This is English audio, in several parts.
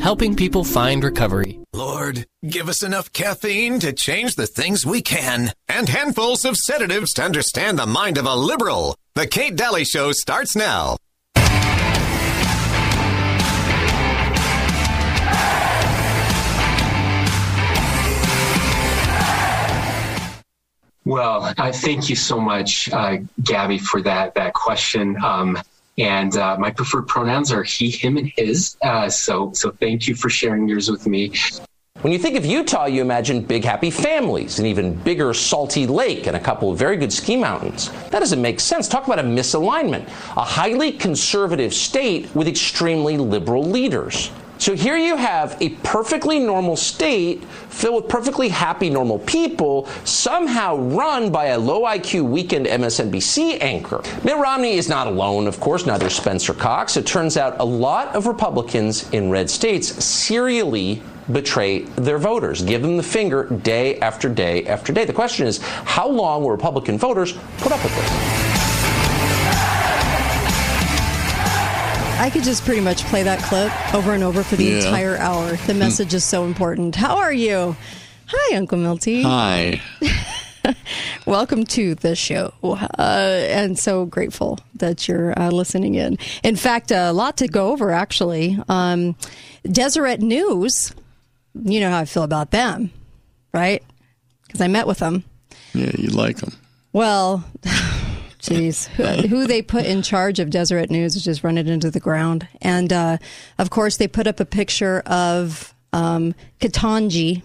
helping people find recovery. Lord, give us enough caffeine to change the things we can, and handfuls of sedatives to understand the mind of a liberal. The Kate Daly Show starts now. Well, I thank you so much, uh, Gabby, for that that question. Um, and uh, my preferred pronouns are he, him, and his. Uh, so, so thank you for sharing yours with me. When you think of Utah, you imagine big happy families, an even bigger salty lake, and a couple of very good ski mountains. That doesn't make sense. Talk about a misalignment. A highly conservative state with extremely liberal leaders. So here you have a perfectly normal state filled with perfectly happy, normal people, somehow run by a low IQ weekend MSNBC anchor. Mitt Romney is not alone, of course, neither Spencer Cox. It turns out a lot of Republicans in red states serially betray their voters, give them the finger day after day after day. The question is, how long will Republican voters put up with this? I could just pretty much play that clip over and over for the Yeah. entire hour. The message is so important. How are you? Hi, Uncle Milty. Hi. Welcome to the show. Uh, and so grateful that you're uh, listening in. In fact, a lot to go over, actually. Um, Deseret News, you know how I feel about them, right? Because I met with them. Yeah, you like them. Well, jeez, who, who they put in charge of Deseret News is just running into the ground. And uh, of course, they put up a picture of um, Ketanji.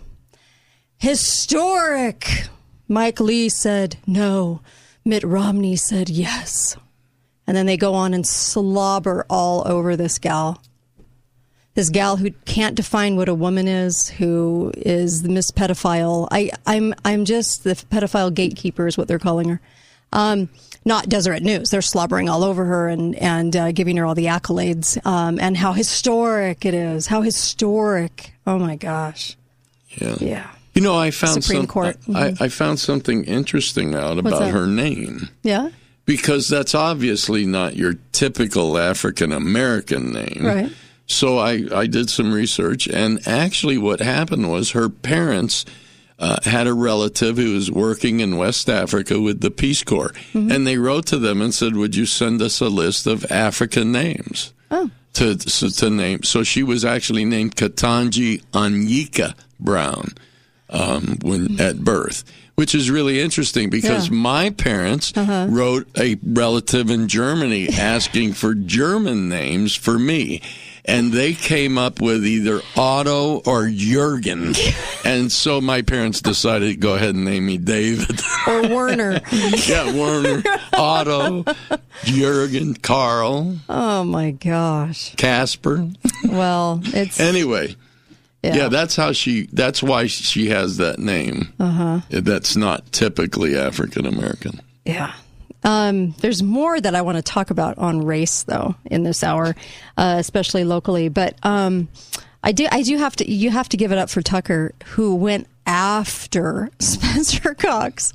Historic. Mike Lee said no. Mitt Romney said yes. And then they go on and slobber all over this gal. This gal who can't define what a woman is, who is the Miss Pedophile. I, I'm I'm just the pedophile gatekeeper is what they're calling her. Um, not Deseret News. They're slobbering all over her and and uh, giving her all the accolades um, and how historic it is. How historic! Oh my gosh! Yeah. Yeah. You know, I found Supreme some, Court. I, Mhm. I found something interesting out about her name Yeah. because that's obviously not your typical African American name. Right. So I, I did some research, and actually, what happened was her parents uh, had a relative who was working in West Africa with the Peace Corps, Mm-hmm. and they wrote to them and said, "Would you send us a list of African names?" Oh. To, so, to name. So she was actually named Ketanji Onyika Brown um, when at birth, which is really interesting because Yeah. my parents Uh-huh. wrote a relative in Germany asking for German names for me. And they came up with either Otto or Jurgen. And so my parents decided to go ahead and name me David. Or Werner. yeah, Werner, Otto, Jurgen, Carl, oh my gosh! Casper. Well, it's Anyway, yeah. yeah. that's how she, that's why she has that name. Uh huh. That's not typically African American. Yeah. Um, there's more that I want to talk about on race, though, in this hour, uh, especially locally. But um, I do, I do have to. You have to give it up for Tucker, who went after Spencer Cox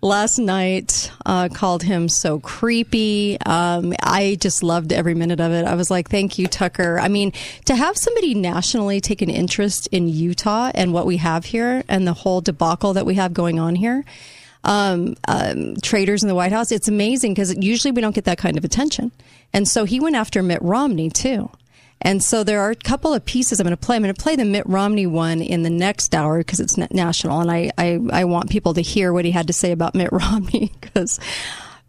last night. Uh, called him so creepy. Um, I just loved every minute of it. I was like, "Thank you, Tucker." I mean, to have somebody nationally take an interest in Utah and what we have here, and the whole debacle that we have going on here um, um, traders in the White House. It's amazing because usually we don't get that kind of attention. And so he went after Mitt Romney too. And so there are a couple of pieces I'm going to play. I'm going to play the Mitt Romney one in the next hour because it's national, and I, I I want people to hear what he had to say about Mitt Romney because.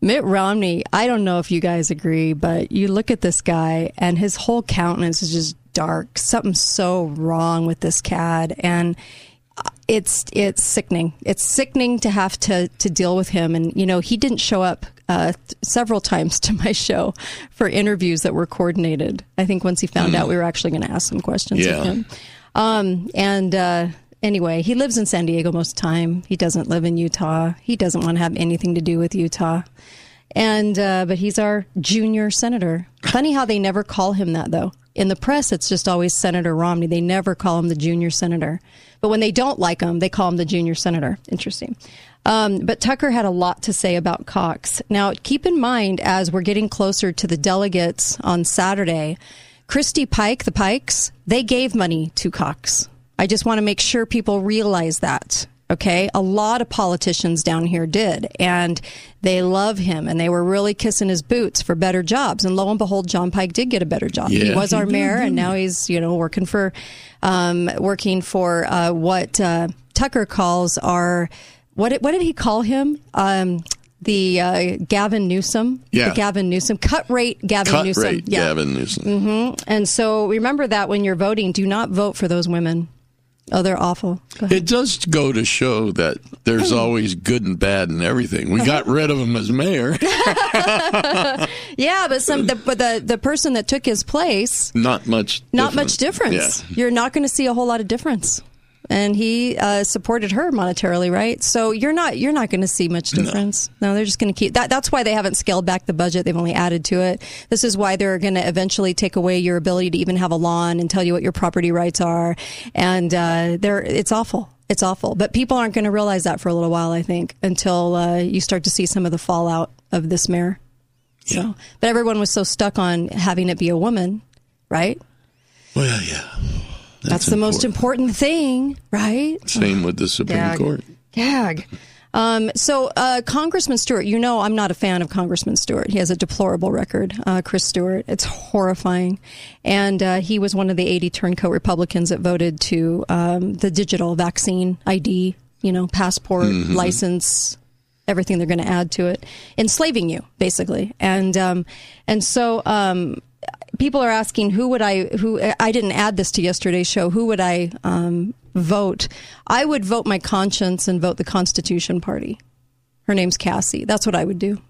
Mitt Romney, I don't know if you guys agree, but you look at this guy and his whole countenance is just dark. Something's so wrong with this cad. And it's it's sickening. It's sickening to have to to deal with him. And you know, he didn't show up uh, several times to my show for interviews that were coordinated. I think once he found out we were actually going to ask some questions Yeah. of him. Um, and uh, anyway, he lives in San Diego most of the time. He doesn't live in Utah. He doesn't want to have anything to do with Utah. And uh, but he's our junior senator. Funny how they never call him that though. In the press, it's just always Senator Romney. They never call him the junior senator. But when they don't like him, they call him the junior senator. Interesting. Um, but Tucker had a lot to say about Cox. Now, keep in mind as we're getting closer to the delegates on Saturday, Christy Pike, the Pikes, they gave money to Cox. I just want to make sure people realize that. Okay. A lot of politicians down here did, and they love him, and they were really kissing his boots for better jobs. And lo and behold, John Pike did get a better job. he was our mayor, and now he's, you know, working for, um, working for, uh, what, uh, Tucker calls our, what, did- what did he call him? Um, the uh, Gavin Newsom, Yeah. the Gavin Newsom cut rate, Gavin Cut Newsom, rate, yeah. Gavin Newsom. And so remember that when you're voting, do not vote for those women. Oh, they're awful. It does go to show that there's always good and bad in everything. We got rid of him as mayor. Yeah, but some, the, but the the person that took his place, Not much. not much difference. Yeah. You're not going to see a whole lot of difference. And he uh, supported her monetarily, right? So you're not you're not going to see much difference. No, they're just going to keep that. That's why they haven't scaled back the budget. They've only added to it. This is why they're going to eventually take away your ability to even have a lawn and tell you what your property rights are. And uh, they're it's awful. It's awful. But people aren't going to realize that for a little while. I think until uh, you start to see some of the fallout of this mayor. So, but everyone was so stuck on having it be a woman, right? Well, yeah. That's, the most important thing, right? Same with the Supreme Gag. Court. Gag. Um, so, uh, Congressman Stewart, you know I'm not a fan of Congressman Stewart. He has a deplorable record, uh, Chris Stewart. It's horrifying. And uh, he was one of the 80 turncoat Republicans that voted to um, the digital vaccine ID, you know, passport, license, everything they're going to add to it, enslaving you, basically. And, um, and so, um, people are asking who would I who I didn't add this to yesterday's show. Who would I um, vote? I would vote my conscience and vote the Constitution Party. Her name's Cassie. That's what I would do.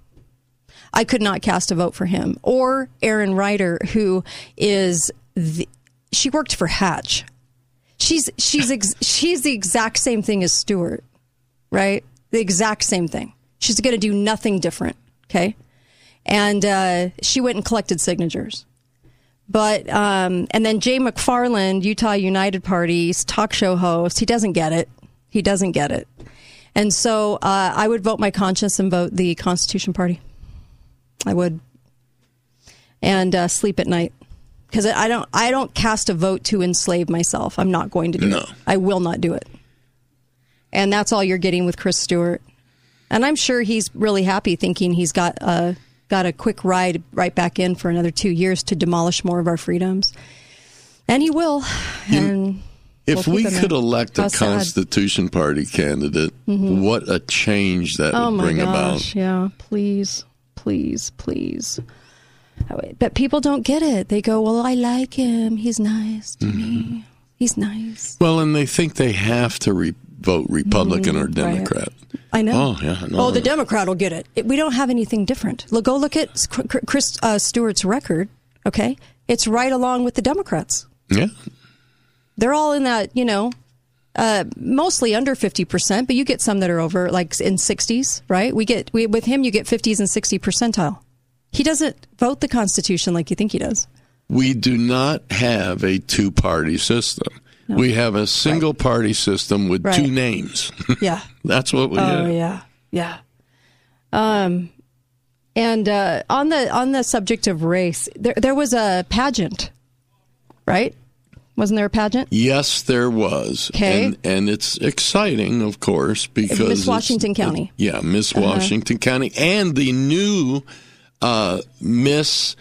I could not cast a vote for him or Erin Rider, who is the, she worked for Hatch. She's she's ex, she's the exact same thing as Stewart, right? The exact same thing. She's going to do nothing different. Okay, and uh, she went and collected signatures. But um, and then Jay McFarland, Utah United Party's talk show host, he doesn't get it. He doesn't get it. And so uh, I would vote my conscience and vote the Constitution Party. I would, and uh, sleep at night because I don't. I don't cast a vote to enslave myself. I'm not going to do No. it. I will not do it. And that's all you're getting with Chris Stewart. And I'm sure he's really happy, thinking he's got a got a quick ride right back in for another two years to demolish more of our freedoms. And he will. And If we'll we could there. elect a sad. Mm-hmm. Constitution Party candidate, what a change that Oh would my bring gosh! about. Yeah, please, please, please. Oh, But people don't get it. They go, "Well, I like him. He's nice to Mm-hmm. me. He's nice." Well, and they think they have to re- vote Republican or right. Democrat. I know. Oh, yeah. No, Oh, the Democrat will get it. It- We don't have anything different. Look, go look at Chris uh, Stewart's record. Okay, it's right along with the Democrats. Yeah. They're all in that, you know, uh, mostly under fifty percent, but you get some that are over, like in sixties, right? We get we, with him, you get fifties and sixty percentile. He doesn't vote the Constitution like you think he does. We do not have a two party system. We have a single party system with two names. Yeah. That's what we Oh have. yeah, yeah. Um, and uh, on the on the subject of race, there there was a pageant, right? Wasn't there a pageant? Yes, there was. Okay. And, and it's exciting, of course, because. Miss Washington County. Uh-huh. yeah, Miss Washington County. And the new uh, Miss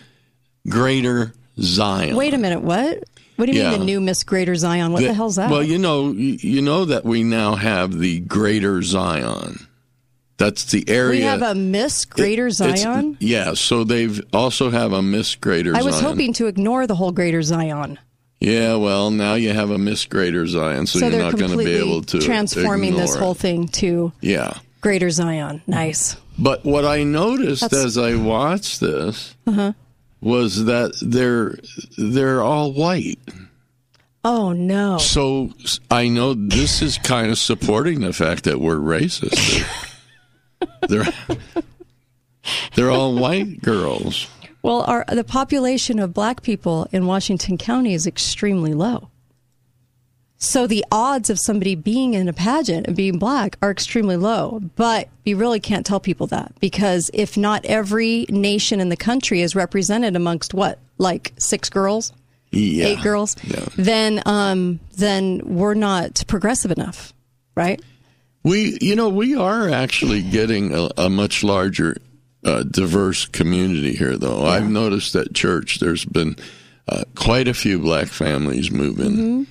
Greater Zion. Wait a minute, what? What do you Yeah. mean the new Miss Greater Zion? What the, hell's that? Well, you know, you, you know that we now have the Greater Zion. That's the area. we have a Miss Greater It- Zion. Yeah, so they've also have a Miss Greater I was Zion. hoping to ignore the whole Greater Zion. Yeah, well, now you have a Miss Greater Zion, so, So, you're not going to be able to transforming this whole thing to Yeah. Greater Zion. Nice. But what I noticed That's- Uh-huh. as I watched this was that they're they're all white. Oh no. So I know this is kind of supporting the fact that we're racist. They're they're all white girls. Well, our the population of black people in Washington County is extremely low. So the odds of somebody being in a pageant and being black are extremely low. But you really can't tell people that because if not every nation in the country is represented amongst what, like six girls? Yeah. eight girls, Yeah. then um, then we're not progressive enough, right? We, you know, we are actually getting a, a much larger, uh, diverse community here, though. I've noticed at church there's been uh, quite a few black families move in, Mm-hmm.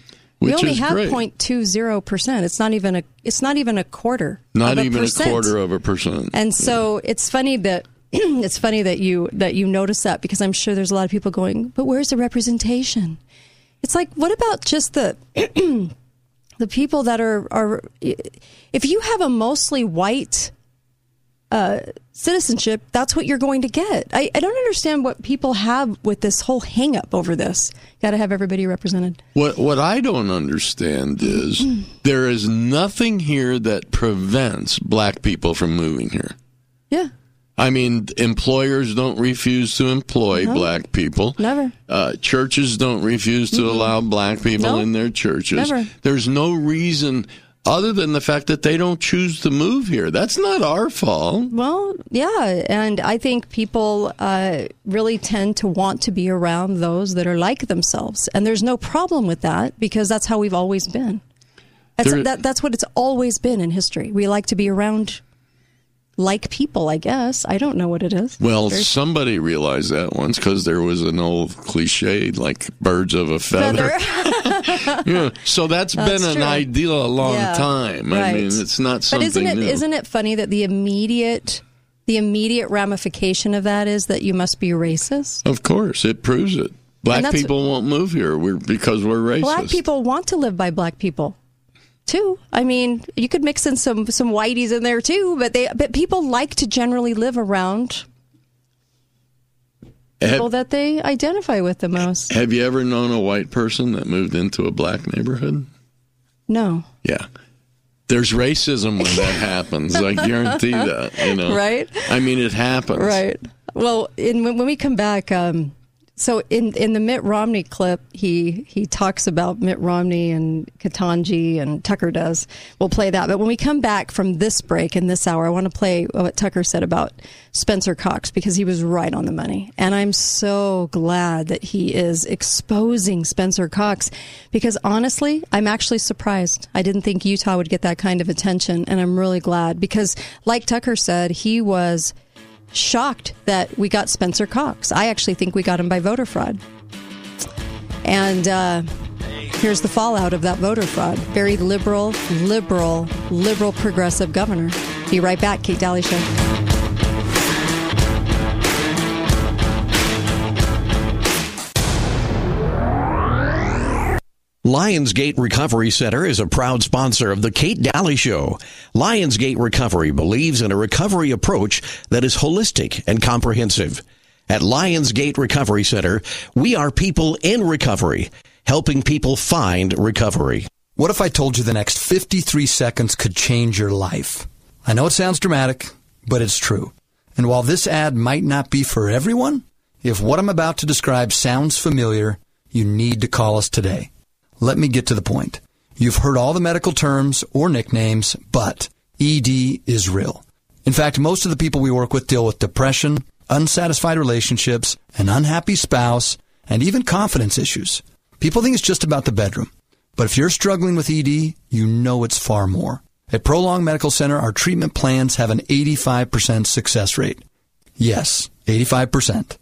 We only have great. 0.20 percent. It's not even a. It's not even a quarter. Not of a even percent. a quarter of a percent. And so it's funny that it's funny that you that you notice that because I'm sure there's a lot of people going, but where's the representation? It's like, what about just the the people that are are if you have a mostly white uh, citizenship, that's what you're going to get. I, I don't understand what people have with this whole hang up over this. Got to have everybody represented. What what I don't understand is there is nothing here that prevents black people from moving here. Yeah, I mean, employers don't refuse to employ black people. never. Uh, churches don't refuse to allow black people No. in their churches. Never. There's no reason other than the fact that they don't choose to move here. That's not our fault. Well, yeah, and I think people uh, really tend to want to be around those that are like themselves, and there's no problem with that because that's how we've always been. That's, There- that, that's what it's always been in history. We like to be around like people, I guess. I don't know what it is. Well, There's- somebody realized that once because there was an old cliche like birds of a feather. yeah. So that's, That's been an true. ideal a long Yeah, time. I mean, right. it's not something but isn't it new. not it funny that the immediate the immediate ramification of that is that you must be racist? Of course, it proves it. Black people won't move here we're, because we're racist. Black people want to live by black people too. I mean, you could mix in some some whiteys in there too, but they but people like to generally live around people Have, that they identify with the most. have you ever known a white person that moved into a black neighborhood? No, Yeah. There's racism when that happens. I guarantee that. You know, Right? I mean, it happens. right. Well, in when, when we come back, um, so in in the Mitt Romney clip, he he talks about Mitt Romney and Ketanji and Tucker does. We'll play that, but when we come back from this break in this hour, I want to play what Tucker said about Spencer Cox because he was right on the money, and I'm so glad that he is exposing Spencer Cox because honestly, I'm actually surprised. I didn't think Utah would get that kind of attention, and I'm really glad because, like Tucker said, he was shocked that we got Spencer Cox. I actually think we got him by voter fraud. And uh, here's the fallout of that voter fraud. Very liberal, liberal, liberal progressive governor. Be right back, Kate Daly Show. Lionsgate Recovery Center is a proud sponsor of the Kate Daly Show. Lionsgate Recovery believes in a recovery approach that is holistic and comprehensive. At Lionsgate Recovery Center, we are people in recovery, helping people find recovery. What if I told you the next 53 seconds could change your life? I know it sounds dramatic, but it's true. And while this ad might not be for everyone, if what I'm about to describe sounds familiar, you need to call us today. Let me get to the point. You've heard all the medical terms or nicknames, but ED is real. In fact, most of the people we work with deal with depression, unsatisfied relationships, an unhappy spouse, and even confidence issues. People think it's just about the bedroom. But if you're struggling with ED, you know it's far more. At Prolong Medical Center, our treatment plans have an 85% success rate. Yes, 85%.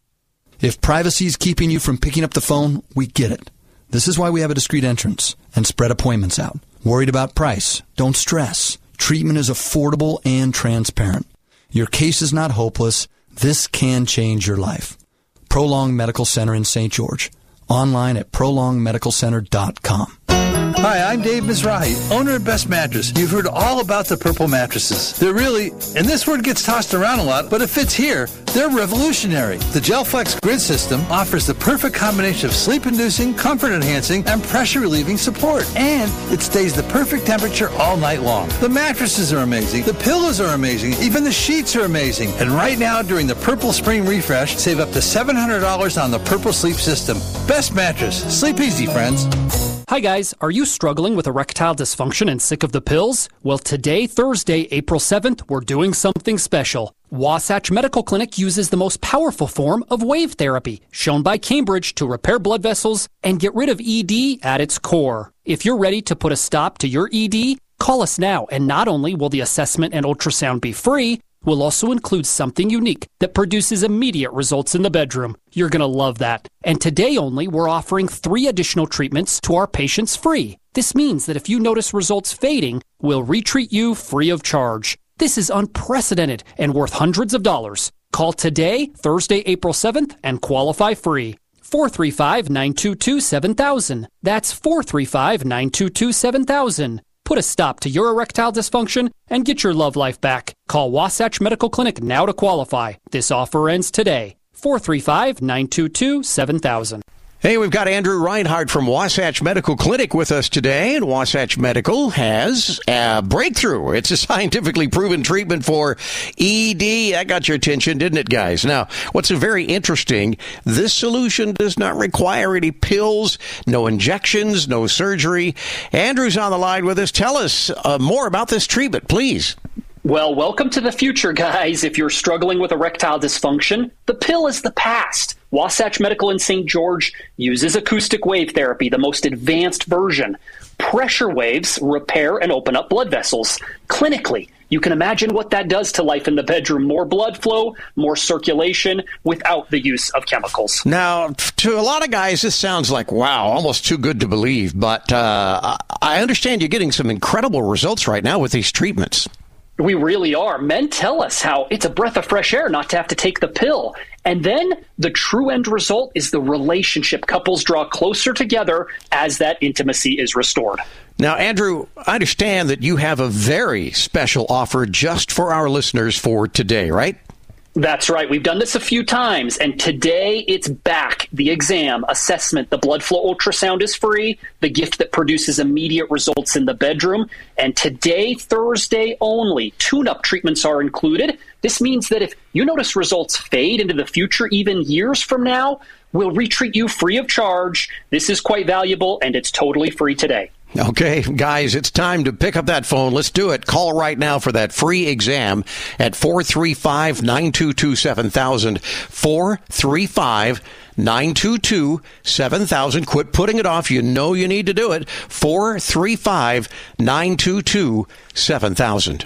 If privacy is keeping you from picking up the phone, we get it. This is why we have a discreet entrance and spread appointments out. Worried about price? Don't stress. Treatment is affordable and transparent. Your case is not hopeless. This can change your life. Prolong Medical Center in St. George. Online at prolongmedicalcenter.com. Hi, I'm Dave Mizrahi, owner of Best Mattress. You've heard all about the purple mattresses. They're really, and this word gets tossed around a lot, but it fits here. They're revolutionary. The GelFlex grid system offers the perfect combination of sleep-inducing, comfort-enhancing, and pressure-relieving support. And it stays the perfect temperature all night long. The mattresses are amazing. The pillows are amazing. Even the sheets are amazing. And right now, during the Purple Spring Refresh, save up to $700 on the Purple Sleep System. Best Mattress. Sleep easy, friends. Hi guys, are you struggling with erectile dysfunction and sick of the pills? Well, today, Thursday, April 7th, we're doing something special. Wasatch Medical Clinic uses the most powerful form of wave therapy, shown by Cambridge to repair blood vessels and get rid of ED at its core. If you're ready to put a stop to your ED, call us now, and not only will the assessment and ultrasound be free, we'll also include something unique that produces immediate results in the bedroom. You're going to love that. And today only, we're offering three additional treatments to our patients free. This means that if you notice results fading, we'll retreat you free of charge. This is unprecedented and worth hundreds of dollars. Call today, Thursday, April 7th, and qualify free. 435 922 7000. That's 435 922 7000. Put a stop to your erectile dysfunction and get your love life back. Call Wasatch Medical Clinic now to qualify. This offer ends today. 435 922 7000. Hey, we've got Andrew Reinhardt from Wasatch Medical Clinic with us today, and Wasatch Medical has a breakthrough. It's a scientifically proven treatment for ED. That got your attention, didn't it, guys? Now, what's very interesting, this solution does not require any pills, no injections, no surgery. Andrew's on the line with us. Tell us uh, more about this treatment, please. Well, welcome to the future, guys. If you're struggling with erectile dysfunction, the pill is the past. Wasatch Medical in St. George uses acoustic wave therapy, the most advanced version. Pressure waves repair and open up blood vessels clinically. You can imagine what that does to life in the bedroom. More blood flow, more circulation without the use of chemicals. Now, to a lot of guys, this sounds like, wow, almost too good to believe. But uh, I understand you're getting some incredible results right now with these treatments. We really are. Men tell us how it's a breath of fresh air not to have to take the pill. And then the true end result is the relationship. Couples draw closer together as that intimacy is restored. Now, Andrew, I understand that you have a very special offer just for our listeners for today, right? That's right. We've done this a few times, and today it's back. The exam, assessment, the blood flow ultrasound is free, the gift that produces immediate results in the bedroom. And today, Thursday only, tune up treatments are included. This means that if you notice results fade into the future, even years from now, we'll retreat you free of charge. This is quite valuable, and it's totally free today. Okay, guys, it's time to pick up that phone. Let's do it. Call right now for that free exam at 435 922 7000. 435 922 7000. Quit putting it off. You know you need to do it. 435 922 7000.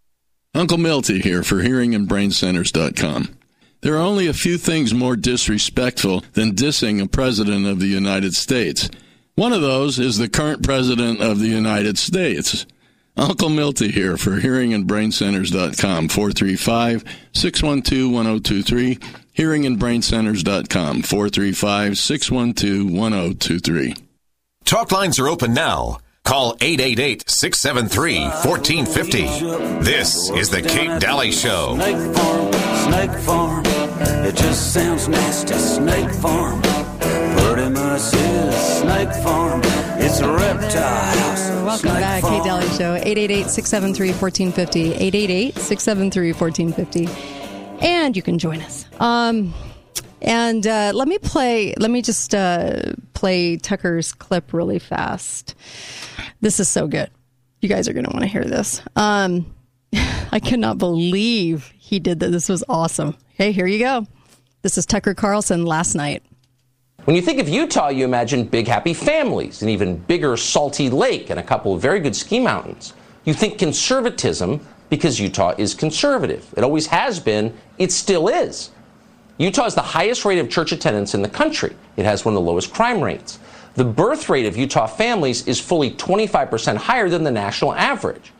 Uncle Milty here for hearingandbraincenters.com. There are only a few things more disrespectful than dissing a president of the United States. One of those is the current president of the United States. Uncle Milty here for hearingandbraincenters.com, 435 612 1023. Hearingandbraincenters.com, 435 612 1023. Talk lines are open now. Call 888 673 1450. This is The Kate Daly Show. Snake Farm, Snake Farm. It just sounds nasty. Snake Farm. Pretty much is Snake Farm. It's a reptile house. Welcome Snake back, Farm. Kate Daly Show, 888-673-1450, 888-673-1450. And you can join us. Um, and uh, let me play, let me just uh, play Tucker's clip really fast. This is so good. You guys are going to want to hear this. Um, I cannot believe he did that. This was awesome. Hey, here you go. This is Tucker Carlson last night. When you think of Utah, you imagine big happy families, an even bigger salty lake, and a couple of very good ski mountains. You think conservatism because Utah is conservative. It always has been, it still is. Utah has the highest rate of church attendance in the country. It has one of the lowest crime rates. The birth rate of Utah families is fully 25% higher than the national average.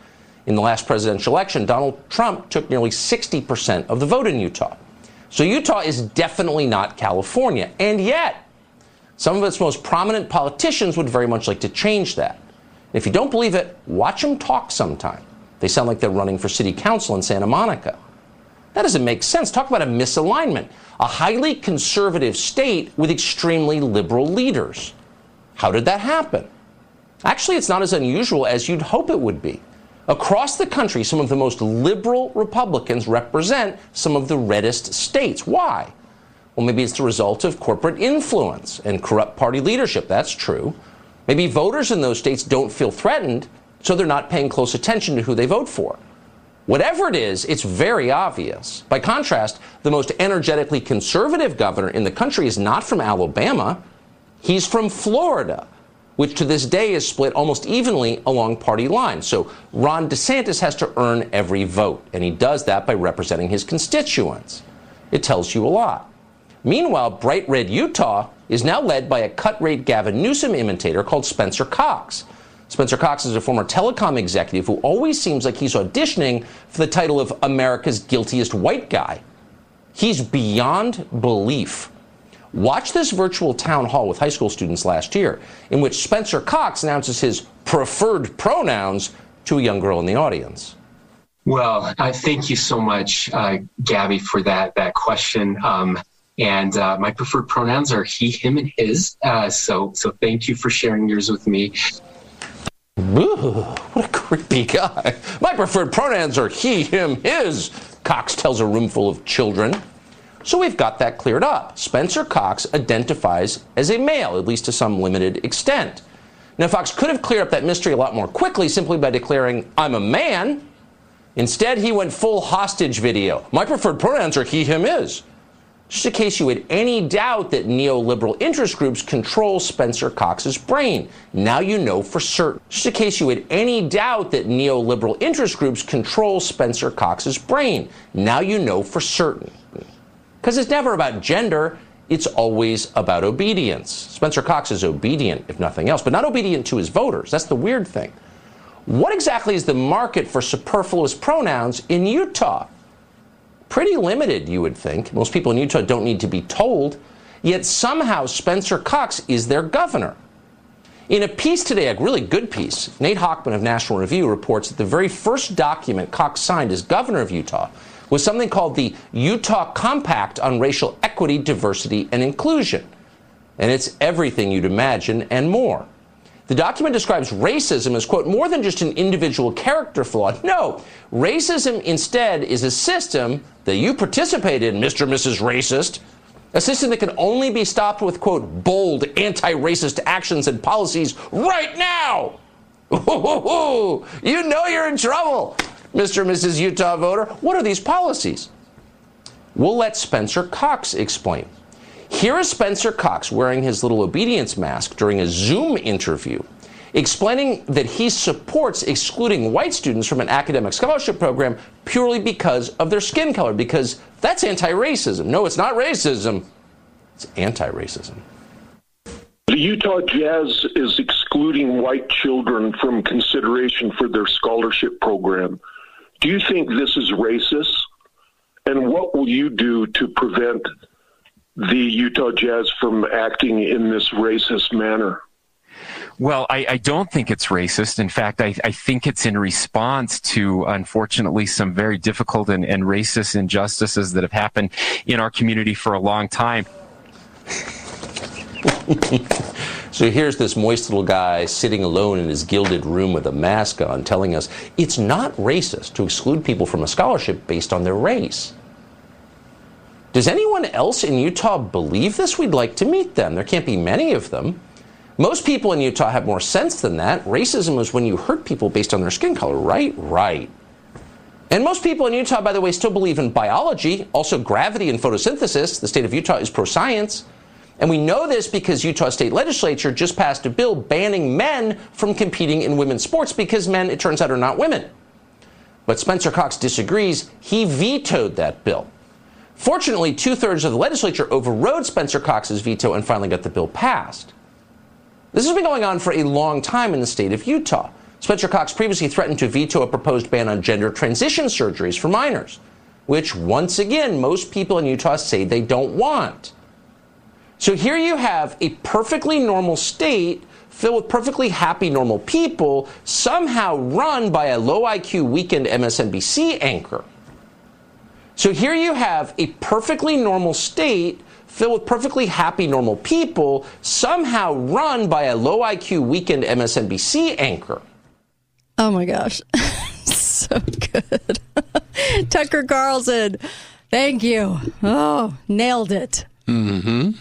In the last presidential election, Donald Trump took nearly 60% of the vote in Utah. So Utah is definitely not California. And yet, some of its most prominent politicians would very much like to change that. If you don't believe it, watch them talk sometime. They sound like they're running for city council in Santa Monica. That doesn't make sense. Talk about a misalignment. A highly conservative state with extremely liberal leaders. How did that happen? Actually, it's not as unusual as you'd hope it would be. Across the country, some of the most liberal Republicans represent some of the reddest states. Why? Well, maybe it's the result of corporate influence and corrupt party leadership. That's true. Maybe voters in those states don't feel threatened, so they're not paying close attention to who they vote for. Whatever it is, it's very obvious. By contrast, the most energetically conservative governor in the country is not from Alabama, he's from Florida, which to this day is split almost evenly along party lines. So Ron DeSantis has to earn every vote, and he does that by representing his constituents. It tells you a lot. Meanwhile, bright red Utah is now led by a cut rate Gavin Newsom imitator called Spencer Cox. Spencer Cox is a former telecom executive who always seems like he's auditioning for the title of America's guiltiest white guy. He's beyond belief. Watch this virtual town hall with high school students last year, in which Spencer Cox announces his preferred pronouns to a young girl in the audience. Well, I thank you so much, uh, Gabby, for that that question. Um, and uh, my preferred pronouns are he, him, and his. Uh, so, so thank you for sharing yours with me. Ooh, what a creepy guy. My preferred pronouns are he, him, his, Cox tells a roomful of children. So we've got that cleared up. Spencer Cox identifies as a male, at least to some limited extent. Now, Fox could have cleared up that mystery a lot more quickly simply by declaring, I'm a man. Instead, he went full hostage video. My preferred pronouns are he, him, his. Just in case you had any doubt that neoliberal interest groups control Spencer Cox's brain. Now you know for certain. Just in case you had any doubt that neoliberal interest groups control Spencer Cox's brain. Now you know for certain. Because it's never about gender, it's always about obedience. Spencer Cox is obedient, if nothing else, but not obedient to his voters. That's the weird thing. What exactly is the market for superfluous pronouns in Utah? Pretty limited, you would think. Most people in Utah don't need to be told. Yet somehow Spencer Cox is their governor. In a piece today, a really good piece, Nate Hochman of National Review reports that the very first document Cox signed as governor of Utah was something called the Utah Compact on Racial Equity, Diversity, and Inclusion. And it's everything you'd imagine and more. The document describes racism as, quote, more than just an individual character flaw. No, racism instead is a system that you participate in, Mr. and Mrs. Racist, a system that can only be stopped with, quote, bold anti racist actions and policies right now. Ooh, you know you're in trouble, Mr. and Mrs. Utah voter. What are these policies? We'll let Spencer Cox explain. Here is Spencer Cox wearing his little obedience mask during a Zoom interview, explaining that he supports excluding white students from an academic scholarship program purely because of their skin color, because that's anti racism. No, it's not racism, it's anti racism. The Utah Jazz is excluding white children from consideration for their scholarship program. Do you think this is racist? And what will you do to prevent the Utah Jazz from acting in this racist manner? Well, I, I, don't think it's racist. In fact, I, I, think it's in response to, unfortunately, some very difficult and, and racist injustices that have happened in our community for a long time. so here's this moist little guy sitting alone in his gilded room with a mask on telling us it's not racist to exclude people from a scholarship based on their race. Does anyone else in Utah believe this? We'd like to meet them. There can't be many of them. Most people in Utah have more sense than that. Racism is when you hurt people based on their skin color, right? Right. And most people in Utah, by the way, still believe in biology, also gravity and photosynthesis. The state of Utah is pro science. And we know this because Utah state legislature just passed a bill banning men from competing in women's sports because men, it turns out, are not women. But Spencer Cox disagrees. He vetoed that bill. Fortunately, two thirds of the legislature overrode Spencer Cox's veto and finally got the bill passed. This has been going on for a long time in the state of Utah. Spencer Cox previously threatened to veto a proposed ban on gender transition surgeries for minors, which, once again, most people in Utah say they don't want. So here you have a perfectly normal state filled with perfectly happy, normal people, somehow run by a low IQ weekend MSNBC anchor. So here you have a perfectly normal state filled with perfectly happy, normal people, somehow run by a low IQ weekend MSNBC anchor. Oh my gosh. so good. Tucker Carlson. Thank you. Oh, nailed it. Mm-hmm.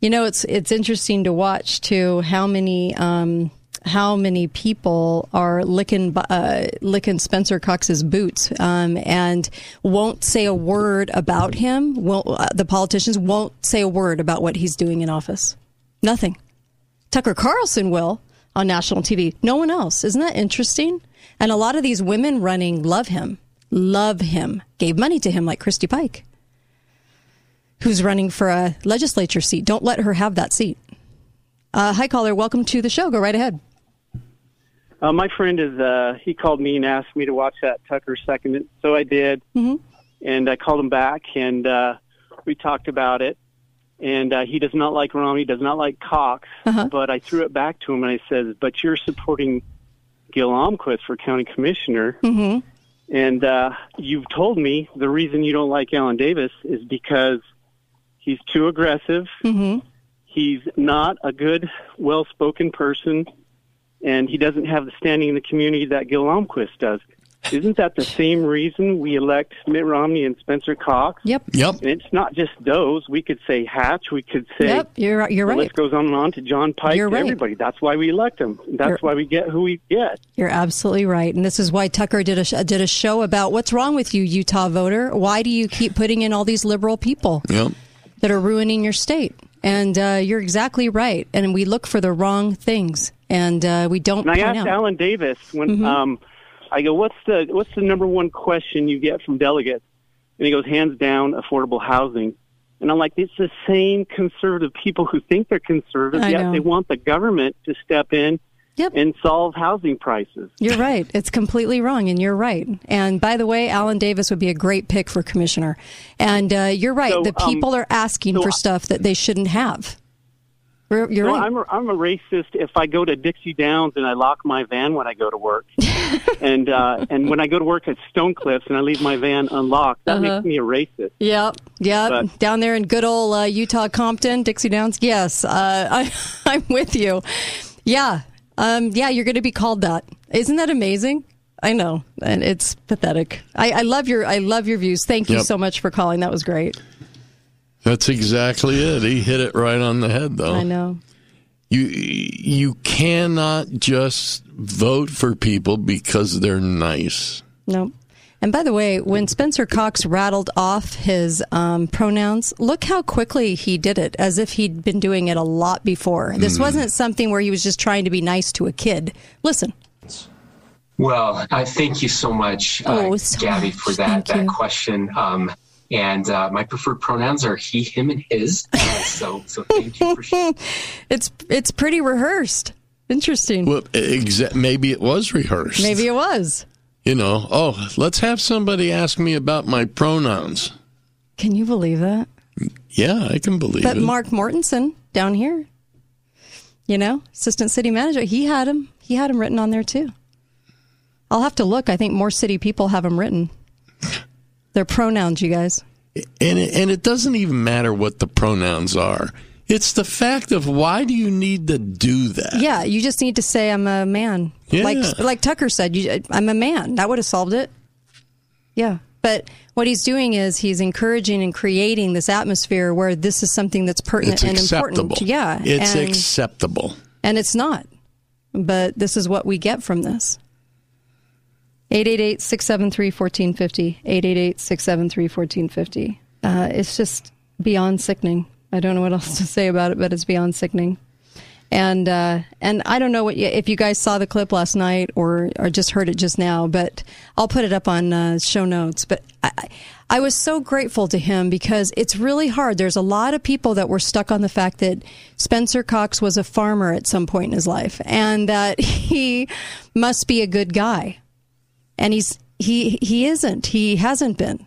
You know, it's it's interesting to watch too how many um, how many people are licking uh, licking Spencer Cox's boots um, and won't say a word about him. Won't, uh, the politicians won't say a word about what he's doing in office. Nothing. Tucker Carlson will on national TV. No one else. Isn't that interesting? And a lot of these women running love him, love him, gave money to him, like Christy Pike, who's running for a legislature seat. Don't let her have that seat. Uh, hi, caller. Welcome to the show. Go right ahead. Uh, my friend is, uh, he called me and asked me to watch that Tucker segment. So I did. Mm-hmm. And I called him back and, uh, we talked about it. And, uh, he does not like Romney, does not like Cox. Uh-huh. But I threw it back to him and I said, but you're supporting Gil Almquist for county commissioner. Mm-hmm. And, uh, you've told me the reason you don't like Alan Davis is because he's too aggressive. Mm-hmm. He's not a good, well-spoken person, and he doesn't have the standing in the community that Gil Almquist does. Isn't that the same reason we elect Mitt Romney and Spencer Cox? Yep. Yep. And it's not just those. We could say Hatch. We could say. Yep, you're you're the right. list goes on and on to John Pike. You're right. Everybody. That's why we elect them. That's You're- why we get who we get. You're absolutely right, and this is why Tucker did a did a show about what's wrong with you, Utah voter. Why do you keep putting in all these liberal people Yep. that are ruining your state? And uh, you're exactly right. And we look for the wrong things, and uh, we don't. And I asked out. Alan Davis when Mhm. um, I go, "What's the what's the number one question you get from delegates?" And he goes, "Hands down, affordable housing." And I'm like, "It's the same conservative people who think they're conservative, I yet know. they want the government to step in and solve housing prices." You're right. It's completely wrong, and you're right. And by the way, Alan Davis would be a great pick for commissioner. And uh, you're right. So, the um, people are asking so for I- stuff that they shouldn't have. You're you're No, right. I'm a, I'm a racist if I go to Dixie Downs and I lock my van when I go to work, and uh, and when I go to work at Stone Cliffs and I leave my van unlocked, that Uh-huh. makes me a racist. Yep, yep. But- Down there in good old uh, Utah Compton, Dixie Downs. Yes, uh, I, I'm with you. Yeah, um, yeah. You're going to be called that. Isn't that amazing? I know, and it's pathetic. I, I love your I love your views. Thank you Yep. so much for calling. That was great. That's exactly it. He hit it right on the head, though. I know. You you cannot just vote for people because they're nice. No. And by the way, when Spencer Cox rattled off his um, pronouns, look how quickly he did it, as if he'd been doing it a lot before. This Mm. wasn't something where he was just trying to be nice to a kid. Listen. Well, I thank you so much, uh, Oh, so Gabby, much. for that Thank that you. question. Um, and uh, my preferred pronouns are he, him, and his. Uh, so, so thank you for sharing. It's it's pretty rehearsed. Interesting. Well, exa- maybe it was rehearsed. Maybe it was. You know, oh, let's have somebody ask me about my pronouns. Can you believe that? Yeah, I can believe But it. But Mark Mortensen down here, you know, assistant city manager, he had him. He had him written on there too. I'll have to look. I think more city people have them written. Their pronouns, you guys. and it, and it doesn't even matter what the pronouns are. It's the fact of why do you need to do that? Yeah, you just need to say I'm a man. Yeah. Like like Tucker said, you, I'm a man. That would have solved it. Yeah. But what he's doing is he's encouraging and creating this atmosphere where this is something that's pertinent and important. Yeah. It's and, acceptable. and it's not. But this is what we get from this. 888-673-1450. 888-673-1450. Uh, it's just beyond sickening. I don't know what else to say about it, but it's beyond sickening. And uh, and I don't know what you, if you guys saw the clip last night or or just heard it just now, but I'll put it up on uh, show notes. But I, I- was so grateful to him because it's really hard. There's a lot of people that were stuck on the fact that Spencer Cox was a farmer at some point in his life, and that he must be a good guy, and he's he he isn't. He hasn't been.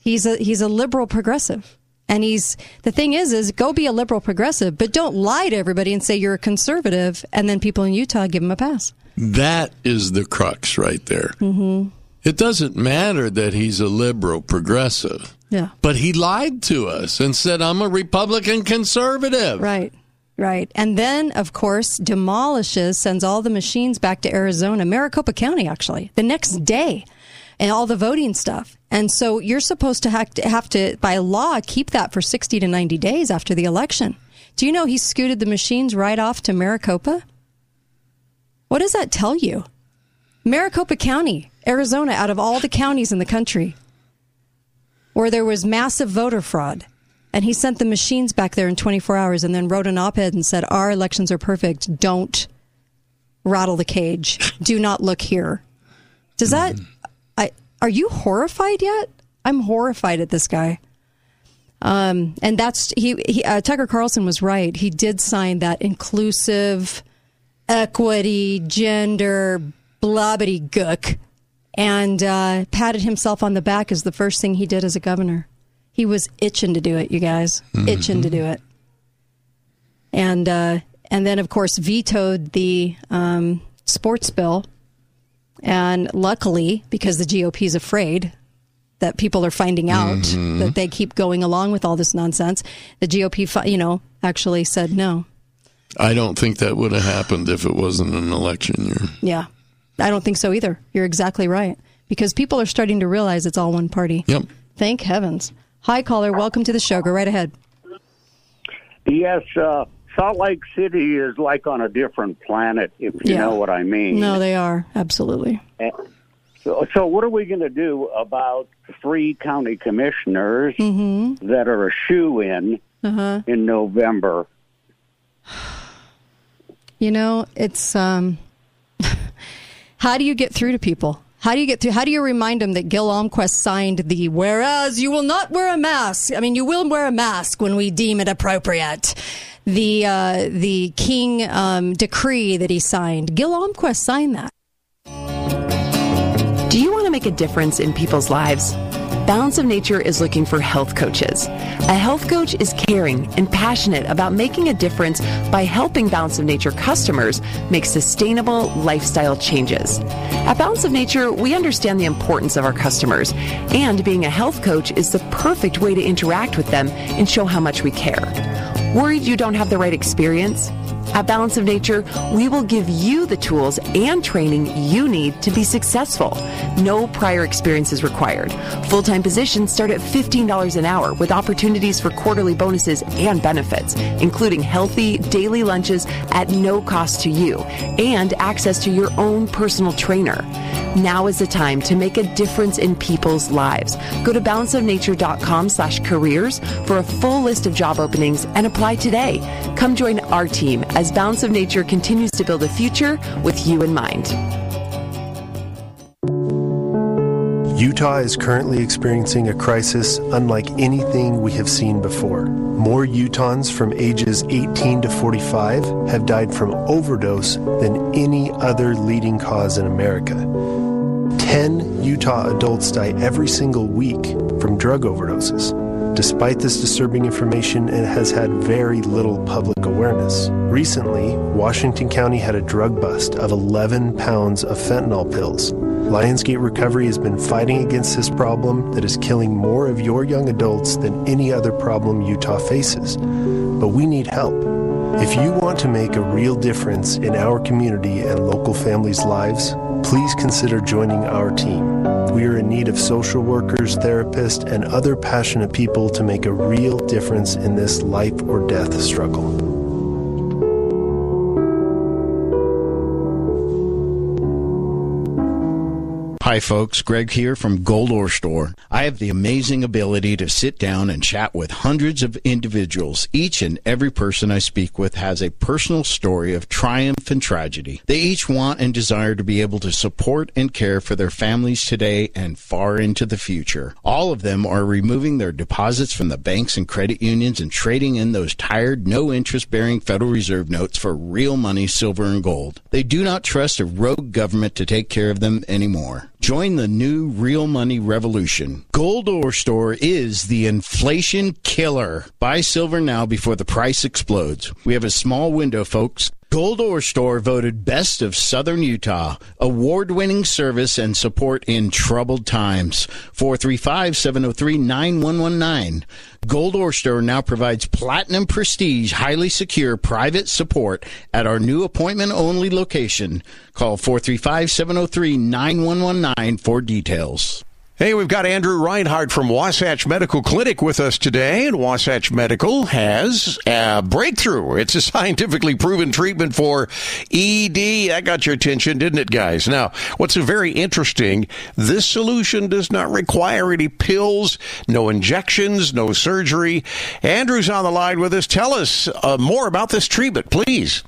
He's a he's a liberal progressive. And he's the thing is is go be a liberal progressive, but don't lie to everybody and say you're a conservative and then people in Utah give him a pass. That is the crux right there. Mhm. It doesn't matter that he's a liberal progressive. Yeah. But he lied to us and said, I'm a Republican conservative. Right. Right. And then, of course, demolishes, sends all the machines back to Arizona, Maricopa County, actually, the next day, and all the voting stuff. And so you're supposed to have to, have to by law, keep that for 60 to 90 days after the election. Do you know he scooted the machines right off to Maricopa? What does that tell you? Maricopa County, Arizona, out of all the counties in the country, where there was massive voter fraud. And he sent the machines back there in 24 hours and then wrote an op ed and said, Our elections are perfect. Don't rattle the cage. Do not look here. Does that, are you horrified yet? I'm horrified at this guy. Um, and that's, he, he uh, Tucker Carlson was right. He did sign that inclusive, equity, gender, blobbity gook and uh, patted himself on the back as the first thing he did as a governor. He was itching to do it, you guys, Mhm. itching to do it. And uh, and then of course vetoed the um, sports bill. And luckily, because the GOP is afraid that people are finding out Mhm. that they keep going along with all this nonsense, the GOP, you know, actually said no. I don't think that would have happened if it wasn't an election year. Yeah, I don't think so either. You're exactly right because people are starting to realize it's all one party. Yep. Thank heavens. Hi, caller. Welcome to the show. Go right ahead. Yes, uh, Salt Lake City is like on a different planet, if you Yeah. know what I mean. No, they are absolutely. So, so what are we going to do about three county commissioners Mm-hmm. that are a shoe in Uh-huh. in November? You know, it's um, how do you get through to people? How do you get through? How do you remind them that Gil Almquist signed the whereas you will not wear a mask? I mean, you will wear a mask when we deem it appropriate. The uh, the King um, decree that he signed. Gil Almquist signed that. Do you want to make a difference in people's lives? Balance of Nature is looking for health coaches. A health coach is caring and passionate about making a difference by helping Balance of Nature customers make sustainable lifestyle changes. At Balance of Nature, we understand the importance of our customers, and being a health coach is the perfect way to interact with them and show how much we care. Worried you don't have the right experience? At Balance of Nature, we will give you the tools and training you need to be successful. No prior experience is required. Full time positions start at $15 an hour with opportunities for quarterly bonuses and benefits, including healthy daily lunches at no cost to you and access to your own personal trainer. Now is the time to make a difference in people's lives. Go to balanceofnature.com slash careers for a full list of job openings and apply today. Come join our team as Balance of Nature continues to build a future with you in mind. Utah is currently experiencing a crisis unlike anything we have seen before. More Utahns from ages 18 to 45 have died from overdose than any other leading cause in America. 10 Utah adults die every single week from drug overdoses. Despite this disturbing information, it has had very little public awareness. Recently, Washington County had a drug bust of 11 pounds of fentanyl pills. Lionsgate Recovery has been fighting against this problem that is killing more of your young adults than any other problem Utah faces. But we need help. If you want to make a real difference in our community and local families' lives, please consider joining our team. We are in need of social workers, therapists, and other passionate people to make a real difference in this life or death struggle. Hi, folks. Greg here from Gold Ore Store. I have the amazing ability to sit down and chat with hundreds of individuals. Each and every person I speak with has a personal story of triumph and tragedy. They each want and desire to be able to support and care for their families today and far into the future. All of them are removing their deposits from the banks and credit unions and trading in those tired, no interest bearing Federal Reserve notes for real money, silver, and gold. They do not trust a rogue government to take care of them anymore. Join the new real money revolution. Gold Ore Store is the inflation killer. Buy silver now before the price explodes. We have a small window, folks. Gold Ore Store voted Best of Southern Utah. Award winning service and support in troubled times. 435 703 9119. Gold Ore Store now provides platinum prestige, highly secure private support at our new appointment only location. Call 435 703 9119 for details. Hey, we've got Andrew Reinhardt from Wasatch Medical Clinic with us today, and Wasatch Medical has a breakthrough. It's a scientifically proven treatment for ED. That got your attention, didn't it, guys? Now, what's very interesting, this solution does not require any pills, no injections, no surgery. Andrew's on the line with us. Tell us uh, more about this treatment, please.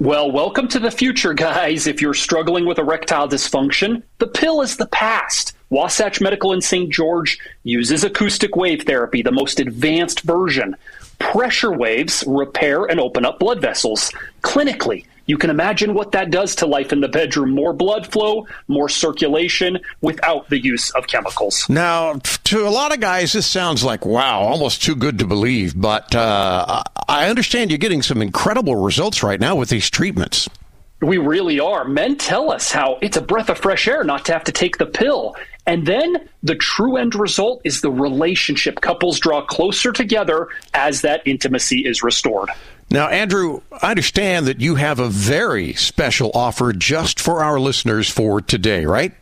Well, welcome to the future, guys. If you're struggling with erectile dysfunction, the pill is the past. Wasatch Medical in St. George uses acoustic wave therapy, the most advanced version. Pressure waves repair and open up blood vessels. Clinically, you can imagine what that does to life in the bedroom. More blood flow, more circulation without the use of chemicals. Now, to a lot of guys, this sounds like, wow, almost too good to believe. But uh, I understand you're getting some incredible results right now with these treatments. We really are. Men tell us how it's a breath of fresh air not to have to take the pill. And then the true end result is the relationship. Couples draw closer together as that intimacy is restored. Now, Andrew, I understand that you have a very special offer just for our listeners for today, right?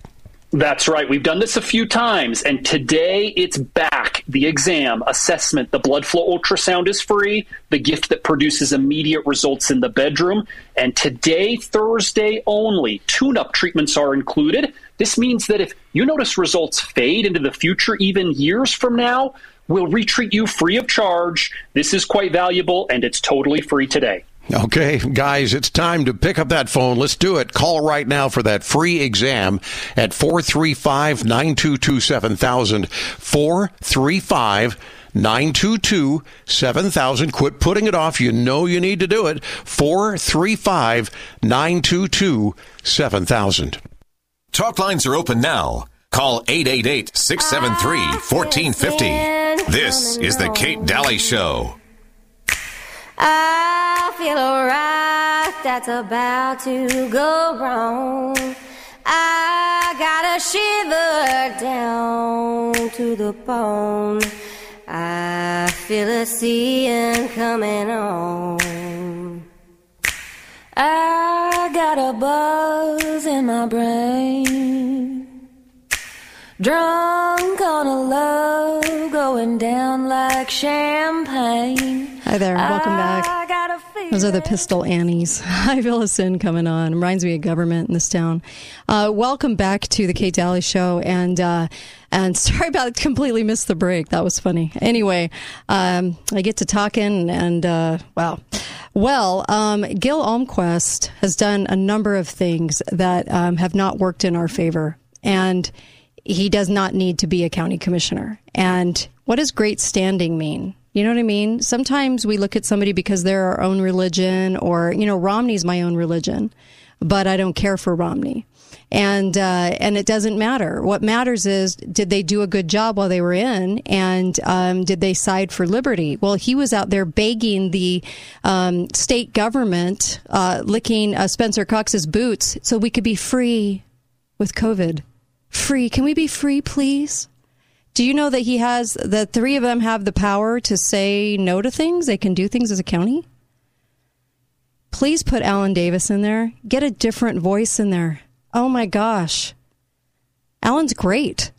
That's right. We've done this a few times, and today it's back. The exam, assessment, the blood flow ultrasound is free, the gift that produces immediate results in the bedroom. And today, Thursday only, tune up treatments are included. This means that if you notice results fade into the future, even years from now, we'll retreat you free of charge. This is quite valuable, and it's totally free today. Okay, guys, it's time to pick up that phone. Let's do it. Call right now for that free exam at 435 922 7000. 435 922 7000. Quit putting it off. You know you need to do it. 435 922 7000. Talk lines are open now. Call 888 673 1450. This is The Kate Dalley Show. I feel a rock that's about to go wrong. I got a shiver down to the bone. I feel a sea and coming on. I got a buzz in my brain. Drunk on a love going down like champagne. Hi there. Welcome back. Those are the Pistol Annies. Hi, feel a sin coming on. Reminds me of government in this town. Uh, welcome back to the Kate Dalley Show. And, uh, and sorry about completely missed the break. That was funny. Anyway, um, I get to talking and, uh, wow. Well, um, Gil Almquist has done a number of things that um, have not worked in our favor. And he does not need to be a county commissioner. And what does great standing mean? You know what I mean? Sometimes we look at somebody because they're our own religion, or you know, Romney's my own religion, but I don't care for Romney, and uh, and it doesn't matter. What matters is did they do a good job while they were in, and um, did they side for liberty? Well, he was out there begging the um, state government, uh, licking uh, Spencer Cox's boots, so we could be free with COVID. Free? Can we be free, please? Do you know that he has the three of them have the power to say no to things? They can do things as a county. Please put Alan Davis in there. Get a different voice in there. Oh my gosh. Alan's great.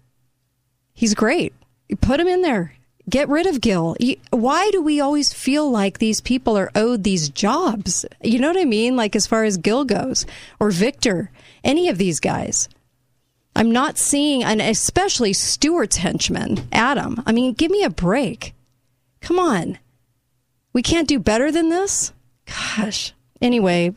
He's great. Put him in there. Get rid of Gil. Why do we always feel like these people are owed these jobs? You know what I mean? Like as far as Gil goes or Victor, any of these guys. I'm not seeing, and especially Stewart's henchman, Adam. I mean, give me a break. Come on. We can't do better than this? Gosh. Anyway,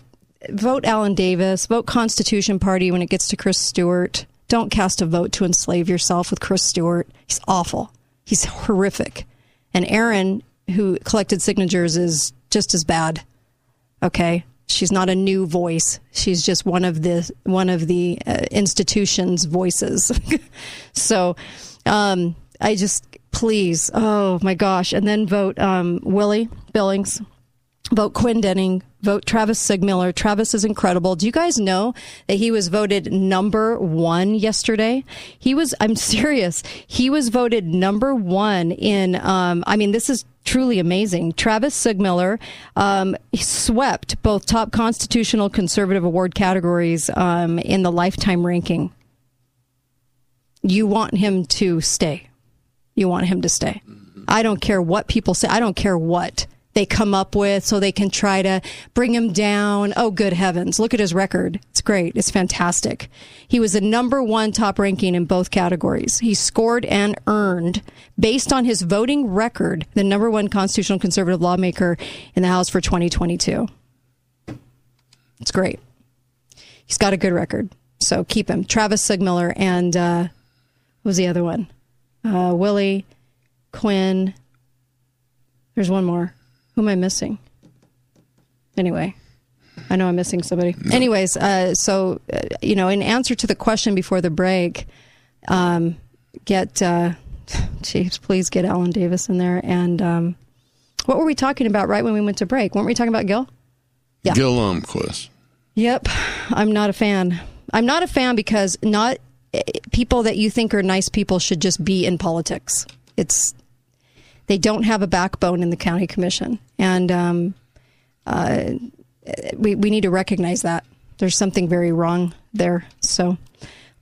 vote Alan Davis, vote Constitution Party when it gets to Chris Stewart. Don't cast a vote to enslave yourself with Chris Stewart. He's awful. He's horrific. And Erin, who collected signatures, is just as bad. Okay? She's not a new voice. She's just one of the one of the uh, institution's voices. so, um, I just please, oh my gosh, and then vote um, Willie Billings. Vote Quinn Denning. Vote Travis Seegmiller. Travis is incredible. Do you guys know that he was voted number one yesterday? He was, I'm serious, he was voted number one in, um, I mean, this is truly amazing. Travis Seegmiller um, swept both top constitutional conservative award categories um, in the lifetime ranking. You want him to stay. You want him to stay. I don't care what people say. I don't care what they come up with so they can try to bring him down. Oh, good heavens. Look at his record. It's great. It's fantastic. He was the number one top ranking in both categories. He scored and earned, based on his voting record, the number one constitutional conservative lawmaker in the House for 2022. It's great. He's got a good record. So keep him. Travis Seegmiller and, uh, what was the other one? Uh, Willie, Quinn. There's one more. Who am I missing? Anyway, I know I'm missing somebody. Anyways, uh, so, uh, you know, in answer to the question before the break, um, get, uh, Chiefs, please get Alan Davis in there. And um, what were we talking about right when we went to break? Weren't we talking about Gil? Yeah. Gil Almquist. Yep. I'm not a fan. I'm not a fan because not eh, people that you think are nice people should just be in politics. It's they don't have a backbone in the county commission, and um, uh, we we need to recognize that there's something very wrong there. So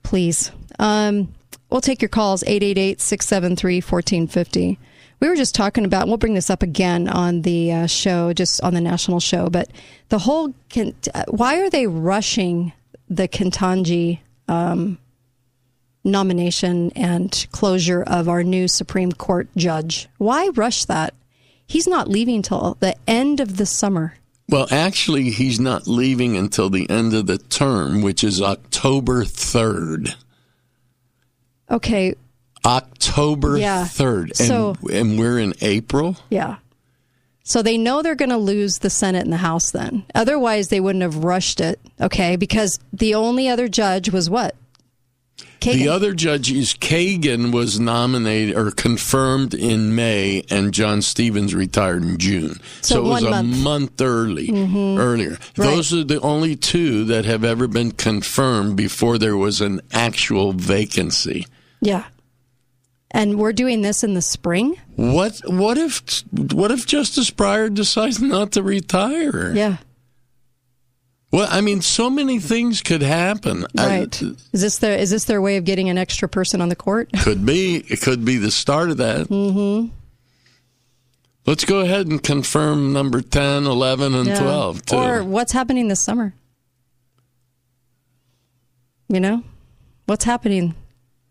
please, um, we'll take your calls 888-673-1450. We were just talking about. We'll bring this up again on the uh, show, just on the national show. But the whole, uh, why are they rushing the Ketanji um, nomination and closure of our new Supreme Court judge. Why rush that? He's not leaving till the end of the summer. Well, actually, he's not leaving until the end of the term, which is October 3rd. Okay. October Yeah. 3rd. And, So- and we're in April? Yeah. So they know they're going to lose the Senate and the House then. Otherwise, they wouldn't have rushed it, okay? Because the only other judge was what? The other judges, Kagan was nominated or confirmed in May, and John Stevens retired in June. So it was a month. month early Mhm. earlier. Right. Those are the only two that have ever been confirmed before there was an actual vacancy. Yeah. And we're doing this in the spring? What what if what if Justice Breyer decides not to retire? Yeah. Well, I mean, so many things could happen. I- Right. is this their is this their way of getting an extra person on the court? could be. It could be the start of that. Mm-hmm. Let's go ahead and confirm number 10, 11, and 12, too. Or what's happening this summer? You know? What's happening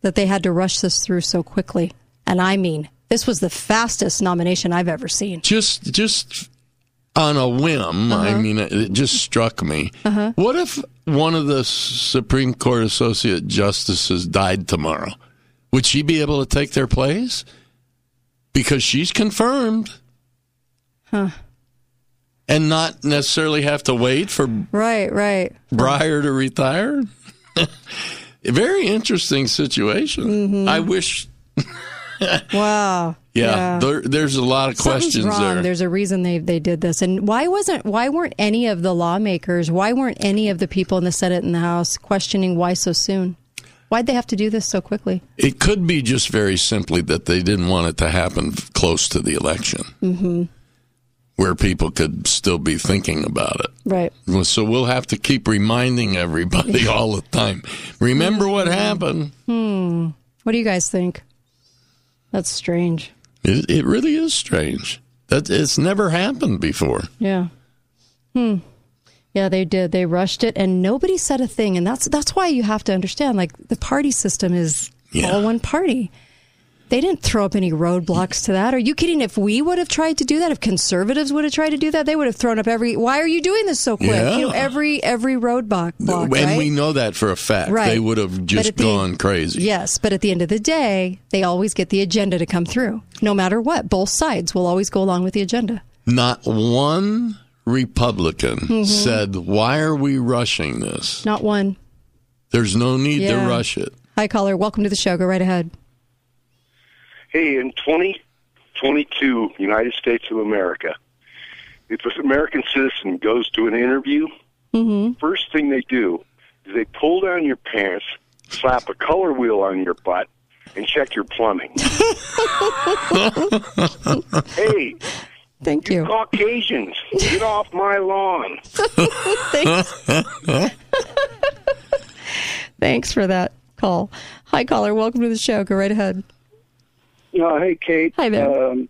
that they had to rush this through so quickly? And I mean, this was the fastest nomination I've ever seen. just just on a whim, I Uh-huh. mean, it, it just struck me. Uh-huh. What if one of the Supreme Court associate justices died tomorrow? Would she be able to take their place? Because she's confirmed Huh. and not necessarily have to wait for Right, right. Breyer to retire. Very interesting situation. Mm-hmm. I wish. Wow. Yeah, There, there's a lot of Something's questions wrong. there. There's a reason they they did this. And why wasn't why weren't any of the lawmakers, why weren't any of the people in the Senate and the House questioning why so soon? Why'd they have to do this so quickly? It could be just very simply that they didn't want it to happen close to the election, Mm-hmm. where people could still be thinking about it. Right. So we'll have to keep reminding everybody all the time. Remember what happened? Hmm. What do you guys think? That's strange. It, it really is strange. That it's never happened before. Yeah. Hmm. Yeah, they did. They rushed it, and nobody said a thing. And that's that's why you have to understand, like the party system is all one party. They didn't throw up any roadblocks to that. Are you kidding? If we would have tried to do that, if conservatives would have tried to do that, they would have thrown up every. Why are you doing this so quick? Yeah. You know, every every roadblock. Block, and right? we know that for a fact. Right. They would have just at the- gone crazy. Yes, but at the end of the day, they always get the agenda to come through, no matter what. Both sides will always go along with the agenda. Not one Republican Mhm. said, Why are we rushing this? Not one. There's no need Yeah. to rush it. Hi, caller. Welcome to the show. Go right ahead. Hey, in 2022, United States of America, if an American citizen goes to an interview, Mm-hmm. first thing they do is they pull down your pants, slap a color wheel on your butt, and check your plumbing. hey, thank you, Caucasians, get off my lawn. Thanks. Thanks for that call. Hi, caller. Welcome to the show. Go right ahead. Uh, hey, Kate. Hi there. Um,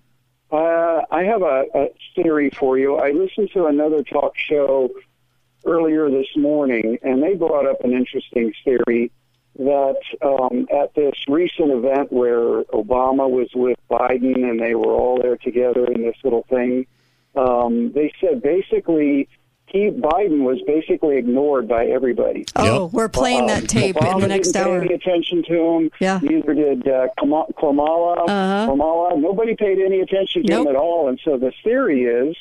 uh, I have a, a theory for you. I listened to another talk show earlier this morning, and they brought up an interesting theory that um, at this recent event where Obama was with Biden and they were all there together in this little thing, um, they said basically he Biden was basically ignored by everybody. Oh, we're playing that tape in the next didn't pay hour. Any attention to him? Yeah. Neither did uh, Kamala. Uh-huh. Kamala. Nobody paid any attention to him at all. And so the theory is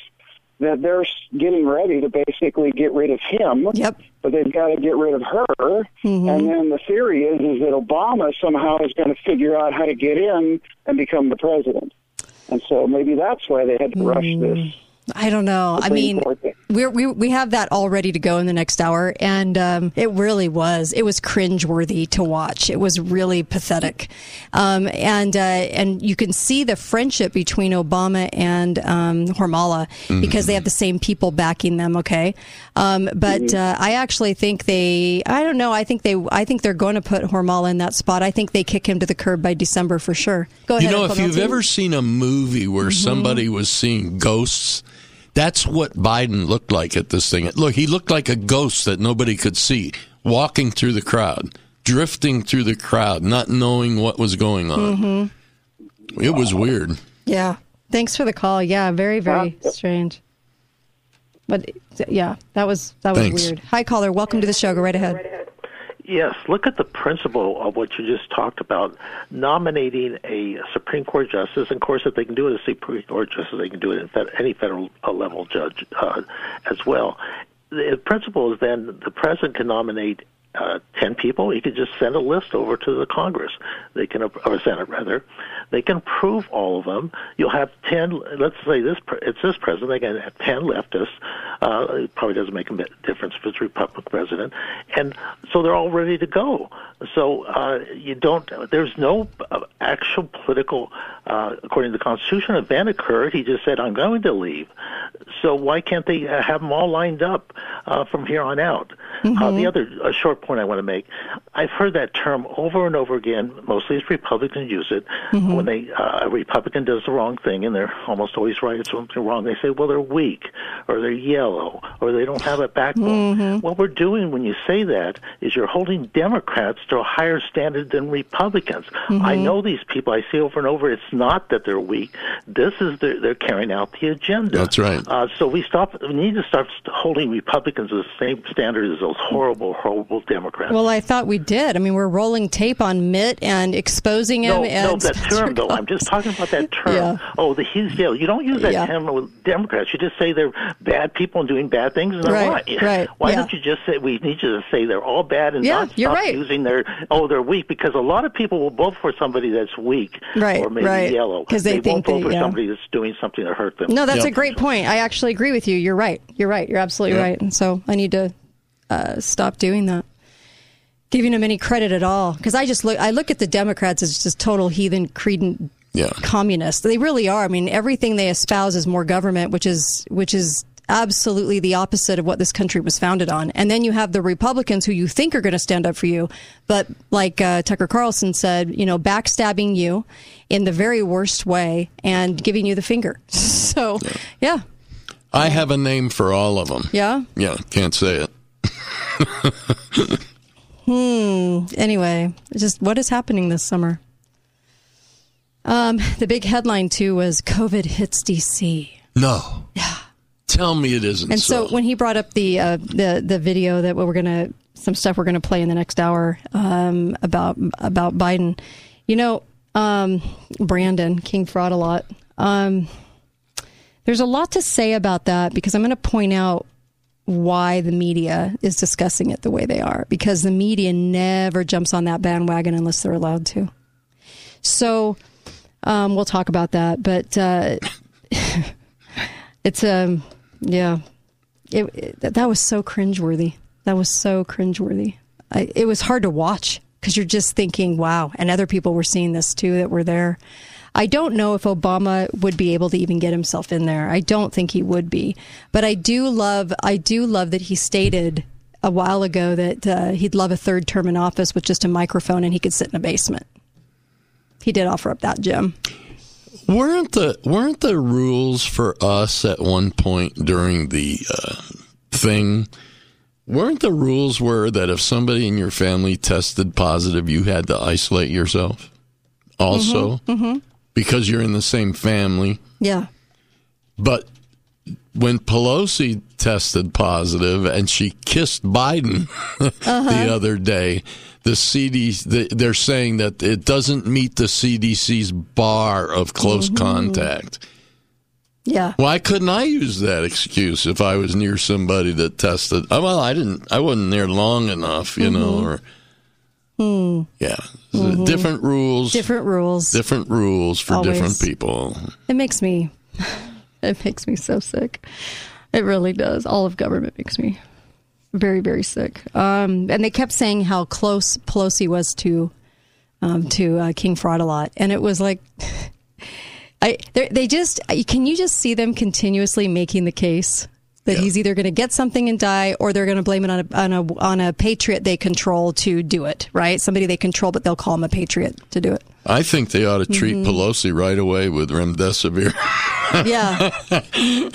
that they're getting ready to basically get rid of him. Yep. But they've got to get rid of her. Mm-hmm. And then the theory is is that Obama somehow is going to figure out how to get in and become the president. And so maybe that's why they had to rush Mm. this. I don't know. I mean, we're, we we have that all ready to go in the next hour, and um, it really was. It was cringeworthy to watch. It was really pathetic, um, and uh, and you can see the friendship between Obama and um, Hormala because they have the same people backing them. Okay, um, but uh, I actually think they. I don't know. I think they. I think they're going to put Hormala in that spot. I think they kick him to the curb by December for sure. Go ahead. You know, if you've ever seen a movie where Mm-hmm. somebody was seeing ghosts, that's what Biden looked like at this thing. Look, he looked like a ghost that nobody could see, walking through the crowd, drifting through the crowd, not knowing what was going on. Mhm. It was weird. Yeah. Thanks for the call. Yeah, very very strange. But yeah, that was that was Thanks. weird. Hi caller, welcome to the show. Go right ahead. Yes, look at the principle of what you just talked about, nominating a Supreme Court justice. And of course, if they can do it as Supreme Court justice, they can do it fed- any federal uh, level judge uh, as well. The principle is then the president can nominate uh, 10 people. He could just send a list over to the Congress. They can, or Senate rather. They can prove all of them. You'll have 10, let's say this it's this president, they can have 10 leftists. Uh, it probably doesn't make a difference if it's a Republican president. And so they're all ready to go. So uh, you don't, there's no uh, actual political, uh, according to the Constitution, event occurred. He just said, I'm going to leave. So why can't they uh, have them all lined up uh, from here on out? Uh, the other a short point I want to make, I've heard that term over and over again. Mostly as Republicans use it when they uh, a Republican does the wrong thing, and they're almost always right. It's something wrong. They say, well, they're weak, or they're yellow, or they don't have a backbone. What we're doing when you say that is you're holding Democrats to a higher standard than Republicans. I Mhm. know these people. I see over and over. It's not that they're weak. This is they're, they're carrying out the agenda. That's right. Uh, so we stop. We need to start holding Republicans to the same standard as those horrible, horrible Democrats. Well, I thought we did. I mean, we're rolling tape on Mitt and exposing him no, and no, that Spencer term though. I'm just talking about that term. Yeah. Oh, the he's yellow. You don't use that Yeah. term with Democrats. You just say they're bad people and doing bad things, and they're Right, right. right, Why yeah. don't you just say we need you to say they're all bad and Yeah, not you're stop right. using their oh they're weak because a lot of people will vote for somebody that's weak Right, or maybe right. yellow 'Cause they won't think vote they- for yeah. somebody that's doing something to hurt them. No, that's a great point. I actually agree with you. You're right. You're right. You're absolutely Yeah. right. And so I need to uh, stop doing that. Giving them any credit at all, because I just look. I look at the Democrats as just total heathen, credent yeah. communists. They really are. I mean, everything they espouse is more government, which is which is absolutely the opposite of what this country was founded on. And then you have the Republicans who you think are going to stand up for you, but like uh, Tucker Carlson said, you know, backstabbing you in the very worst way and giving you the finger. So, yeah, I have a name for all of them. yeah. Yeah, can't say it. Hmm. Anyway, just what is happening this summer? Um, the big headline too was COVID hits DC. No. Yeah. Tell me it isn't And so, when he brought up the uh, the the video that we're gonna some stuff we're gonna play in the next hour um, about about Biden, you know, um, Brandon King fraud a lot. Um, there's a lot to say about that because I'm going to point out why the media is discussing it the way they are because the media never jumps on that bandwagon unless they're allowed to. So um, we'll talk about that, but uh, it's um Yeah, it, it, that- was so cringeworthy. That was so cringeworthy. I, it was hard to watch because you're just thinking, "Wow!" And other people were seeing this too that were there. I don't know if Obama would be able to even get himself in there. I don't think he would be, but I do love. I do love that he stated a while ago that uh, he'd love a third term in office with just a microphone and he could sit in a basement. He did offer up that, Jim. Weren't the weren't the rules for us at one point during the uh, thing? Weren't the rules were that if somebody in your family tested positive, you had to isolate yourself? Also, hmm because you're in the same family. Yeah. But when Pelosi tested positive and she kissed Biden Uh-huh. the other day, the CDC they're saying that it doesn't meet the CDC's bar of close Mm-hmm. contact. Yeah. Why couldn't I use that excuse if I was near somebody that tested? oh, Well, I didn't. I wasn't there long enough, you know. Mhm. Or Hmm. yeah, Mhm. different rules. Different rules. Different rules for Always. different people. It makes me, it makes me so sick. It really does. All of government makes me very, very sick. Um, and they kept saying how close Pelosi was to, um, to uh, King Fraud a lot, and it was like, I they just can you just see them continuously making the case that he's either going to get something and die, or they're going to blame it on a, on a on a patriot they control to do it. Right? Somebody they control, but they'll call him a patriot to do it. I think they ought to treat Mhm. Pelosi right away with remdesivir. Yeah.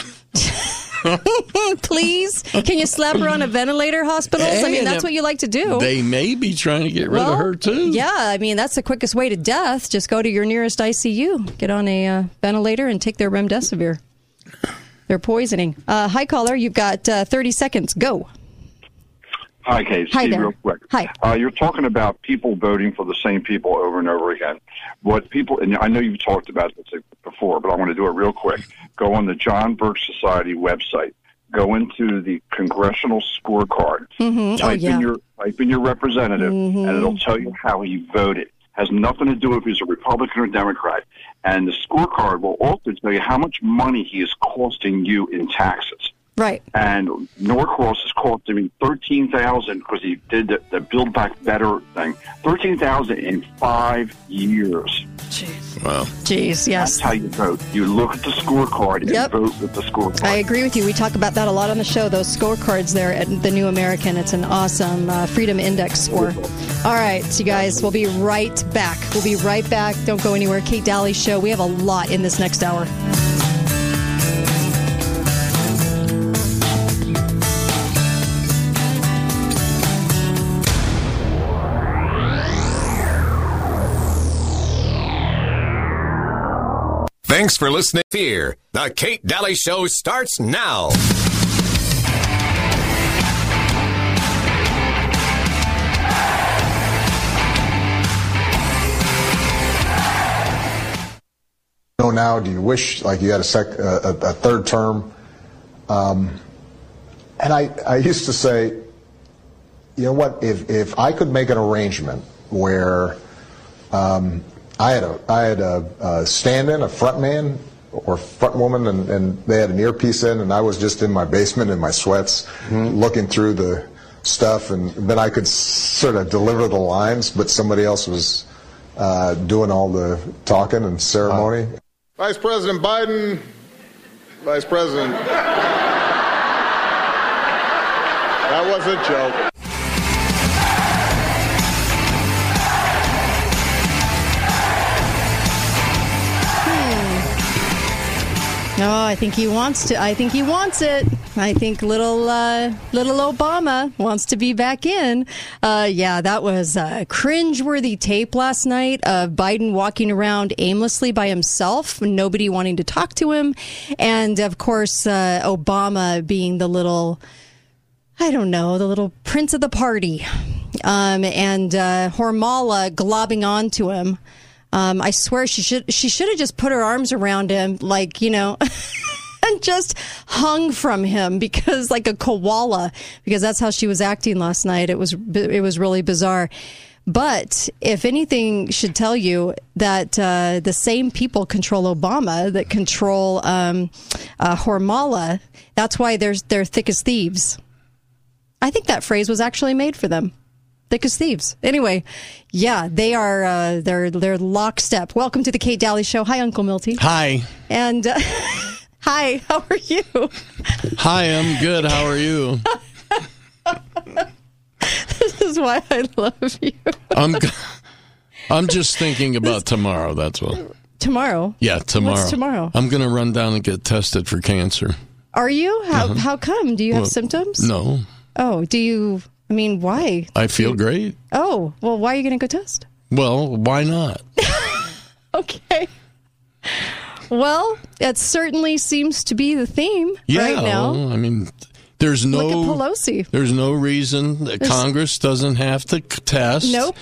Please, can you slap her on a ventilator, hospitals? I mean, that's what you like to do. They may be trying to get rid Well, of her too. Yeah, I mean that's the quickest way to death. Just go to your nearest ICU, get on a uh, ventilator, and take their remdesivir. They're poisoning. Uh, hi, caller. You've got uh, 30 seconds. Go. Hi, Kate. Hi Steve, there. real quick. Hi. Uh, you're talking about people voting for the same people over and over again. What people, and I know you've talked about this before, but I want to do it real quick. Go on the John Birch Society website. Go into the congressional scorecard. Mhm. Oh, Type yeah. in your type in your representative, Mhm. and it'll tell you how he voted. Has nothing to do with if he's a Republican or Democrat. And the scorecard will also tell you how much money he is costing you in taxes. Right. And Norcross is costing me thirteen thousand because he did the, the Build Back Better thing. Thirteen thousand in five years. Jeez. Wow. Jeez, yes. That's how you vote. You look at the scorecard and vote with the scorecard. I agree with you. We talk about that a lot on the show. Those scorecards there at the New American. It's an awesome uh, Freedom Index score. All right, you guys, we'll be right back. We'll be right back. Don't go anywhere. Kate Dalley Show. We have a lot in this next hour. Thanks for listening. Fear. The Kate Dalley Show starts now. know now? Do you wish like you had a, sec, a, a third term? Um, and I, I used to say, you know what? If if I could make an arrangement where um, I had a I had a, a stand-in, a front man or front woman, and, and they had an earpiece in, and I was just in my basement in my sweats, looking through the stuff, and then I could sort of deliver the lines, but somebody else was uh, doing all the talking and ceremony. Vice President Biden, Vice President. That was a joke. No, I think he wants to. I think he wants it. I think little uh, little Obama wants to be back in. Uh, yeah, that was a cringeworthy tape last night of Biden walking around aimlessly by himself, nobody wanting to talk to him, and of course uh, Obama being the little. I don't know, the little prince of the party. Um, and uh, Hormala globbing onto him. Um, I swear she should she should have just put her arms around him, like you know, and just hung from him because like a koala, because that's how she was acting last night. It was it was really bizarre. But if anything should tell you that uh, the same people control Obama that control um, uh, Hormala, that's why there's they're thick as thieves. I think that phrase was actually made for them. Thick as thieves. Anyway, yeah, they are. Uh, they're they're lockstep. Welcome to the Kate Dalley Show. Hi, Uncle Milty. Hi. And uh, hi, how are you? Hi, I'm good. How are you? this is why I love you. I'm I'm just thinking about tomorrow. That's what. Tomorrow. Yeah, tomorrow. What's tomorrow? I'm going to run down and get tested for cancer. Are you? How Uh-huh. how come? Do you have Well, symptoms? No, Oh, do you? I mean, why? I feel great. Oh, well, why are you going to go test? Well, why not? Okay. Well, it certainly seems to be the theme Yeah, right now. well, I mean, there's no Look at Pelosi. There's no reason that There's- Congress doesn't have to test. Nope.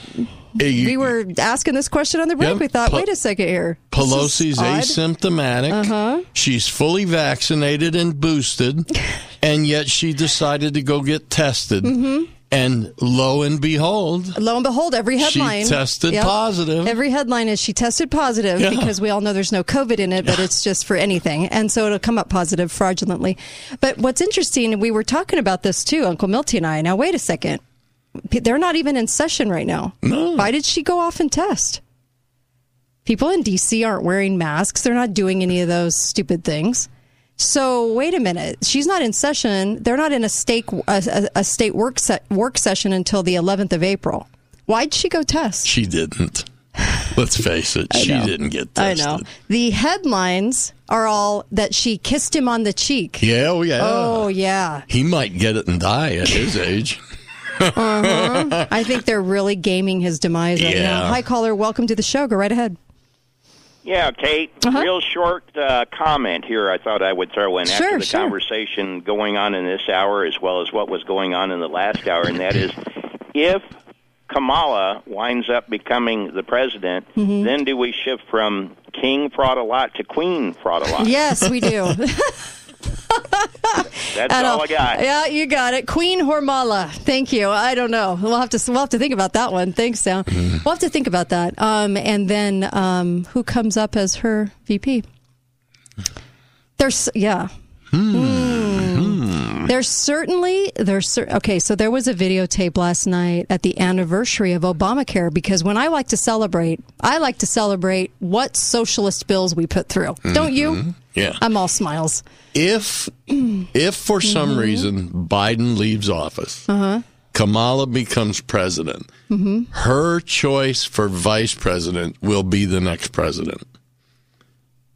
You- we were asking this question on the break. We thought, Pe- wait a second here. Pelosi's asymptomatic. Uh-huh. She's fully vaccinated and boosted, and yet she decided to go get tested. Mhm. And lo and behold, Lo and behold, every headline She tested positive. Every headline is she tested positive Yeah. because we all know there's no COVID in it, but it's just for anything, and so it'll come up positive fraudulently. But what's interesting, we were talking about this too, Uncle Milty and I. Now, wait a second, they're not even in session right now. No. Why did she go off and test? People in D.C. aren't wearing masks. They're not doing any of those stupid things. So wait a minute. She's not in session. They're not in a state a, a, state work se- work session until the 11th of April. Why'd she go test? she didn't. Let's face it, she know. didn't get tested. I know. The headlines are all that she kissed him on the cheek. Yeah, oh yeah. Oh yeah. He might get it and die at his age. Uh-huh. I think they're really gaming his demise right now. Yeah. Hi caller, welcome to the show. Go right ahead. Yeah, Kate, Uh-huh. real short uh, comment here I thought I would throw in Sure, after the sure. conversation going on in this hour as well as what was going on in the last hour, and that is if Kamala winds up becoming the president, Mm-hmm. then do we shift from King fraud a lot to Queen fraud a lot? Yes, we do. That's I all. I got. Yeah, you got it. Queen Hormala. Thank you. I don't know. We'll have to we'll have to think about that one. Thanks, Sam. Mm-hmm. We'll have to think about that. Um, and then um, who comes up as her VP? There's yeah. Hmm. There's certainly there's cer- okay. So there was a videotape last night at the anniversary of Obamacare because when I like to celebrate, I like to celebrate what socialist bills we put through. Don't you? Mhm. Yeah. I'm all smiles. If if for some Mm-hmm. reason Biden leaves office, Uh huh. Kamala becomes president, hmm her choice for vice president will be the next president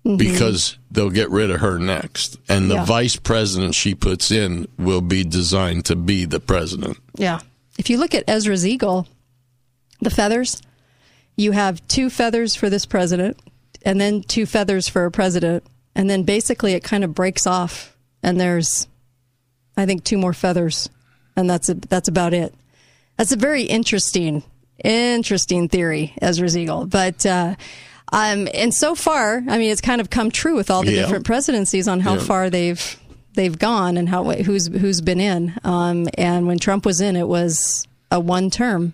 Mm-hmm. because they'll get rid of her next. And the Yeah. vice president she puts in will be designed to be the president. Yeah. If you look at Ezra's eagle, the feathers, you have two feathers for this president, and then two feathers for a president, and then basically it kind of breaks off, and there's, I think, two more feathers, and that's that's about it. That's a very interesting, interesting theory, Ezra's eagle, but. Uh, um, and so far, I mean, it's kind of come true with all the Yeah. different presidencies on how Yeah. far they've they've gone and how who's who's been in. Um, and when Trump was in, it was a one term,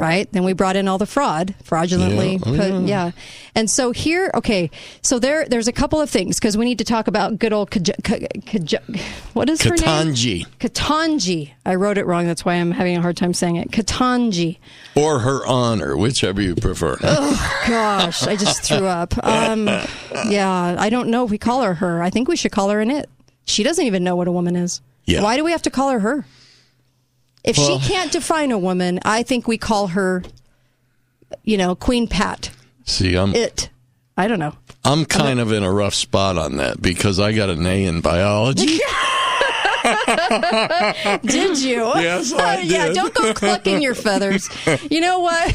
right? Then we brought in all the fraud, fraudulently Yeah. Oh, put, yeah. yeah. And so here, okay, so there there's a couple of things because we need to talk about good old Kaj- Kaj- Kaj- what is her name? Katanji Katanji. I wrote it wrong. That's why I'm having a hard time saying it. Katanji. or her honor, whichever you prefer. Oh gosh, I just threw up. Um, yeah, I don't know if we call her her. I think we should call her an it. She doesn't even know what a woman is. Yeah. Why do we have to call her her? If Well- she can't define a woman, I think we call her, you know, Queen Pat. See, I'm It. I don't know. I'm kind of in a rough spot on that because I got an A in biology. did you? Yes, I did. yeah, don't go clucking your feathers. You know what?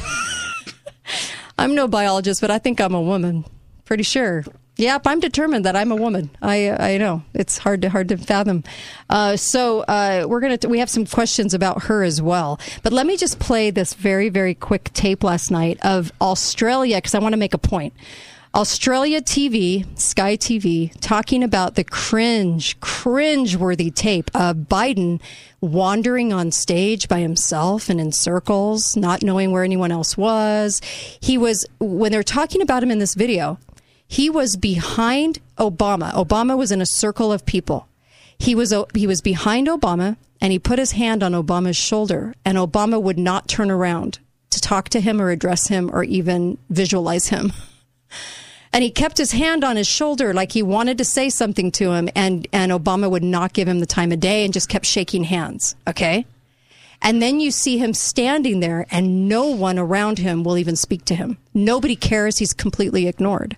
I'm no biologist, but I think I'm a woman. Pretty sure. Yep, I'm determined that I'm a woman. I I know it's hard to hard to fathom. Uh, so uh, we're gonna we have some questions about her as well. But let me just play this very very quick tape last night of Australia because I want to make a point. Australia TV, Sky TV, talking about the cringe, cringe-worthy tape of Biden wandering on stage by himself and in circles, not knowing where anyone else was. He was when they're talking about him in this video. He was behind Obama. Obama was in a circle of people. He was he was behind Obama and he put his hand on Obama's shoulder and Obama would not turn around to talk to him or address him or even visualize him. And he kept his hand on his shoulder like he wanted to say something to him and and Obama would not give him the time of day and just kept shaking hands, okay? And then you see him standing there and no one around him will even speak to him. Nobody cares, he's completely ignored.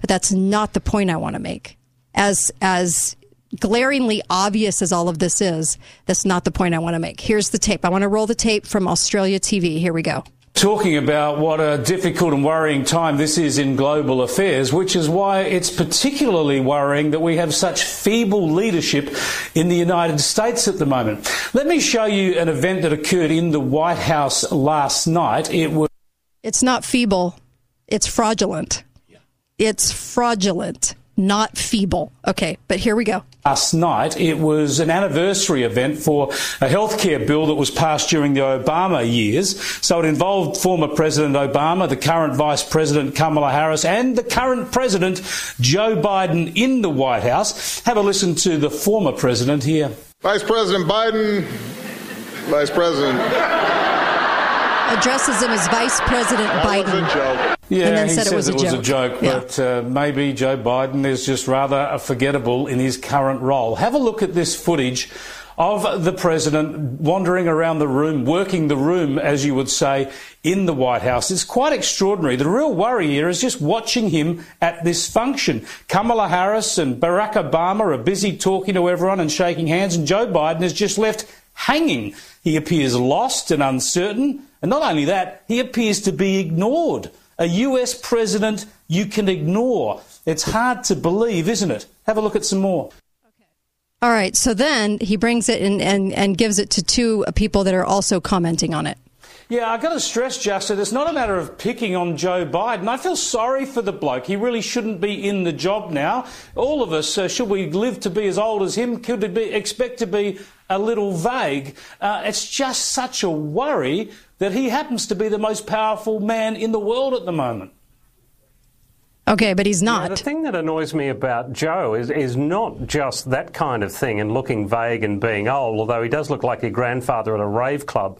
But that's not the point I want to make. As as glaringly obvious as all of this is, that's not the point I want to make. Here's the tape. I want to roll the tape from Australia TV. Here we go. Talking about what a difficult and worrying time this is in global affairs, which is why it's particularly worrying that we have such feeble leadership in the United States at the moment. Let me show you an event that occurred in the White House last night. It was. It's not feeble, it's fraudulent. It's fraudulent, not feeble. Okay, but here we go. Last night, it was an anniversary event for a healthcare bill that was passed during the Obama years. So it involved former President Obama, the current Vice President Kamala Harris, and the current President Joe Biden in the White House. Have a listen to the former president here. Vice President Biden, Vice President. Addresses him as Vice President Biden. Yeah, and then he said it says was a joke. Yeah. but uh, maybe Joe Biden is just rather forgettable in his current role. Have a look at this footage of the president wandering around the room, working the room, as you would say, in the White House. It's quite extraordinary. The real worry here is just watching him at this function. Kamala Harris and Barack Obama are busy talking to everyone and shaking hands, and Joe Biden is just left hanging. He appears lost and uncertain, and not only that, he appears to be ignored. A US president you can ignore. It's hard to believe, isn't it? Have a look at some more. All right, so then he brings it in and, and gives it to two people that are also commenting on it. Yeah, I've got to stress, Justin, it's not a matter of picking on Joe Biden. I feel sorry for the bloke. He really shouldn't be in the job now. All of us, uh, should we live to be as old as him, could be, expect to be a little vague. Uh, it's just such a worry that he happens to be the most powerful man in the world at the moment. Okay, but he's not. Yeah, the thing that annoys me about Joe is, is not just that kind of thing and looking vague and being old, although he does look like your grandfather at a rave club.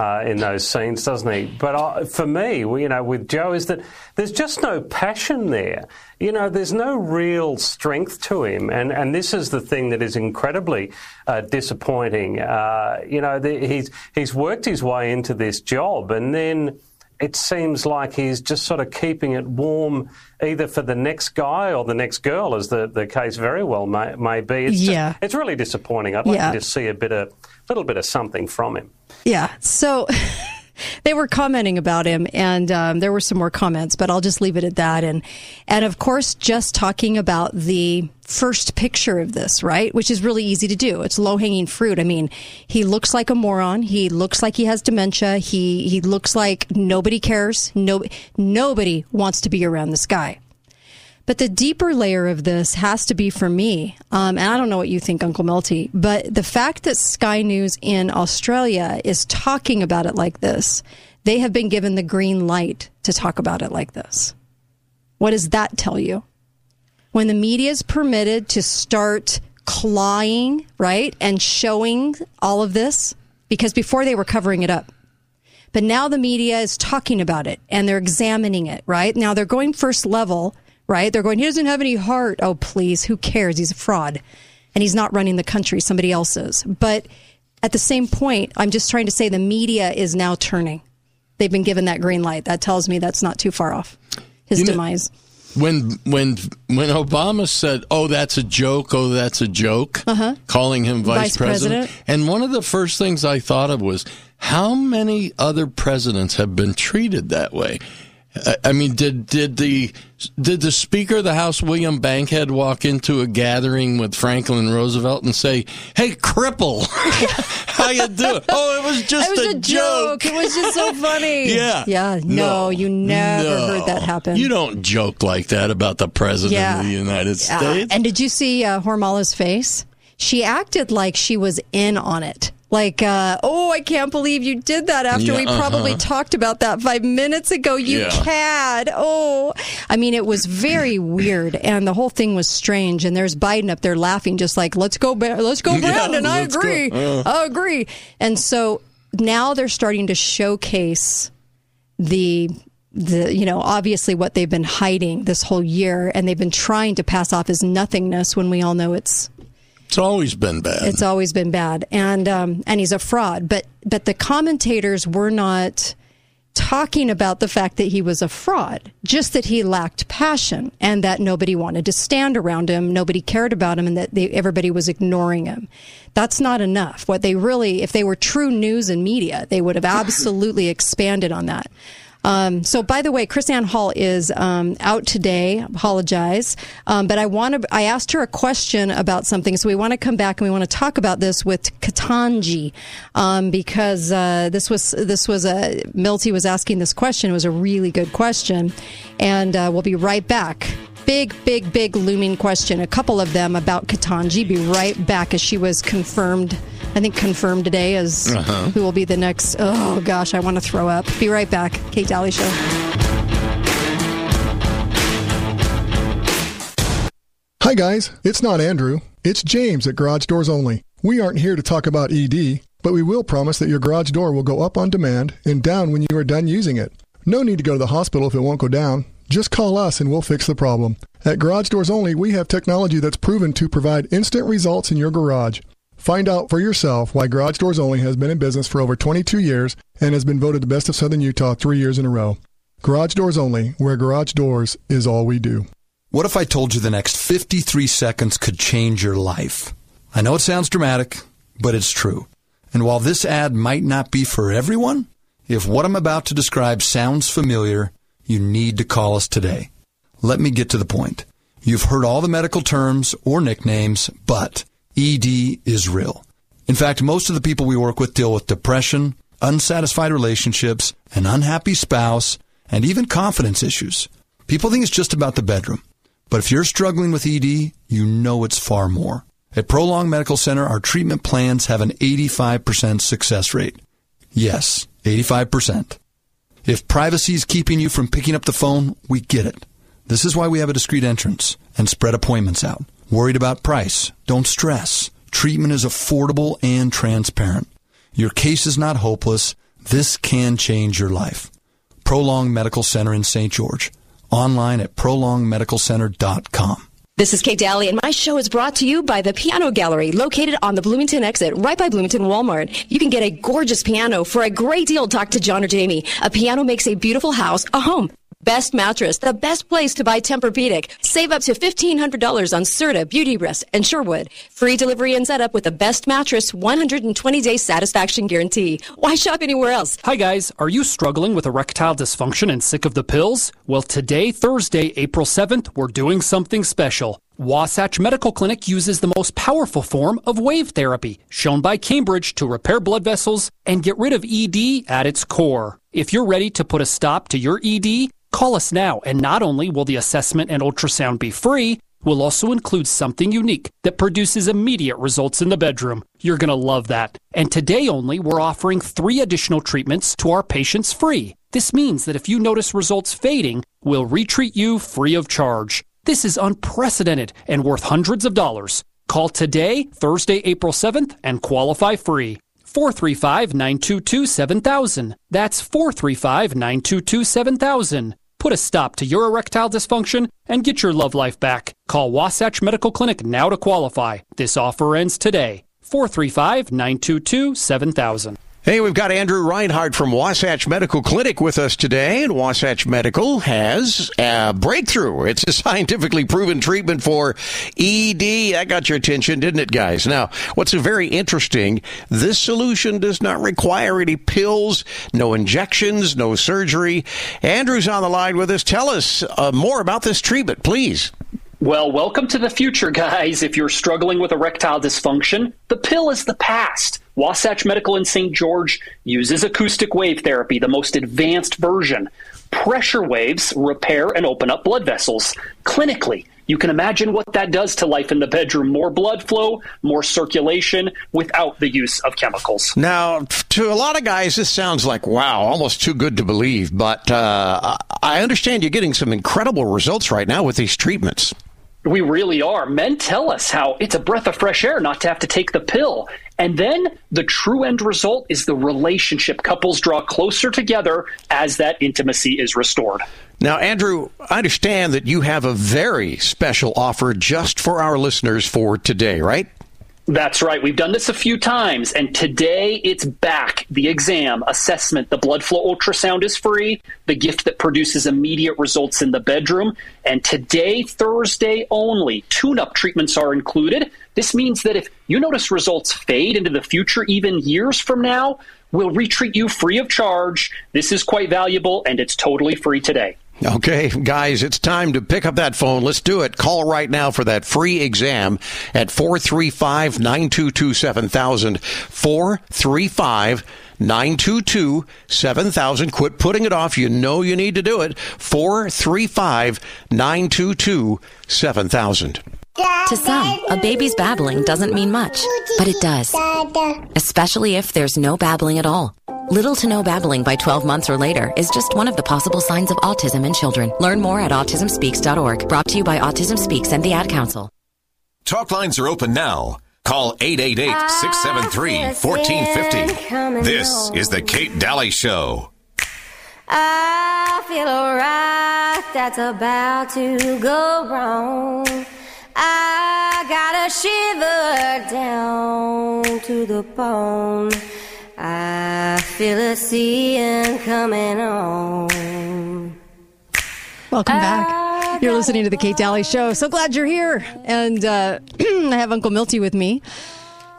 Uh, in those scenes, doesn't he? But uh, for me, you know, with Joe, is that there's just no passion there. You know, there's no real strength to him, and and this is the thing that is incredibly uh, disappointing. Uh, you know, the, he's he's worked his way into this job, and then it seems like he's just sort of keeping it warm either for the next guy or the next girl, as the, the case very well may, may be. It's Yeah. Just, it's really disappointing. I'd like Yeah. to just see a bit of little bit of something from him. Yeah. So they were commenting about him, and um, there were some more comments, but I'll just leave it at that. And and of course, just talking about the first picture of this, right? Which is really easy to do. It's low hanging fruit. I mean, he looks like a moron. He looks like he has dementia. He he looks like nobody cares. No nobody wants to be around this guy. But the deeper layer of this has to be for me, um, and I don't know what you think, Uncle Milty, but the fact that Sky News in Australia is talking about it like this, they have been given the green light to talk about it like this. What does that tell you? When the media is permitted to start clawing, right, and showing all of this, because before they were covering it up. But now the media is talking about it and they're examining it, right? Now they're going first level, right? They're going, he doesn't have any heart. Oh, please, who cares? He's a fraud. And he's not running the country, somebody else is. But at the same point, I'm just trying to say the media is now turning. They've been given that green light. That tells me that's not too far off his You know- demise. when when when Obama said, "Oh, that's a joke. Oh, that's a joke," Uh-huh. calling him vice, Vice president. and one of the first things I thought of was how many other presidents have been treated that way. I- mean, did did the did the Speaker of the House, William Bankhead, walk into a gathering with Franklin Roosevelt and say, "Hey, cripple, how you doing?" Oh, it was just it was a, a joke. It was just so funny. Yeah. Yeah. No, you never No. heard that happen. You don't joke like that about the president Yeah. of the United Yeah. States. And did you see uh, Hormala's face? She acted like she was in on it. Like, uh, oh, I can't believe you did that after Yeah, we probably uh-huh. talked about that five minutes ago. You Yeah. cad. Oh, I mean, it was very weird, and the whole thing was strange. And there's Biden up there laughing, just like, "Let's go, let's go, Yeah, Brandon. I let's go. agree. Uh. I agree." And so now they're starting to showcase the the you know obviously what they've been hiding this whole year and they've been trying to pass off as nothingness when we all know it's It's always been bad. it's always been bad. And um and he's a fraud. But but the commentators were not talking about the fact that he was a fraud just that he lacked passion and that nobody wanted to stand around him nobody cared about him and that they, everybody was ignoring him. That's not enough. What they really if they were true news and media they would have absolutely expanded on that um, so, by the way, KrisAnne Hall is um, out today. Apologize, um, but I want to. I asked her a question about something, so we want to come back and we want to talk about this with Ketanji um, because uh, this was this was a Milty was asking this question. It was a really good question, and uh, we'll be right back. Big, big, big looming question. A couple of them about Ketanji. Be right back as she was confirmed. I think confirmed today as Uh-huh. who will be the next. Oh gosh, I want to throw up. Be right back. Kate Dalley Show. Hi, guys. It's not Andrew. It's James at Garage Doors Only. We aren't here to talk about ED, but we will promise that your garage door will go up on demand and down when you are done using it. No need to go to the hospital if it won't go down. Just call us and we'll fix the problem. At Garage Doors Only, we have technology that's proven to provide instant results in your garage. Find out for yourself why Garage Doors Only has been in business for over 22 years and has been voted the best of Southern Utah three years in a row. Garage Doors Only, where garage doors is all we do. What if I told you the next 53 seconds could change your life? I know it sounds dramatic, but it's true. And while this ad might not be for everyone, if what I'm about to describe sounds familiar, you need to call us today. Let me get to the point. You've heard all the medical terms or nicknames, but ED is real. In fact, most of the people we work with deal with depression, unsatisfied relationships, an unhappy spouse, and even confidence issues. People think it's just about the bedroom. But if you're struggling with ED, you know it's far more. At Prolong Medical Center, our treatment plans have an 85% success rate. Yes, 85%. If privacy is keeping you from picking up the phone, we get it. This is why we have a discreet entrance and spread appointments out. Worried about price? Don't stress. Treatment is affordable and transparent. Your case is not hopeless. This can change your life. Prolong Medical Center in St. George. Online at prolongmedicalcenter.com. This is Kate Dalley, and my show is brought to you by the Piano Gallery, located on the Bloomington exit, right by Bloomington Walmart. You can get a gorgeous piano for a great deal. Talk to John or Jamie. A piano makes a beautiful house a home. Best mattress, the best place to buy Tempur-Pedic. Save up to $1,500 on Serta, Beauty Rest, and Sherwood. Free delivery and setup with the best mattress, 120-day satisfaction guarantee. Why shop anywhere else? Hi guys, are you struggling with erectile dysfunction and sick of the pills? Well, today, Thursday, April 7th, we're doing something special. Wasatch Medical Clinic uses the most powerful form of wave therapy, shown by Cambridge to repair blood vessels and get rid of ED at its core. If you're ready to put a stop to your ED, call us now, and not only will the assessment and ultrasound be free, we'll also include something unique that produces immediate results in the bedroom. You're going to love that. And today only, we're offering three additional treatments to our patients free. This means that if you notice results fading, we'll retreat you free of charge. This is unprecedented and worth hundreds of dollars. Call today, Thursday, April 7th, and qualify free. 435 922 7000. That's 435 922 7000. Put a stop to your erectile dysfunction and get your love life back. Call Wasatch Medical Clinic now to qualify. This offer ends today. 435 922 7000. Hey, we've got Andrew Reinhardt from Wasatch Medical Clinic with us today, and Wasatch Medical has a breakthrough. It's a scientifically proven treatment for ED. That got your attention, didn't it, guys? Now, what's very interesting, this solution does not require any pills, no injections, no surgery. Andrew's on the line with us. Tell us uh, more about this treatment, please. Well, welcome to the future, guys. If you're struggling with erectile dysfunction, the pill is the past. Wasatch Medical in St. George uses acoustic wave therapy, the most advanced version. Pressure waves repair and open up blood vessels. Clinically, you can imagine what that does to life in the bedroom. More blood flow, more circulation without the use of chemicals. Now, to a lot of guys, this sounds like, wow, almost too good to believe. But uh, I understand you're getting some incredible results right now with these treatments. We really are. Men tell us how it's a breath of fresh air not to have to take the pill. And then the true end result is the relationship. Couples draw closer together as that intimacy is restored. Now, Andrew, I understand that you have a very special offer just for our listeners for today, right? That's right. We've done this a few times, and today it's back. The exam, assessment, the blood flow ultrasound is free, the gift that produces immediate results in the bedroom. And today, Thursday only, tune up treatments are included. This means that if you notice results fade into the future, even years from now, we'll retreat you free of charge. This is quite valuable, and it's totally free today. Okay, guys, it's time to pick up that phone. Let's do it. Call right now for that free exam at 435 922 7000. 435 922 7000. Quit putting it off. You know you need to do it. 435 922 7000. To some, a baby's babbling doesn't mean much, but it does. Especially if there's no babbling at all. Little to no babbling by 12 months or later is just one of the possible signs of autism in children. Learn more at autismspeaks.org. Brought to you by Autism Speaks and the Ad Council. Talk lines are open now. Call 888-673-1450. This is the Kate Dalley Show. I feel alright, that's about to go wrong. I got a shiver down to the bone. I feel a sea coming on. Welcome back. You're listening to the Kate Dalley Show. So glad you're here. And uh, I have Uncle Milty with me.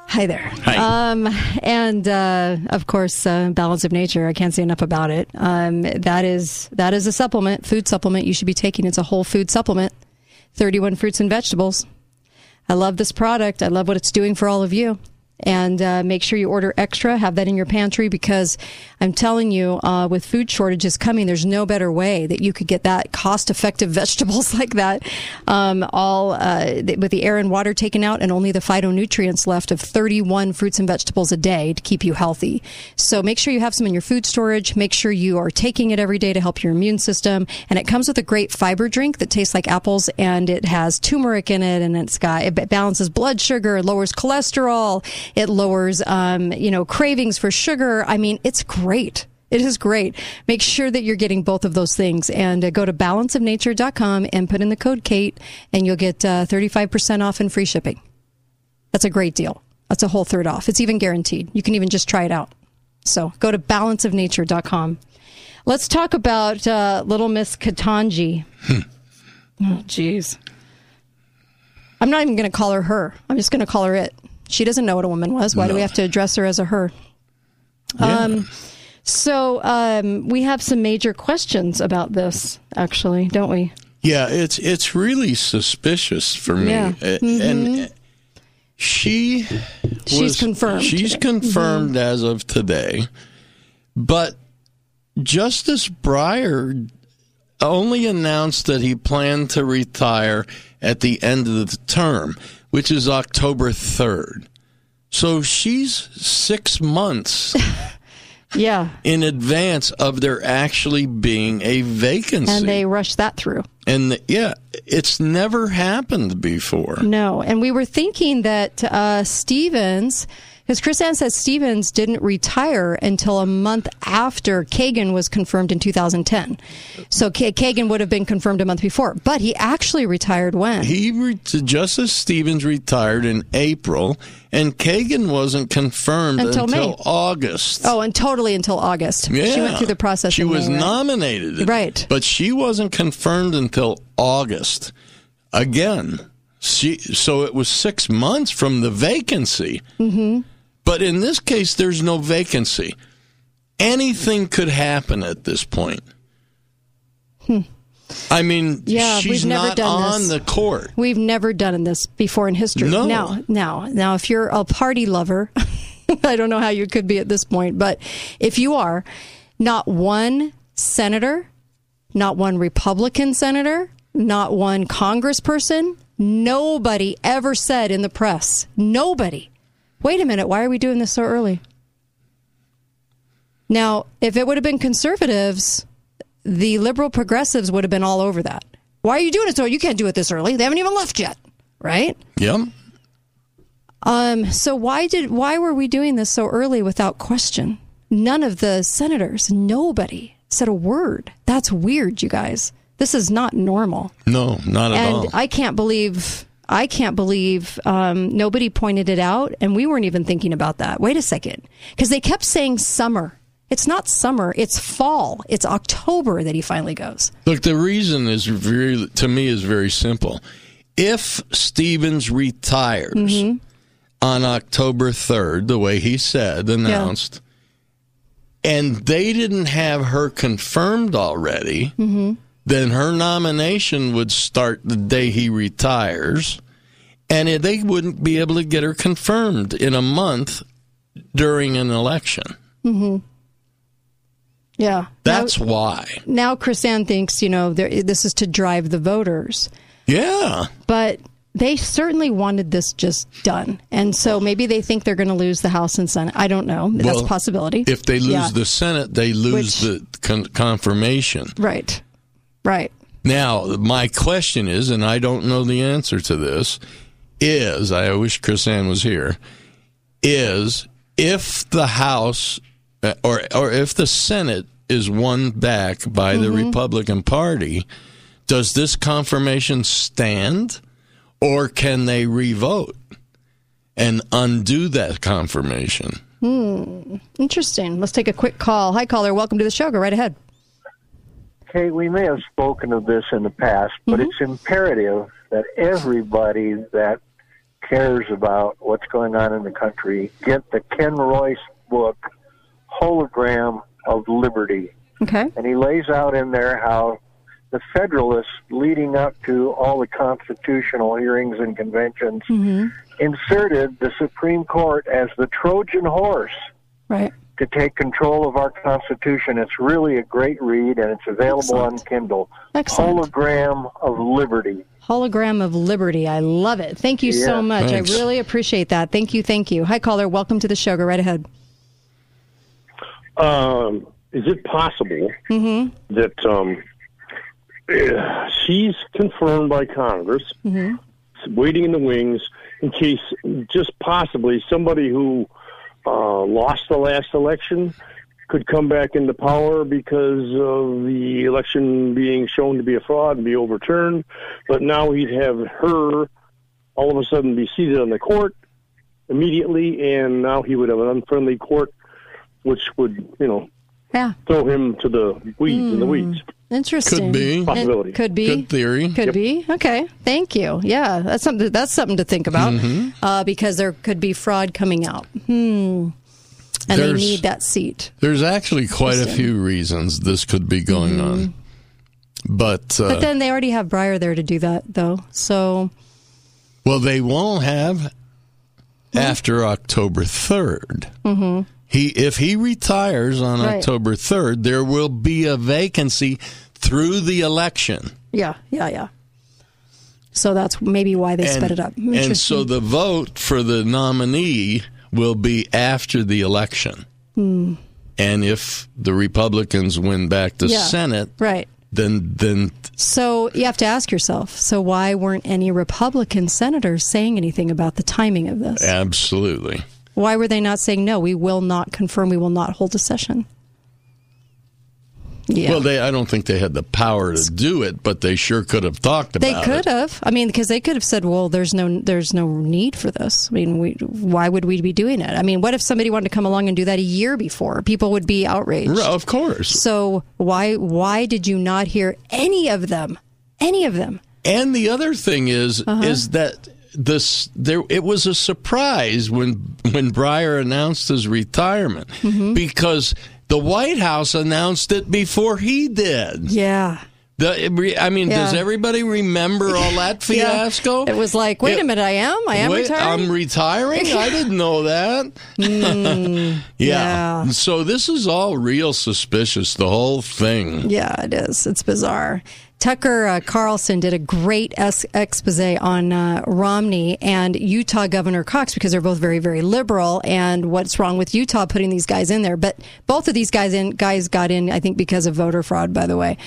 Hi there. Hi. Um, and uh, of course, uh, Balance of Nature. I can't say enough about it. Um, that is that is a supplement, food supplement you should be taking. It's a whole food supplement, 31 fruits and vegetables. I love this product. I love what it's doing for all of you. And uh, make sure you order extra. Have that in your pantry because I'm telling you, uh, with food shortages coming, there's no better way that you could get that cost-effective vegetables like that, um, all uh, with the air and water taken out, and only the phytonutrients left of 31 fruits and vegetables a day to keep you healthy. So make sure you have some in your food storage. Make sure you are taking it every day to help your immune system. And it comes with a great fiber drink that tastes like apples, and it has turmeric in it, and it's got it balances blood sugar, lowers cholesterol. It lowers, um, you know, cravings for sugar. I mean, it's great. It is great. Make sure that you're getting both of those things and uh, go to balanceofnature.com and put in the code Kate and you'll get uh, 35% off and free shipping. That's a great deal. That's a whole third off. It's even guaranteed. You can even just try it out. So go to balanceofnature.com. Let's talk about uh, Little Miss Ketanji. oh, jeez. I'm not even going to call her her. I'm just going to call her it. She doesn't know what a woman was. Why do we have to address her as a her? Um, so um, we have some major questions about this, actually, don't we? Yeah, it's it's really suspicious for me. Yeah. Mhm. And she She's was- confirmed. She's confirmed as of today. But Justice Breyer only announced that he planned to retire at the end of the term, which is October 3rd. So she's 6 months Yeah. in advance of there actually being a vacancy. And they rushed that through. And the- yeah, it's never happened before. No. And we were thinking that uh, Stevens, Because KrisAnne says Stevens didn't retire until a month after Kagan was confirmed in 2010. So K- Kagan would have been confirmed a month before, but he actually retired when? He re- Justice Stevens retired in April, and Kagan wasn't confirmed Until until. August. Oh, and totally until August. Yeah. She went through the process. She was May, right? nominated, Right. But she wasn't confirmed until August. Again, she so it was six months from the vacancy. Mm-hmm. But in this case, there's no vacancy. Anything could happen at this point. I mean, Hmm. Yeah, she's we've never not done on this. the court. We've never done this before in history. No. Now, now, now, if you're a party lover, I don't know how you could be at this point, but if you are, not one senator, not one Republican senator, not one congressperson, nobody ever said in the press, nobody. Wait a minute, why are we doing this so early? Now, if it would have been conservatives, the liberal progressives would have been all over that. Why are you doing it so you can't do it this early? They haven't even left yet, right? Yep. Um, so why did why were we doing this so early without question? None of the senators, nobody said a word. That's weird, you guys. This is not normal. No, not at and all. I can't believe I can't believe um, nobody pointed it out, and we weren't even thinking about that. Wait a second, because they kept saying summer. It's not summer. It's fall. It's October that he finally goes. Look, the reason is very to me is very simple. If Stevens retires Mm-hmm. on October third, the way he said announced, and they didn't have her confirmed already, Mm-hmm. Then her nomination would start the day he retires, and they wouldn't be able to get her confirmed in a month during an election. Mm-hmm. Yeah. That's why. now KrisAnne thinks, you know, there, this is to drive the voters. Yeah. But they certainly wanted this just done. And so maybe they think they're going to lose the House and Senate. I don't know. That's Well, a possibility. If they lose Yeah. the Senate, they lose the con- confirmation. Right. Right. Now, my question is, and I don't know the answer to this, is I wish KrisAnne was here. Is if the House uh, or or if the Senate is won back by the Mhm. Republican Party, does this confirmation stand, or can they revote and undo that confirmation? Hmm. Interesting. Let's take a quick call. Hi, caller. Welcome to the show. Go right ahead. Okay, we may have spoken of this in the past, but Mm-hmm. it's imperative that everybody that cares about what's going on in the country get the Ken Royce book, Hologram of Liberty. Okay. And he lays out in there how the Federalists, leading up to all the constitutional hearings and conventions, Mm-hmm. inserted the Supreme Court as the Trojan horse Right. To take control of our Constitution. It's really a great read, and it's available on Kindle. Excellent. Hologram of Liberty. Hologram of Liberty. I love it. Thank you so much. Thanks. I really appreciate that. Thank you. Thank you. Hi, caller. Welcome to the show. Go right ahead. Um, is it possible Mm-hmm. that um, she's confirmed by Congress, Mm-hmm. waiting in the wings in case, just possibly, somebody who uh, lost the last election could come back into power because of the election being shown to be a fraud and be overturned. But now he'd have her all of a sudden be seated on the court immediately, and now he would have an unfriendly court, which would, you know, Yeah. throw him to the weeds in the Hmm. weeds. Interesting. Could be. Possibility. It could be. Good theory. Could Yep. be. Okay. Thank you. Yeah, that's something. That's something to think about Mhm. uh, because there could be fraud coming out. Hmm. And they need that seat. There's actually quite a few reasons this could be going on. But, uh, But then they already have Breyer there to do that, though. So well, they won't have after October 3rd. mhm. He if he retires on Right. October 3rd, there will be a vacancy through the election. yeah, yeah, yeah. So that's maybe why they sped it up. And so the vote for the nominee will be after the election. Hmm. And if the Republicans win back the Yeah. Senate, Right. then then So you have to ask yourself. So why weren't any Republican senators saying anything about the timing of this? absolutely. Why were they not saying no? We will not confirm. We will not hold a session. Yeah. Well, they I don't think they had the power to do it, but they sure could have talked about it. They it. could have. I mean, because they could have said, "Well, there's no, there's no need for this." I mean, we, why would we be doing it? I mean, what if somebody wanted to come along and do that a year before? People would be outraged. Of course. So why, why did you not hear any of them? Any of them? And the other thing is Uh-huh. is that this there it was a surprise when when Breyer announced his retirement Mm-hmm. because the White House announced it before he did. Yeah. The, I mean, does everybody remember all that Yeah. fiasco? It was like, wait a minute, I am, I am Wait, retiring. I'm retiring. I didn't know that. Mm, yeah. So this is all real suspicious. The whole thing. Yeah, it is. It's bizarre. Tucker uh, Carlson did a great es- expose on uh, Romney and Utah Governor Cox because they're both very, very liberal. And what's wrong with Utah putting these guys in there? But both of these guys in guys got in, I think, because of voter fraud. By the way,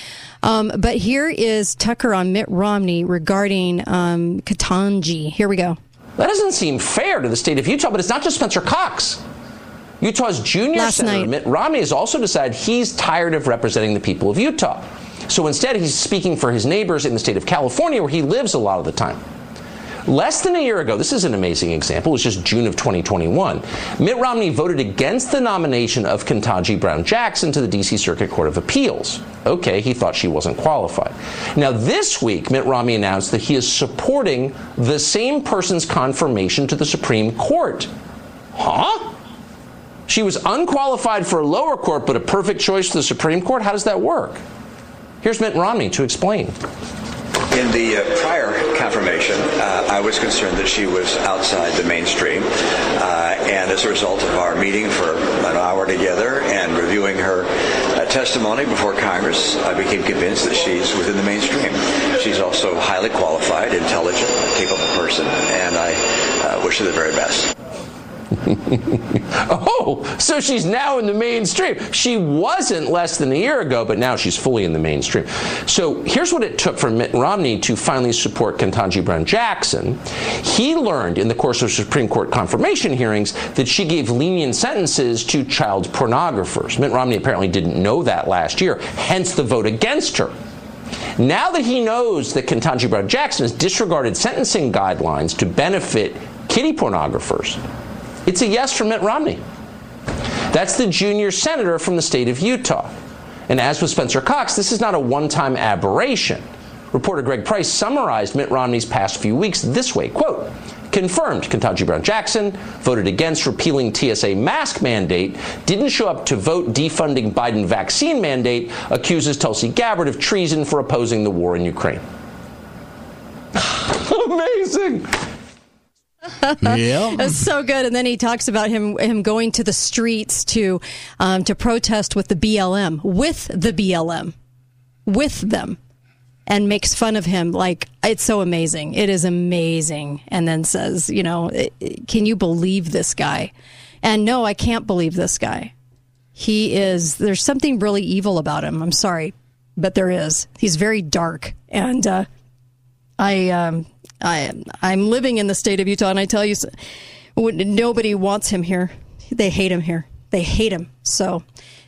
um, but here is Tucker on Mitt Romney regarding um, Ketanji. Here we go. That doesn't seem fair to the state of Utah, but it's not just Spencer Cox. Utah's junior Last senator night. Mitt Romney has also decided he's tired of representing the people of Utah. So instead, he's speaking for his neighbors in the state of California, where he lives a lot of the time. Less than a year ago, this is an amazing example, it was just June of 2021. Mitt Romney voted against the nomination of Ketanji Brown Jackson to the D.C. Circuit Court of Appeals. Okay, he thought she wasn't qualified. Now, this week, Mitt Romney announced that he is supporting the same person's confirmation to the Supreme Court. Huh? She was unqualified for a lower court, but a perfect choice for the Supreme Court? How does that work? Here's Mitt Romney to explain. In the uh, prior confirmation, uh, I was concerned that she was outside the mainstream. Uh, and as a result of our meeting for an hour together and reviewing her uh, testimony before Congress, I became convinced that she's within the mainstream. She's also highly qualified, intelligent, capable person, and I uh, wish her the very best. oh, so she's now in the mainstream. She wasn't less than a year ago, but now she's fully in the mainstream. So here's what it took for Mitt Romney to finally support Ketanji Brown Jackson. He learned in the course of Supreme Court confirmation hearings that she gave lenient sentences to child pornographers. Mitt Romney apparently didn't know that last year, hence the vote against her. Now that he knows that Ketanji Brown Jackson has disregarded sentencing guidelines to benefit kitty pornographers, it's a yes from Mitt Romney. That's the junior senator from the state of Utah. And as with Spencer Cox, this is not a one time aberration. Reporter Greg Price summarized Mitt Romney's past few weeks this way quote, confirmed Ketanji Brown Jackson, voted against repealing TSA mask mandate, didn't show up to vote defunding Biden vaccine mandate, accuses Tulsi Gabbard of treason for opposing the war in Ukraine. Amazing. Yeah. It's so good. And then he talks about him him going to the streets to um, to protest with the BLM, with the BLM, with them, and makes fun of him. Like it's so amazing. It is amazing. And then says, you know, can you believe this guy? And no, I can't believe this guy. He is. There's something really evil about him. I'm sorry, but there is. He's very dark, and uh, I um, I I'm living in the state of Utah, and I tell you, nobody wants him here. They hate him here. They hate him. So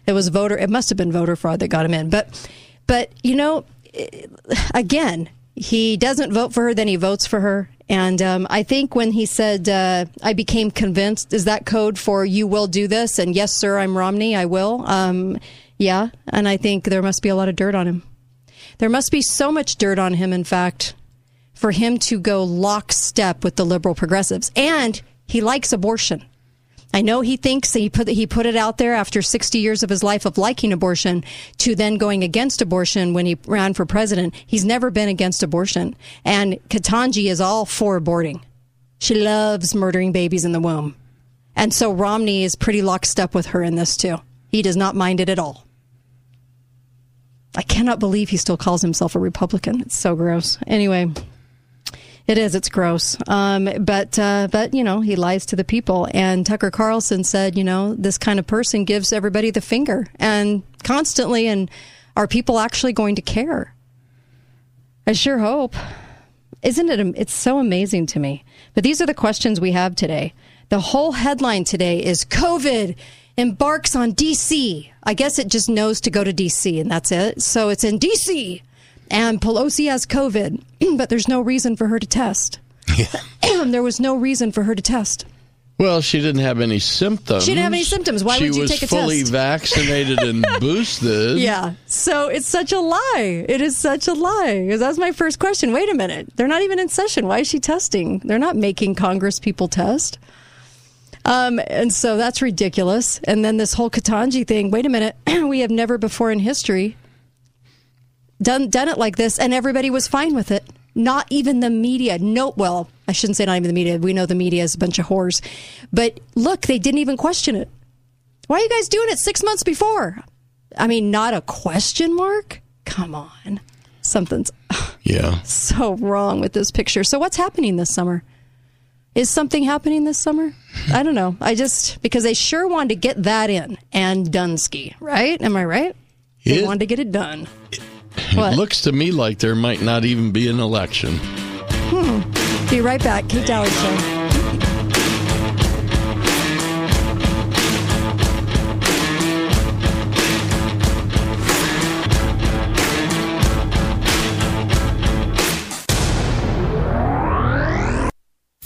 it was voter. It must have been voter fraud that got him in. But but you know, eh, again, he doesn't vote for her. Then he votes for her. And um, I think when he said, uh, "I became convinced," is that code for "you will do this"? And yes, sir, I'm Romney. I will. Um, yeah, and I think there must be a lot of dirt on him. There must be so much dirt on him, in fact, for him to go lockstep with the liberal progressives. And he likes abortion. I know he thinks he put he put it out there after 60 years of his life of liking abortion to then going against abortion when he ran for president. He's never been against abortion. And Ketanji is all for aborting. She loves murdering babies in the womb. And so Romney is pretty lockstep with her in this too. He does not mind it at all. I cannot believe he still calls himself a Republican. It's so gross. Anyway, it is. It's gross. Um, but uh, but you know he lies to the people. And Tucker Carlson said, you know, this kind of person gives everybody the finger and constantly. And are people actually going to care? I sure hope. Isn't it? It's so amazing to me. But these are the questions we have today. The whole headline today is COVID embarks on DC. I guess it just knows to go to DC and that's it. So it's in DC. And Pelosi has COVID, but there's no reason for her to test. there was no reason for her to test. Well, she didn't have any symptoms. She didn't have any symptoms. Why she would you take a test? She was fully vaccinated and boosted. Yeah. So it's such a lie. It is such a lie. Because that was my first question. Wait a minute. They're not even in session. Why is she testing? They're not making Congress people test. Um, and so that's ridiculous. And then this whole Ketanji thing. Wait a minute. we have never before in history done done it like this, and everybody was fine with it. Not even the media. No, well, I shouldn't say not even the media. We know the media is a bunch of whores. But look, they didn't even question it. Why are you guys doing it six months before? I mean, not a question mark? Come on. Something's Yeah. so wrong with this picture. So, what's happening this summer? Is something happening this summer? I don't know. I just, because they sure wanted to get that in and Dunsky, right? Am I right? They It- wanted to get it done. It looks to me like there might not even be an election. Hmm. Be right back. Kate Dalley Show.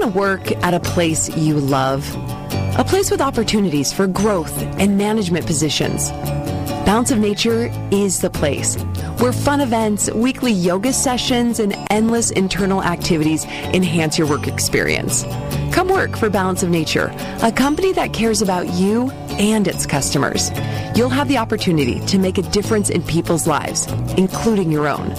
Want to work at a place you love? A place with opportunities for growth and management positions? Balance of Nature is the place where fun events, weekly yoga sessions, and endless internal activities enhance your work experience. Come work for Balance of Nature, a company that cares about you and its customers. You'll have the opportunity to make a difference in people's lives, including your own.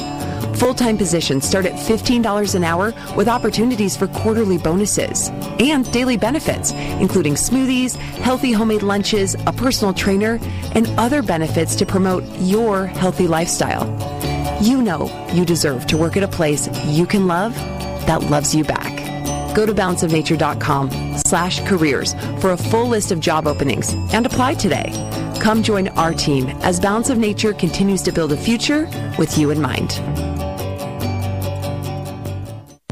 Full time positions start at $15 an hour with opportunities for quarterly bonuses and daily benefits, including smoothies, healthy homemade lunches, a personal trainer, and other benefits to promote your healthy lifestyle. You know you deserve to work at a place you can love that loves you back. Go to balanceofnature.com slash careers for a full list of job openings and apply today. Come join our team as Balance of Nature continues to build a future with you in mind.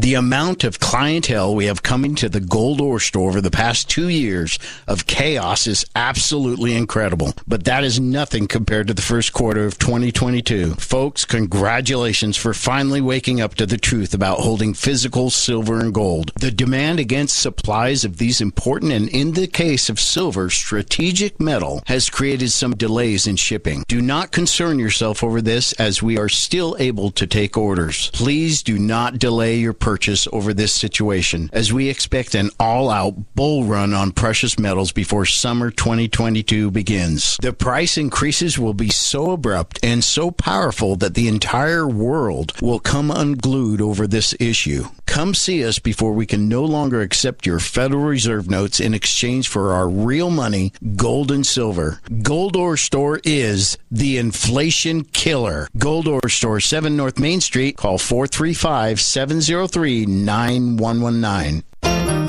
The amount of clientele we have coming to the Gold Ore store over the past two years of chaos is absolutely incredible. But that is nothing compared to the first quarter of 2022. Folks, congratulations for finally waking up to the truth about holding physical silver and gold. The demand against supplies of these important and, in the case of silver, strategic metal has created some delays in shipping. Do not concern yourself over this as we are still able to take orders. Please do not delay your purchase over this situation as we expect an all-out bull run on precious metals before summer 2022 begins. The price increases will be so abrupt and so powerful that the entire world will come unglued over this issue. Come see us before we can no longer accept your Federal Reserve notes in exchange for our real money, gold and silver. Gold Ore Store is the inflation killer. Gold Ore Store, 7 North Main Street. Call 435 703 9119.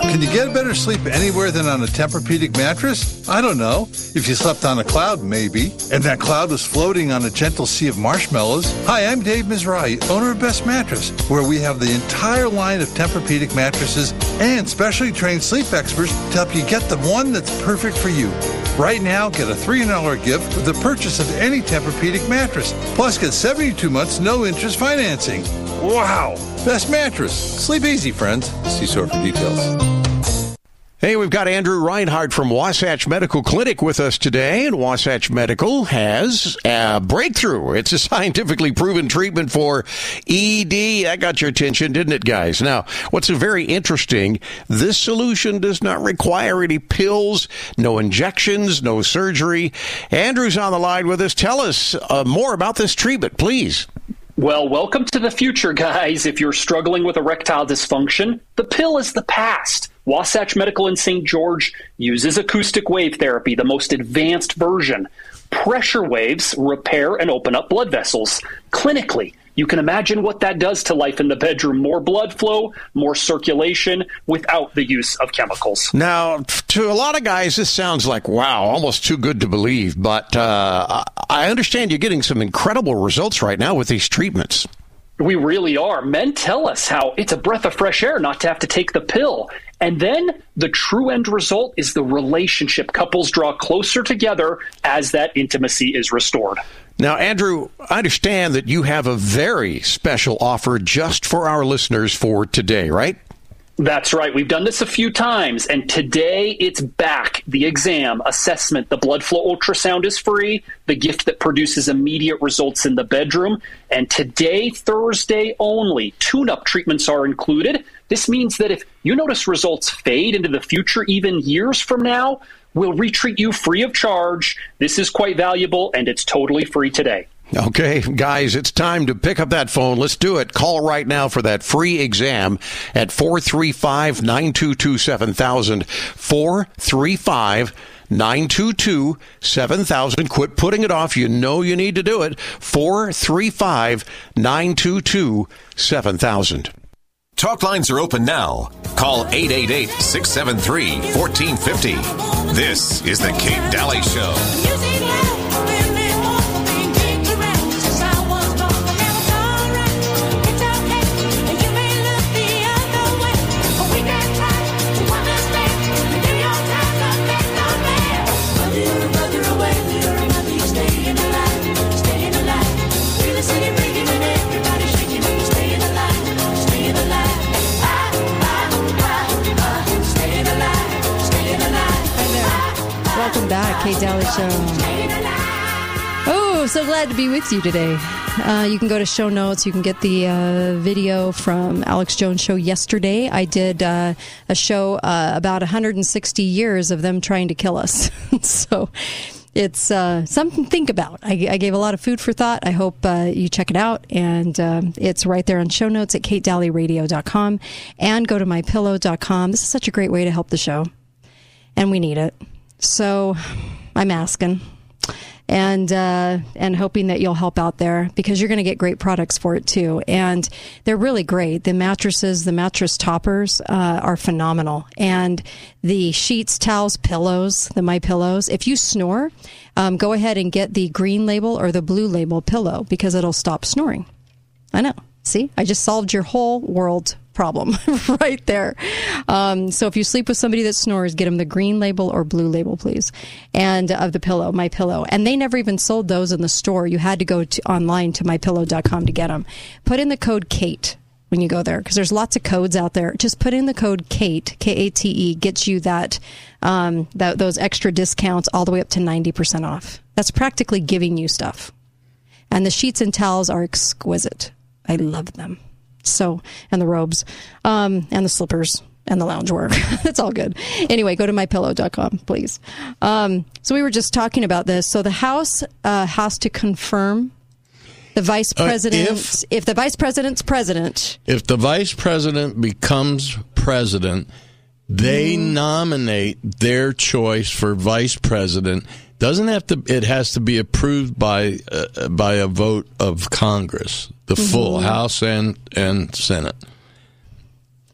Can you get better sleep anywhere than on a Tempur-Pedic mattress? I don't know. If you slept on a cloud, maybe. And that cloud was floating on a gentle sea of marshmallows. Hi, I'm Dave Mizrahi, owner of Best Mattress, where we have the entire line of Tempur-Pedic mattresses and specially trained sleep experts to help you get the one that's perfect for you. Right now, get a $300 gift with the purchase of any Tempur-Pedic mattress. Plus, get 72 months no interest financing. Wow! Best Mattress. Sleep easy, friends. See store for details. Hey, we've got Andrew Reinhardt from Wasatch Medical Clinic with us today, and Wasatch Medical has a breakthrough. It's a scientifically proven treatment for ED. That got your attention, didn't it, guys? Now, what's very interesting, this solution does not require any pills, no injections, no surgery. Andrew's on the line with us. Tell us uh, more about this treatment, please. Well, welcome to the future, guys. If you're struggling with erectile dysfunction, the pill is the past. Wasatch Medical in St. George uses acoustic wave therapy, the most advanced version. Pressure waves repair and open up blood vessels clinically. You can imagine what that does to life in the bedroom more blood flow, more circulation without the use of chemicals. Now, to a lot of guys, this sounds like, wow, almost too good to believe. But uh, I understand you're getting some incredible results right now with these treatments. We really are. Men tell us how it's a breath of fresh air not to have to take the pill. And then the true end result is the relationship. Couples draw closer together as that intimacy is restored. Now, Andrew, I understand that you have a very special offer just for our listeners for today, right? That's right. We've done this a few times, and today it's back. The exam, assessment, the blood flow ultrasound is free, the gift that produces immediate results in the bedroom. And today, Thursday only, tune up treatments are included. This means that if you notice results fade into the future, even years from now, we'll retreat you free of charge. This is quite valuable, and it's totally free today. Okay, guys, it's time to pick up that phone. Let's do it. Call right now for that free exam at 435 922 7000. 435 922 7000. Quit putting it off. You know you need to do it. 435 922 7000. Talk lines are open now. Call 888 673 1450. This is The Kate Dalley Show. Kate Dalley Show. Oh, so glad to be with you today. Uh, you can go to show notes. You can get the uh, video from Alex Jones' show yesterday. I did uh, a show uh, about 160 years of them trying to kill us. so it's uh, something to think about. I, I, gave a lot of food for thought. I hope uh, you check it out. And um, it's right there on show notes at katedalleyradio.com and go to mypillow.com. This is such a great way to help the show. And we need it. So I'm asking and uh, and hoping that you'll help out there because you're going to get great products for it too. And they're really great. The mattresses, the mattress toppers uh, are phenomenal, and the sheets, towels, pillows, the my pillows. If you snore, um, go ahead and get the green label or the blue label pillow because it'll stop snoring. I know. See, I just solved your whole world problem right there. Um, so if you sleep with somebody that snores, get them the green label or blue label, please, and of the pillow, my pillow. And they never even sold those in the store. You had to go to, online to mypillow.com to get them. Put in the code Kate when you go there because there's lots of codes out there. Just put in the code Kate K A T E gets you that um, that those extra discounts all the way up to ninety percent off. That's practically giving you stuff. And the sheets and towels are exquisite. I love them. So, and the robes, um, and the slippers and the loungewear. it's all good. Anyway, go to mypillow.com, please. Um, so we were just talking about this. So the House uh, has to confirm the vice president. Uh, if, if the vice president's president. If the vice president becomes president, they mm. nominate their choice for vice president doesn't have to it has to be approved by uh, by a vote of congress the mm-hmm. full house and and senate.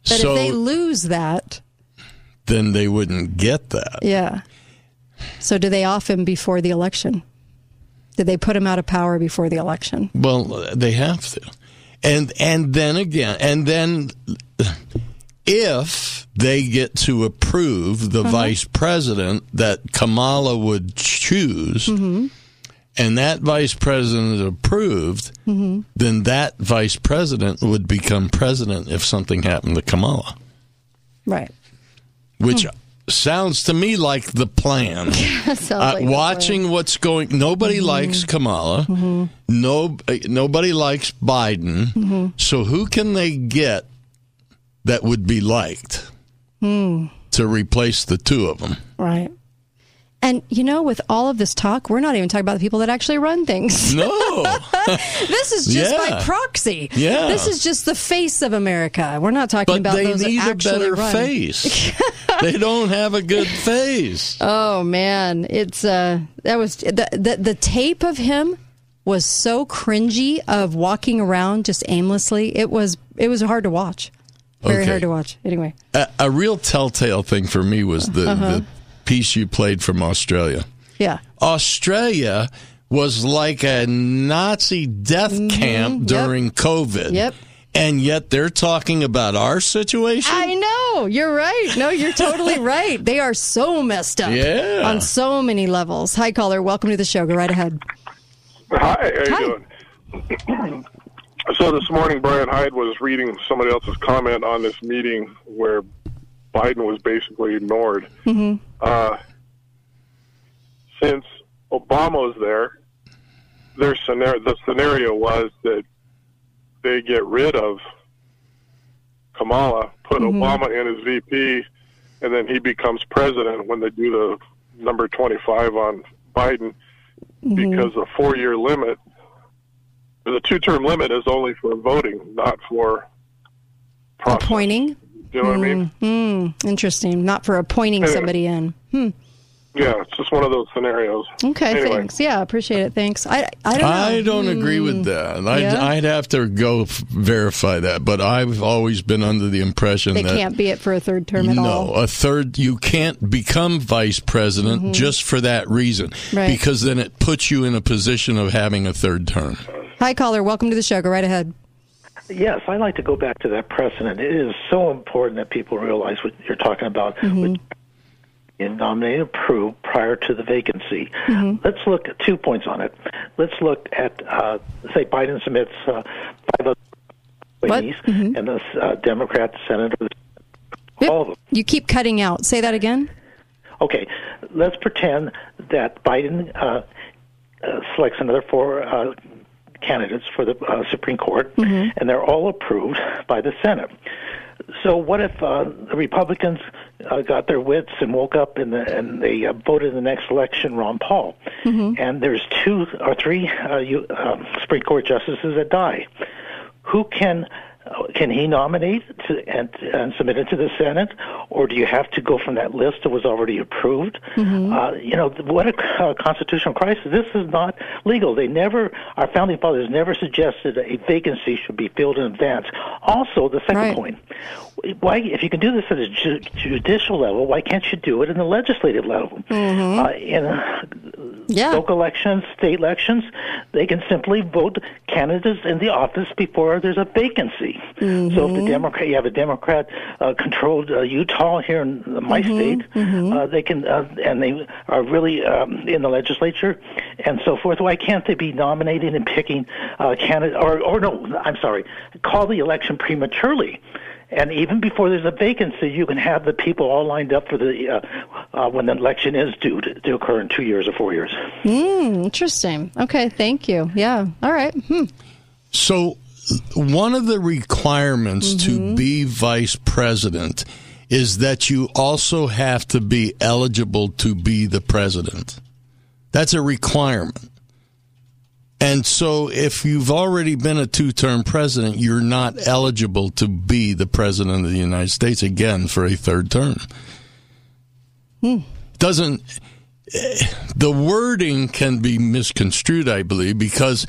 But so, if they lose that then they wouldn't get that. yeah. So do they off him before the election? Did they put him out of power before the election? Well they have to. And and then again and then if they get to approve the uh-huh. vice president that Kamala would choose, mm-hmm. and that vice president is approved, mm-hmm. then that vice president would become president if something happened to Kamala. Right. Which hmm. sounds to me like the plan. uh, like watching plan. what's going, nobody mm-hmm. likes Kamala. Mm-hmm. No, nobody likes Biden. Mm-hmm. So who can they get that would be liked hmm. to replace the two of them. Right. And you know, with all of this talk, we're not even talking about the people that actually run things. No. this is just Yeah. by proxy. Yeah. This is just the face of America. We're not talking But about they those that need a actually better run. face. they don't have a good face. Oh man, it's uh that was the the, the tape of him was so cringy of walking around just aimlessly. It was it was hard to watch. Very Okay. hard to watch. Anyway. A, a real telltale thing for me was the, Uh-huh. the piece you played from Australia. Yeah. Australia was like a Nazi death camp during COVID. Mm-hmm. Yep. And yet they're talking about our situation. I know. You're right. No, you're totally right. They are so messed up. Yeah. On so many levels. Hi caller, welcome to the show. Go right ahead. Hi, how are you doing? So this morning, Brian Hyde was reading somebody else's comment on this meeting where Biden was basically ignored. Mm-hmm. Uh, since Obama was there, their scenario, the scenario was that they get rid of Kamala, put Mhm. Obama in as VP, and then he becomes president when they do the number 25 on Biden because the four year limit, the two term limit is only for voting, not for, Appointing. you know what I mean? Hmm. Interesting. Not for appointing Anyway. somebody in. Hmm. Yeah, it's just one of those scenarios. Okay, Anyway. thanks. Yeah, appreciate it. Thanks. I I don't know. I don't agree Hmm. with that. I'd, Yeah? I'd have to go f- verify that, but I've always been under the impression They that can't be it for a third term at no, all. No, a third you can't become vice president Mhm. just for that reason, Right. because then it puts you in a position of having a third term. Hi caller, welcome to the show. Go right ahead. Yes, I like to go back to that precedent. It is so important that people realize what you're talking about. Mm-hmm. With in nominated approved prior to the vacancy. Mm-hmm. Let's look at two points on it. Let's look at, uh, say, Biden submits uh, five other nominees, Mm-hmm. and the uh, Democrat senator, all of them. You keep cutting out. Say that again. Okay, let's pretend that Biden uh, uh, selects another four uh, candidates for the uh, Supreme Court, Mm-hmm. and they're all approved by the Senate. So, what if uh, the Republicans uh, got their wits and woke up in the, and they uh, voted in the next election Ron Paul? And there's two or three uh, you, um, Supreme Court justices that die. Who can uh, can he nominate to, and, and submit it to the Senate, or do you have to go from that list that was already approved? Uh, you know, what a uh, constitutional crisis! This is not legal. They never, our founding fathers never suggested a vacancy should be filled in advance. Also, the second point: why, if you can do this at a ju- judicial level, why can't you do it in the legislative level? Uh, in uh, local elections, state elections, they can simply vote candidates in the office before there's a vacancy. So if the Democrat, you have a Democrat-controlled uh, Utah here in my state, uh, they can, uh, and they are really um, in the legislature and so forth. Why can't they be nominating and picking uh, candidate? Or, or no, I'm sorry, call the election prematurely. And even before there's a vacancy, you can have the people all lined up for the uh, uh, when the election is due to, to occur in two years or four years. Hmm. Interesting. Okay. Thank you. Yeah. All right. Hmm. So, one of the requirements Mm-hmm. to be vice president is that you also have to be eligible to be the president. That's a requirement. And so, if you've already been a two term president, you're not eligible to be the president of the United States again for a third term. Doesn't. eh, The wording can be misconstrued, I believe, because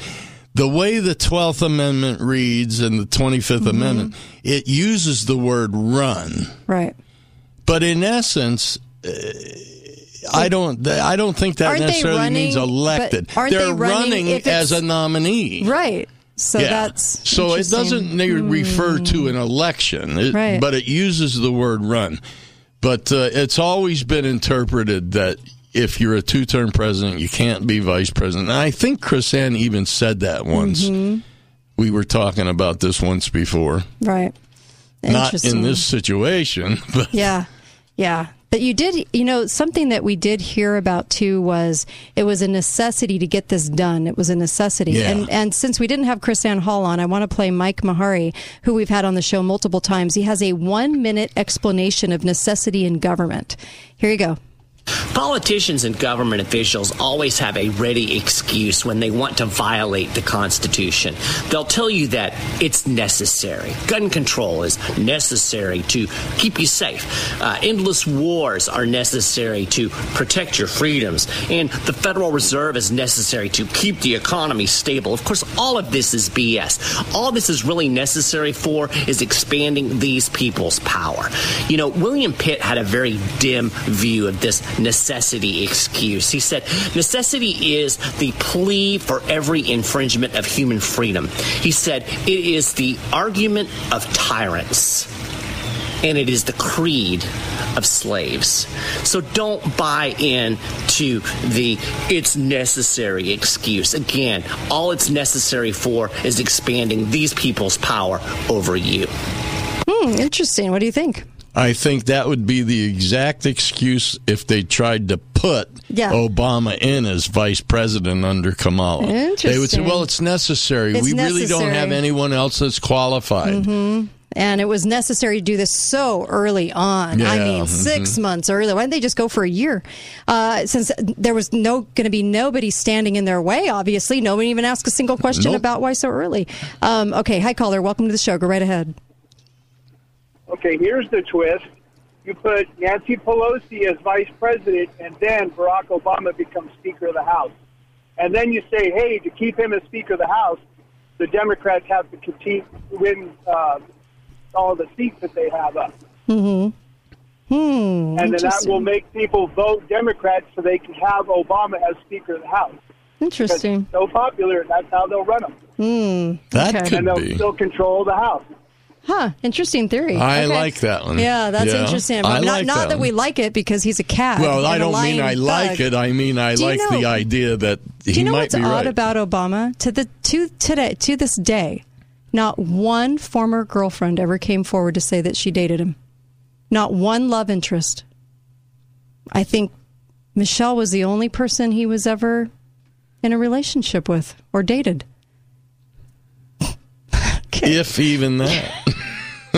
the way the 12th Amendment reads and the 25th Amendment, it uses the word run. Right. But in essence, uh, I don't. I don't think that Aren't necessarily means elected. aren't They're they running running as a nominee. Right. So Yeah. that's so it doesn't ne- refer to an election, it- Right. but it uses the word run. But uh, it's always been interpreted that if you're a two-term president, you can't be vice president. And I think KrisAnne even said that once. Mhm. We were talking about this once before. Right. Not in this situation, but Yeah. Yeah. But you did, you know, something that we did hear about too was it was a necessity to get this done. It was a necessity. Yeah. And and since we didn't have KrisAnne Hall on, I want to play Mike Maharrey, who we've had on the show multiple times. He has a one minute explanation of necessity in government. Here you go. Politicians and government officials always have a ready excuse when they want to violate the Constitution. They'll tell you that it's necessary. Gun control is necessary to keep you safe. Uh, endless wars are necessary to protect your freedoms. And the Federal Reserve is necessary to keep the economy stable. Of course, all of this is BS. All this is really necessary for is expanding these people's power. You know, William Pitt had a very dim view of this necessity excuse. He said, necessity is the plea for every infringement of human freedom. He said, it is the argument of tyrants and it is the creed of slaves. So don't buy in to the it's necessary excuse. Again, all it's necessary for is expanding these people's power over you. Hmm, interesting. What do you think? I think that would be the exact excuse if they tried to put Yeah. Obama in as vice president under Kamala. Interesting. They would say, well, it's necessary. It's we really don't have anyone else that's qualified. hmm And it was necessary to do this so early on. I mean, 6 mhm. months early. Why didn't they just go for a year? Uh, since there was no going to be nobody standing in their way, obviously. Nobody even asked a single question Nope. about why so early. Um, okay, hi, caller. Welcome to the show. Go right ahead. Okay, here's the twist. You put Nancy Pelosi as vice president, and then Barack Obama becomes Speaker of the House. And then you say, hey, to keep him as Speaker of the House, the Democrats have to continue win uh, all the seats that they have up. Hmm. Hmm. and then that will make people vote Democrats so they can have Obama as Speaker of the House. Interesting. So popular, that's how they'll run them. Hmm. That okay. could and they'll be. still control the House. Huh. Interesting theory. I Okay. like that one. Yeah, that's Yeah, interesting. I not like not that that, we like it because he's a cat. Well, I don't mean I like thug. it. I mean I Do you like know- the idea that he Do you know what's odd right. about Obama? To the to today to this day, not one former girlfriend ever came forward to say that she dated him. Not one love interest. I think Michelle was the only person he was ever in a relationship with or dated. If even that.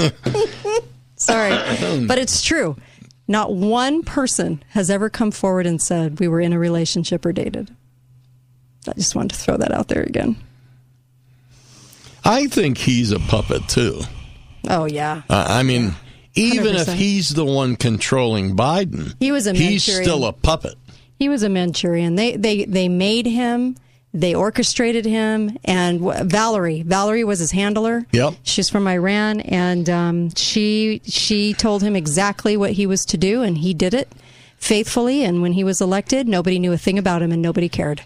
Sorry, but it's true. Not one person has ever come forward and said we were in a relationship or dated. I just wanted to throw that out there again. I think he's a puppet too. Oh yeah. Uh, I mean, even if he's the one controlling Biden, He was a he's Manchurian. still a puppet. He was a Manchurian. They they they made him. They orchestrated him. And w- Valerie, Valerie was his handler. Yep. She's from Iran, and um, she she told him exactly what he was to do, and he did it faithfully. And when he was elected, nobody knew a thing about him, and nobody cared.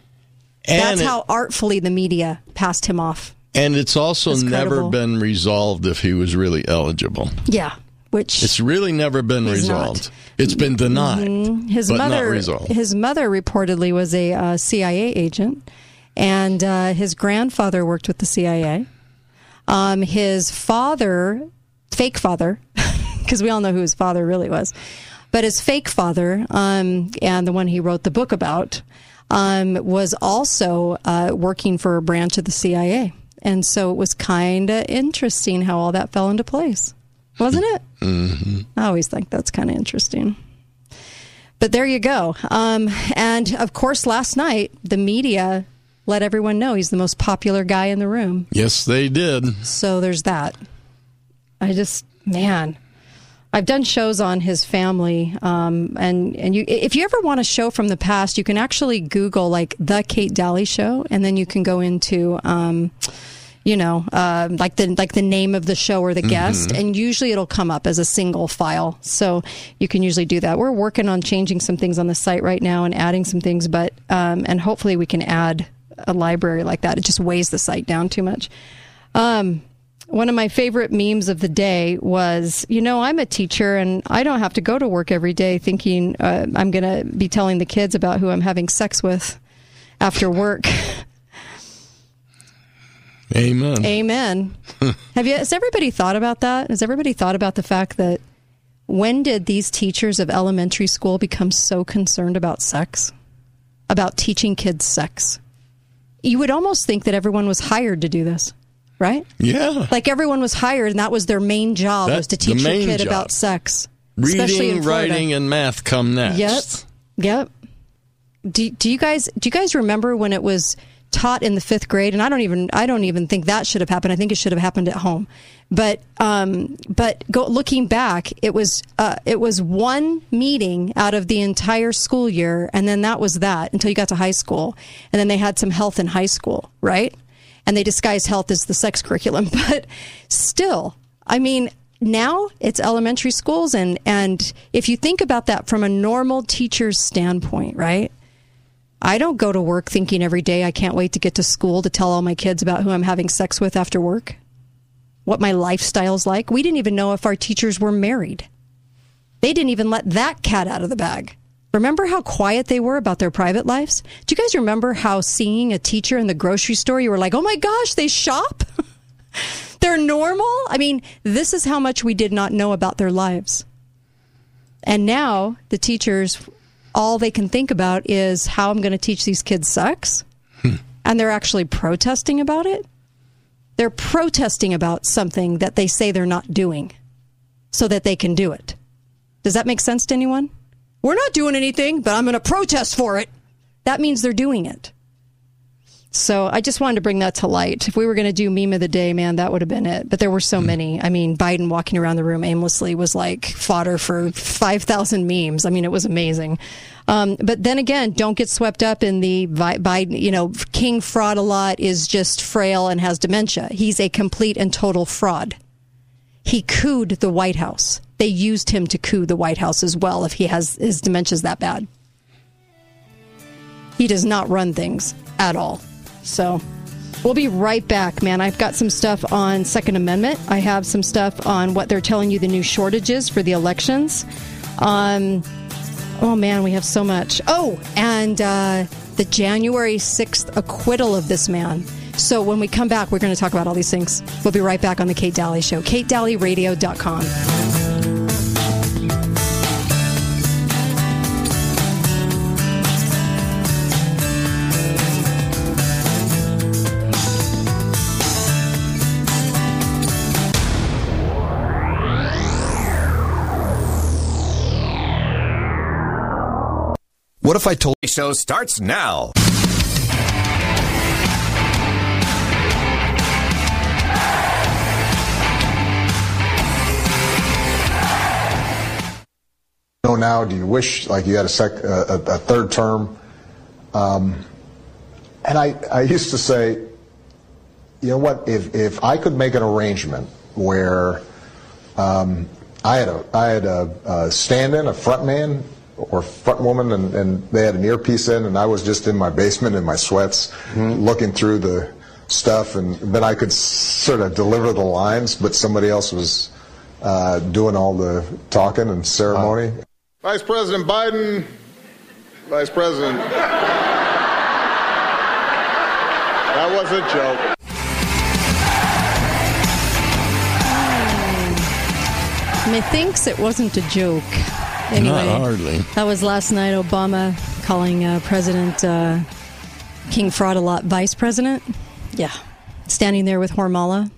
And That's it- how artfully the media passed him off. And it's also That's never been resolved if he was really eligible. Yeah, which It's really never been He's not. resolved. It's been denied, Mhm. His mother, resolved. his mother reportedly was a uh, CIA agent, and uh, his grandfather worked with the CIA. Um, his father, fake father, because we all know who his father really was, but his fake father, um, and the one he wrote the book about, um, was also uh, working for a branch of the CIA. And so it was kind of interesting how all that fell into place, wasn't it? hmm I always think that's kind of interesting. But there you go. Um, and of course, last night, the media let everyone know he's the most popular guy in the room. Yes, they did. So there's that. I just, man, I've done shows on his family, um, and and you, if you ever want a show from the past, you can actually Google like the Kate Dalley Show, and then you can go into. Um, you know, uh, like the like the name of the show or the guest, Mhm. and usually it'll come up as a single file. So you can usually do that. We're working on changing some things on the site right now and adding some things, but um, and hopefully we can add a library like that. It just weighs the site down too much. Um, one of my favorite memes of the day was, you know, I'm a teacher and I don't have to go to work every day thinking uh, I'm going to be telling the kids about who I'm having sex with after work. Amen. Amen. Have you? Has everybody thought about that? Has everybody thought about the fact that when did these teachers of elementary school become so concerned about sex, about teaching kids sex? You would almost think that everyone was hired to do this, right? Yeah. Like everyone was hired, and that was their main job was to teach the your kid job. about sex, Reading, writing, and math come next. Yep. Yep. Do, do you guys do you guys remember when it was taught in the fifth grade? And I don't even I don't even think that should have happened. I think it should have happened at home. But um, but go, looking back, it was uh, it was one meeting out of the entire school year, and then that was that until you got to high school, and then they had some health in high school, right? And they disguised health as the sex curriculum, but still, I mean, now it's elementary schools and and if you think about that from a normal teacher's standpoint right? I don't go to work thinking every day i can't wait to get to school to tell all my kids about who i'm having sex with after work what my lifestyle's like we didn't even know if our teachers were married they didn't even let that cat out of the bag remember how quiet they were about their private lives do you guys remember how seeing a teacher in the grocery store you were like oh my gosh they shop they're normal. I mean, this is how much we did not know about their lives. And now the teachers, all they can think about is how I'm going to teach these kids sex. Hmm. And they're actually protesting about it. They're protesting about something that they say they're not doing so that they can do it. Does that make sense to anyone? We're not doing anything, but I'm going to protest for it. That means they're doing it. So I just wanted to bring that to light. If we were going to do meme of the day, man, that would have been it. But there were so many. I mean, Biden walking around the room aimlessly was like fodder for 5,000 memes. I mean, it was amazing. Um, but then again, don't get swept up in the Biden, you know, King fraud a lot is just frail and has dementia. He's a complete and total fraud. He cooed the White House. They used him to coup the White House as well if he has his dementia's that bad. He does not run things at all. So we'll be right back, man. I've got some stuff on Second Amendment. I have some stuff on what they're telling you the new shortages for the elections. Um, oh, man, we have so much. Oh, and uh, the January 6th acquittal of this man. So when we come back, we're going to talk about all these things. We'll be right back on the Kate Dalley Show, katedalleyradio.com. What if I told the show starts now. know now? Do you wish like you had a, sec, a, a third term? Um, and I, I used to say, you know what? If if I could make an arrangement where um, I had a I had a, a stand-in, a front man or front woman, and, and they had an earpiece in, and I was just in my basement in my sweats, mm-hmm. looking through the stuff, and then I could sort of deliver the lines, but somebody else was uh, doing all the talking and ceremony. Uh, Vice President Biden, Vice President. that was a joke. Methinks it wasn't a joke. Anyway, Not hardly. That was last night. Obama calling uh, President uh, King Fraud a lot vice president. Yeah, standing there with Hormala.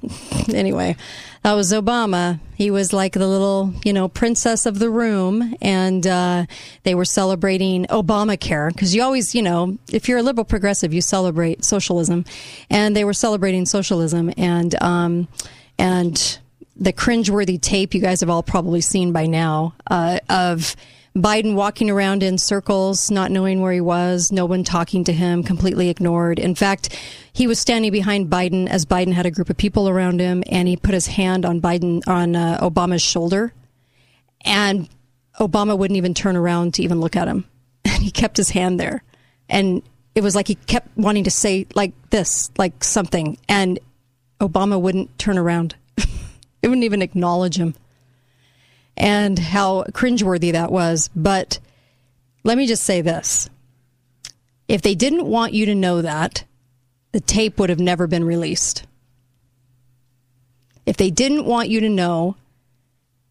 anyway, that was Obama. He was like the little, you know, princess of the room, and uh, they were celebrating Obamacare because you always, you know, if you're a liberal progressive, you celebrate socialism, and they were celebrating socialism, and um, and the cringeworthy tape you guys have all probably seen by now uh, of Biden walking around in circles, not knowing where he was, no one talking to him, completely ignored. In fact, he was standing behind Biden as Biden had a group of people around him, and he put his hand on Biden on uh, Obama's shoulder, and Obama wouldn't even turn around to even look at him, and he kept his hand there, and it was like he kept wanting to say like this, like something, and Obama wouldn't turn around. They wouldn't even acknowledge him. And how cringeworthy that was. But let me just say this. If they didn't want you to know that, the tape would have never been released. If they didn't want you to know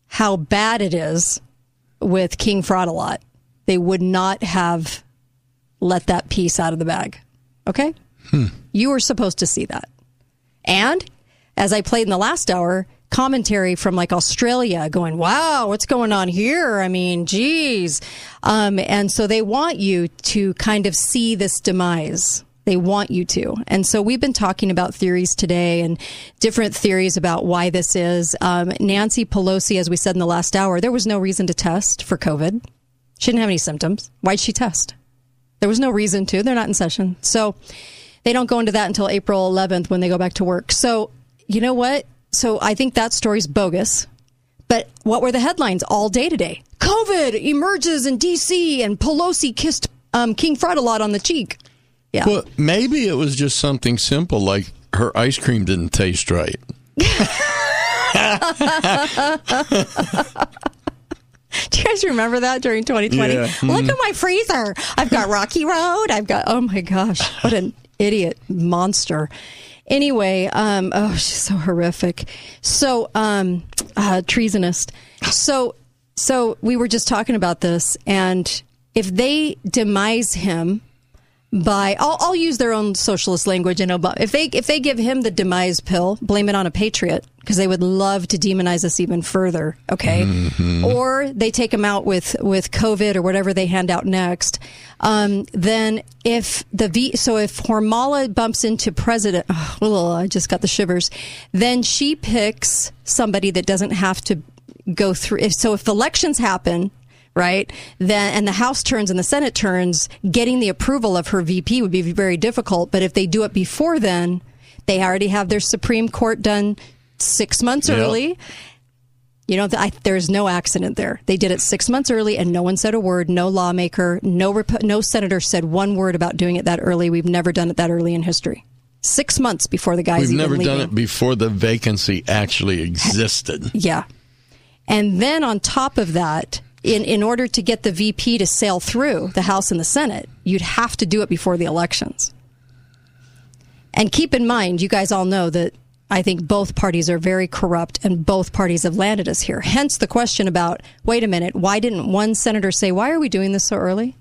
how bad it is with King Fraud a lot, they would not have let that piece out of the bag. Okay? Hmm. You were supposed to see that. And as I played in the last hour, commentary from like Australia going, wow, what's going on here? I mean, geez. Um, and so they want you to kind of see this demise. They want you to. And so we've been talking about theories today and different theories about why this is. Um, Nancy Pelosi, as we said in the last hour, there was no reason to test for COVID. She didn't have any symptoms. Why'd she test? There was no reason to. They're not in session. So they don't go into that until April 11th when they go back to work. So, you know what? So I think that story's bogus. But what were the headlines all day today? COVID emerges in D.C. and Pelosi kissed um, King Fred a lot on the cheek. Yeah. Well, maybe it was just something simple like her ice cream didn't taste right. Do you guys remember that during 2020? Yeah. Look Mhm. at my freezer. I've got Rocky Road. I've got, oh my gosh, what an idiot monster. Anyway, um, oh, she's so horrific. So, um, uh, treasonist. So, so we were just talking about this, and if they demise him by, I'll, I'll use their own socialist language. And Obama, if they if they give him the demise pill, blame it on a patriot because they would love to demonize us even further. Okay, or they take him out with with COVID or whatever they hand out next. Um, then if the V, so if Hormala bumps into president, oh, well, I just got the shivers. Then she picks somebody that doesn't have to go through. If, so if elections happen, right, then and the House turns and the Senate turns, getting the approval of her VP would be very difficult. But if they do it before then, they already have their Supreme Court done six months Yep. early. You know, I, there's no accident there. They did it six months early, and no one said a word. No lawmaker, no rep- no senator said one word about doing it that early. We've never done it that early in history. Six months before the guys. We've never leaving. done it before the vacancy actually existed. Yeah. And then on top of that, in, in order to get the VP to sail through the House and the Senate, you'd have to do it before the elections. And keep in mind, you guys all know that I think both parties are very corrupt and both parties have landed us here. Hence the question about wait a minute, why didn't one senator say, why are we doing this so early?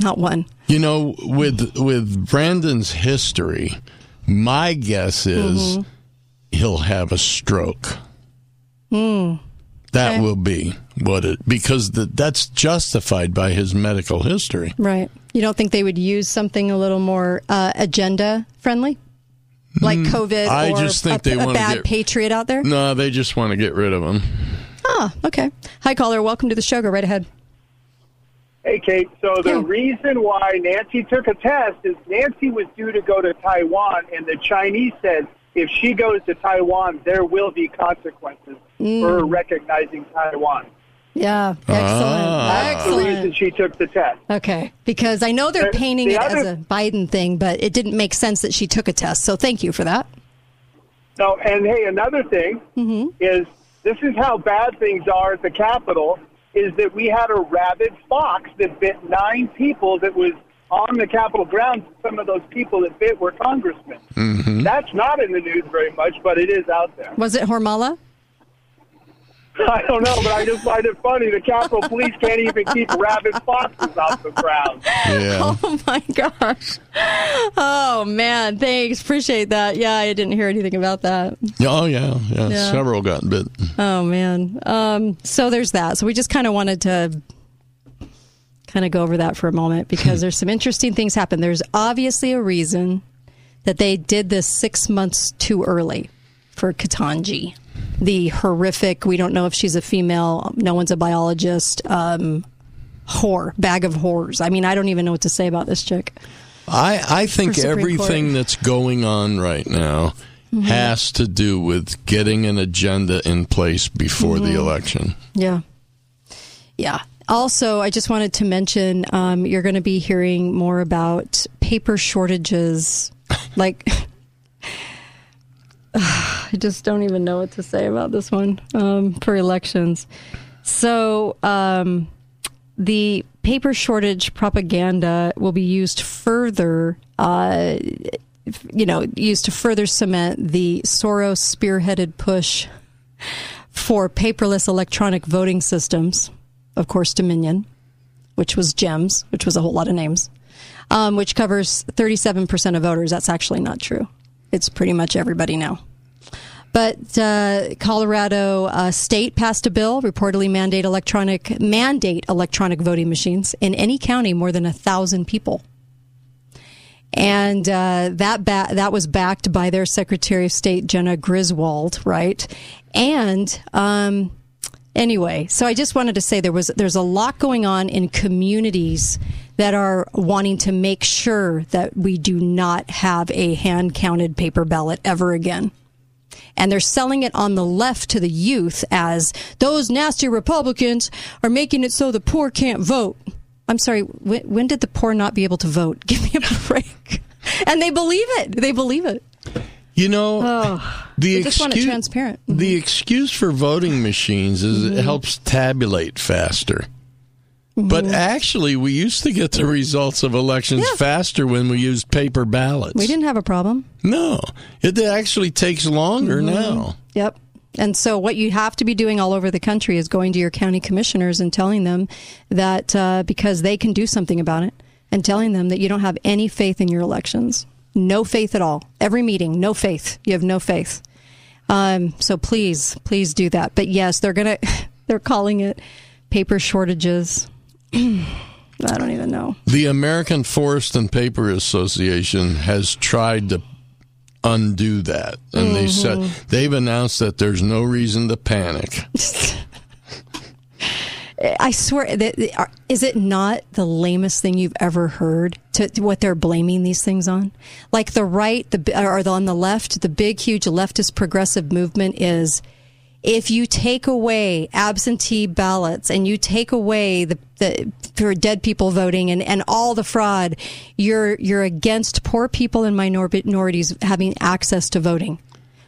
Not one. You know, with with Brandon's history, my guess is Mhm. he'll have a stroke. Hmm. That Okay. will be what it because the, that's justified by his medical history. Right. You don't think they would use something a little more uh, agenda friendly? Like Hmm. COVID I or just think a, they wanna bad get- patriot out there? No, they just want to get rid of him. Ah, okay. Hi, caller. Welcome to the show. Go right ahead. Hey, Kate. So the reason why Nancy took a test is Nancy was due to go to Taiwan, and the Chinese said if she goes to Taiwan, there will be consequences Mm. for recognizing Taiwan. Yeah, excellent. That's the reason she took the test. Okay, because I know they're The- painting the it as a Biden thing, but it didn't make sense that she took a test. So thank you for that. No, and hey, another thing Mm-hmm. is this is how bad things are at the Capitol. Is that we had a rabid fox that bit nine people that was on the Capitol grounds. Some of those people that bit were congressmen. Mm-hmm. That's not in the news very much, but it is out there. Was it Hormala? I don't know, but I just find it funny. The Capitol Police can't even keep rabid foxes off the ground. Yeah. Oh my gosh. Oh man, thanks. Appreciate that. Yeah, I didn't hear anything about that. Oh yeah, yeah. Yeah. Several got bit. Oh man. Um, so there's that. So we just kind of wanted to kind of go over that for a moment because there's some interesting things happen. There's obviously a reason that they did this six months too early for Ketanji. The horrific, we don't know if she's a female, no one's a biologist, um, whore, bag of whores. I mean, I don't even know what to say about this chick. I I think everything Court. that's going on right now Mhm. has to do with getting an agenda in place before Mhm. the election. Yeah. Yeah. Also, I just wanted to mention um, you're going to be hearing more about paper shortages. like, I just don't even know what to say about this one um, for elections. So, um, the paper shortage propaganda will be used further, uh, you know, used to further cement the Soros spearheaded push for paperless electronic voting systems. Of course, Dominion, which was GEMS, which was a whole lot of names, um, which covers 37% of voters. That's actually not true. It's pretty much everybody now. But uh, Colorado uh, State passed a bill reportedly mandate electronic mandate electronic voting machines in any county more than a thousand people, and uh, that ba- that was backed by their Secretary of State Jena Griswold, right? And um, anyway, so I just wanted to say there was there's a lot going on in communities that are wanting to make sure that we do not have a hand counted paper ballot ever again. And they're selling it on the left to the youth as those nasty Republicans are making it so the poor can't vote. I'm sorry, when, when did the poor not be able to vote? Give me a break. and they believe it. They believe it. You know, Oh, the just want it excuse- transparent. The excuse for voting machines is Mm-hmm. it helps tabulate faster. But Mm-hmm. actually, we used to get the results of elections faster when we used paper ballots. We didn't have a problem. No, it actually takes longer Mm-hmm. now. Yep. And so, what you have to be doing all over the country is going to your county commissioners and telling them that uh, because they can do something about it, and telling them that you don't have any faith in your elections. No faith at all. Every meeting, no faith. You have no faith. Um, so please, please do that. But yes, they're gonna, they're calling it paper shortages. I don't even know. The American Forest and Paper Association has tried to undo that, and they mm-hmm. said they've announced that there's no reason to panic. I swear, that, is it not the lamest thing you've ever heard? To, to what they're blaming these things on, like the right, the or the, on the left, the big, huge leftist progressive movement is. If you take away absentee ballots and you take away the, the for dead people voting and, and all the fraud, you're you're against poor people and minor- minorities having access to voting.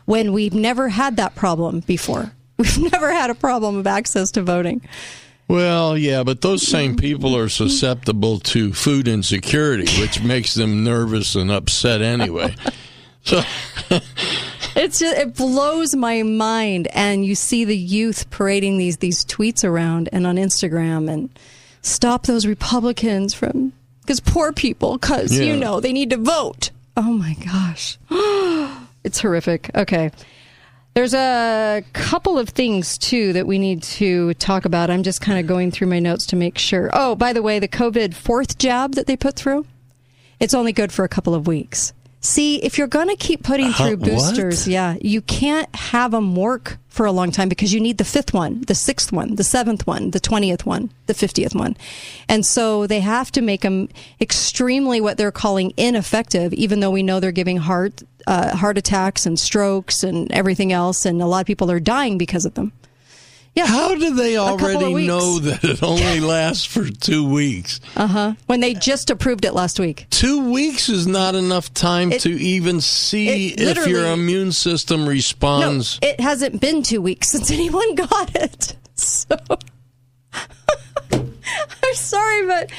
When we've never had that problem before, we've never had a problem of access to voting. Well, yeah, but those same people are susceptible to food insecurity, which makes them nervous and upset anyway. So, It's just, it blows my mind, and you see the youth parading these these tweets around and on Instagram, and stop those Republicans from because poor people, because you know they need to vote. Oh my gosh, it's horrific. Okay. There's a couple of things too that we need to talk about. I'm just kind of going through my notes to make sure. Oh, by the way, the COVID fourth jab that they put through, it's only good for a couple of weeks. See, if you're going to keep putting through what? boosters, yeah, you can't have them work for a long time because you need the fifth one, the sixth one, the seventh one, the 20th one, the 50th one. And so they have to make them extremely what they're calling ineffective, even though we know they're giving heart, uh, heart attacks and strokes and everything else. And a lot of people are dying because of them. Yeah. how do they already know that it only lasts for two weeks? Uh huh. When they just approved it last week. Two weeks is not enough time It- to even see if your immune system responds. No, it hasn't been two weeks since anyone got it. So I'm sorry, but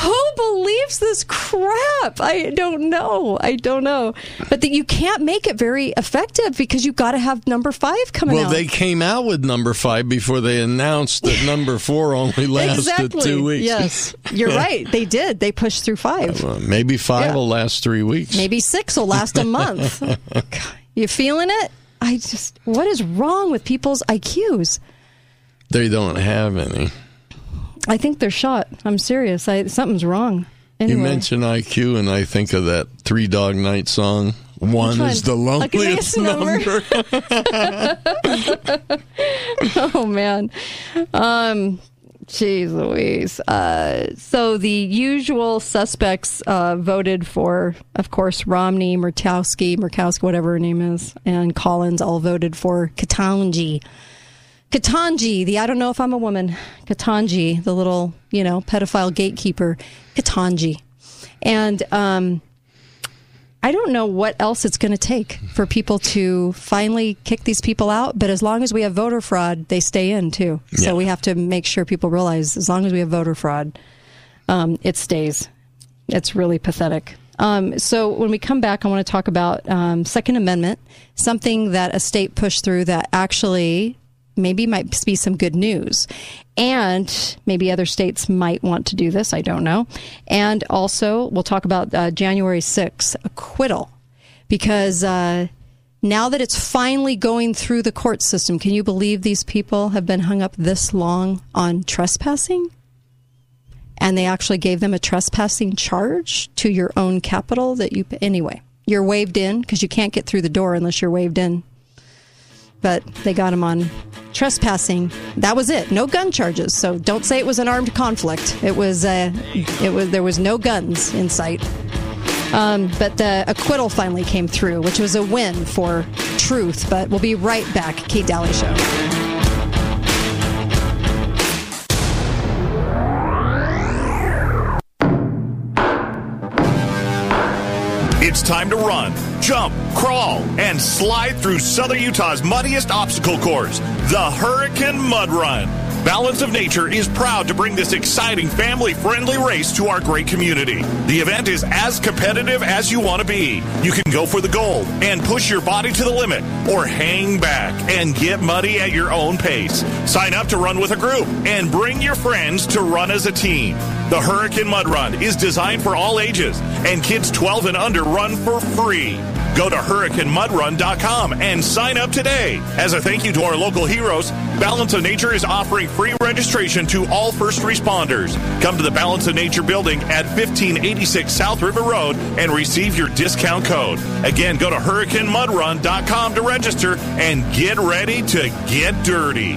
who believes this crap? I don't know. I don't know. But that you can't make it very effective because you've got to have number five coming well, out. Well, they came out with number five before they announced that number four only lasted exactly. two weeks. Yes, you're right. They did. They pushed through five. Well, maybe five Yeah. will last three weeks. Maybe six will last a month. you feeling it? I just, what is wrong with people's IQs? They don't have any. I think they're shot. I'm serious. I, something's wrong. Anyway. You mention IQ, and I think of that Three Dog Night song. One is the loneliest number. number. oh man. Um Jeez Louise. Uh, so the usual suspects uh, voted for, of course, Romney, Murkowski, Murkowski, whatever her name is, and Collins all voted for Ketanji. Ketanji, the I don't know if I'm a woman, Ketanji, the little, you know, pedophile gatekeeper, Ketanji. And um, I don't know what else it's going to take for people to finally kick these people out. But as long as we have voter fraud, they stay in too. So we have to make sure people realize as long as we have voter fraud, um, it stays. It's really pathetic. Um, so when we come back, I want to talk about um, Second Amendment, something that a state pushed through that actually maybe might be some good news. And maybe other states might want to do this. I don't know. And also, we'll talk about uh, January 6th acquittal because uh, now that it's finally going through the court system, can you believe these people have been hung up this long on trespassing? And they actually gave them a trespassing charge to your own capital that you, anyway, you're waved in because you can't get through the door unless you're waved in. But they got him on trespassing. That was it. No gun charges. So don't say it was an armed conflict. It was, uh, it was, there was no guns in sight. Um, but the acquittal finally came through, which was a win for truth. But we'll be right back. Kate Dalley Show. It's time to run, jump, crawl, and slide through Southern Utah's muddiest obstacle course, the Hurricane Mud Run. Balance of Nature is proud to bring this exciting family friendly race to our great community. The event is as competitive as you want to be. You can go for the gold and push your body to the limit, or hang back and get muddy at your own pace. Sign up to run with a group and bring your friends to run as a team. The Hurricane Mud Run is designed for all ages, and kids 12 and under run for free. Go to hurricanemudrun.com and sign up today. As a thank you to our local heroes, Balance of Nature is offering free registration to all first responders. Come to the Balance of Nature building at 1586 South River Road and receive your discount code. Again, go to hurricanemudrun.com to register and get ready to get dirty.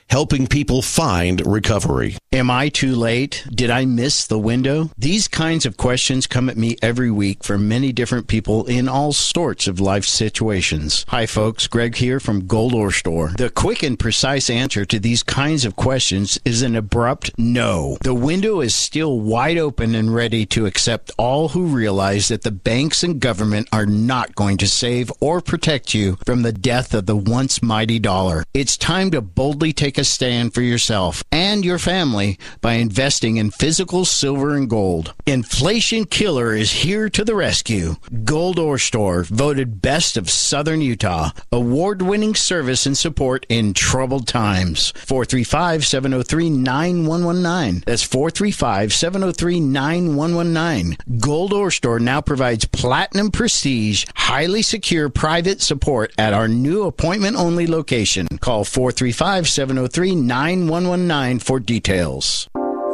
helping people find recovery. Am I too late? Did I miss the window? These kinds of questions come at me every week from many different people in all sorts of life situations. Hi, folks. Greg here from Gold Ore Store. The quick and precise answer to these kinds of questions is an abrupt no. The window is still wide open and ready to accept all who realize that the banks and government are not going to save or protect you from the death of the once mighty dollar. It's time to boldly take a stand for yourself and your family by investing in physical silver and gold. Inflation Killer is here to the rescue. Gold Ore Store, voted best of Southern Utah. Award winning service and support in troubled times. 435 703 9119. That's 435 703 9119. Gold Ore Store now provides platinum prestige, highly secure private support at our new appointment only location. Call 435 703 9119 for details.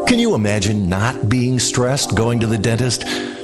Can you imagine not being stressed going to the dentist?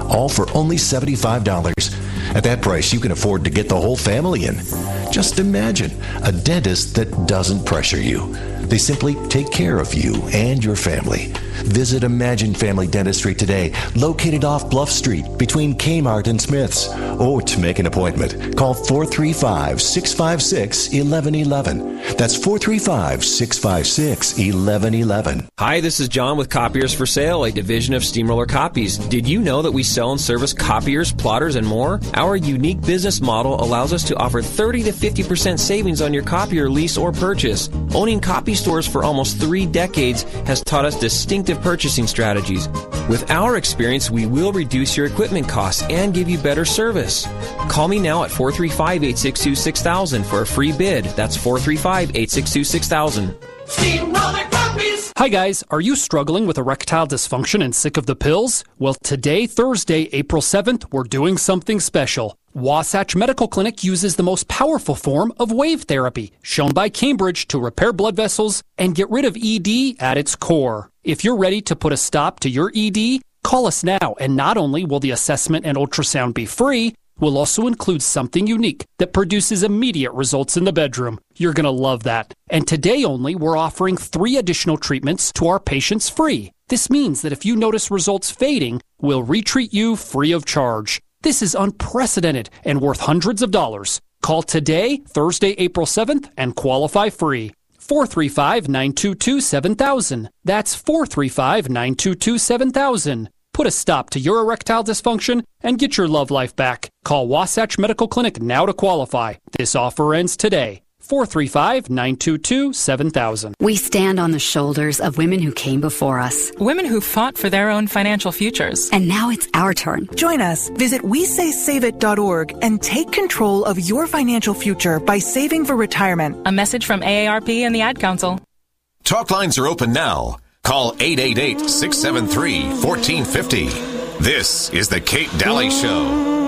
all for only $75. At that price, you can afford to get the whole family in. Just imagine a dentist that doesn't pressure you. They simply take care of you and your family. Visit Imagine Family Dentistry today, located off Bluff Street between Kmart and Smith's. Or to make an appointment, call 435 656 1111. That's 435 656 1111. Hi, this is John with Copiers for Sale, a division of Steamroller Copies. Did you know that we sell and service copiers, plotters, and more? Our unique business model allows us to offer 30 to 50% savings on your copier lease or purchase. Owning copy stores for almost three decades has taught us distinctive purchasing strategies. With our experience, we will reduce your equipment costs and give you better service. Call me now at 435 862 6000 for a free bid. That's 435 862 6000. Hi guys, are you struggling with erectile dysfunction and sick of the pills? Well, today, Thursday, April 7th, we're doing something special. Wasatch Medical Clinic uses the most powerful form of wave therapy, shown by Cambridge to repair blood vessels and get rid of ED at its core. If you're ready to put a stop to your ED, call us now, and not only will the assessment and ultrasound be free, we'll also include something unique that produces immediate results in the bedroom. You're going to love that. And today only, we're offering three additional treatments to our patients free. This means that if you notice results fading, we'll retreat you free of charge. This is unprecedented and worth hundreds of dollars. Call today, Thursday, April 7th, and qualify free. 435 922 7000. That's 435 922 7000. Put a stop to your erectile dysfunction and get your love life back. Call Wasatch Medical Clinic now to qualify. This offer ends today. 435 922 7000. We stand on the shoulders of women who came before us. Women who fought for their own financial futures. And now it's our turn. Join us. Visit WeSaySaveIt.org and take control of your financial future by saving for retirement. A message from AARP and the Ad Council. Talk lines are open now. Call 888 673 1450. This is The Kate Dalley Show.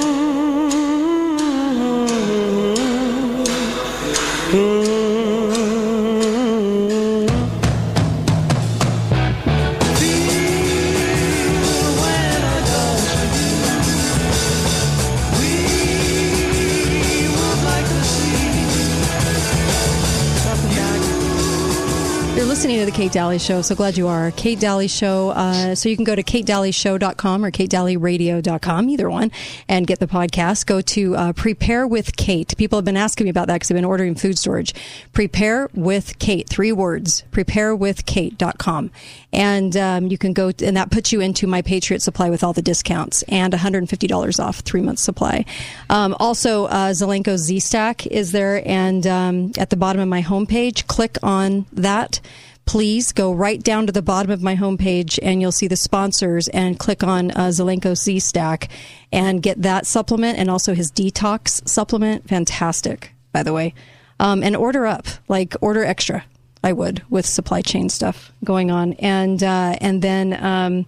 Kate Dalley Show. So glad you are. Kate Dalley Show. Uh, so you can go to katedalleyshow.com or katedalleyradio.com, either one, and get the podcast. Go to uh, Prepare with Kate. People have been asking me about that because they've been ordering food storage. Prepare with Kate. Three words. Preparewithkate.com. And um, you can go, and that puts you into My Patriot Supply with all the discounts and $150 off three months supply. Um, also, uh, Zelenko Z Stack is there. And um, at the bottom of my homepage, click on that please go right down to the bottom of my homepage and you'll see the sponsors and click on uh, Zelenko Z Stack and get that supplement and also his detox supplement. Fantastic, by the way. Um, and order up, like order extra. I would with supply chain stuff going on, and uh, and then um,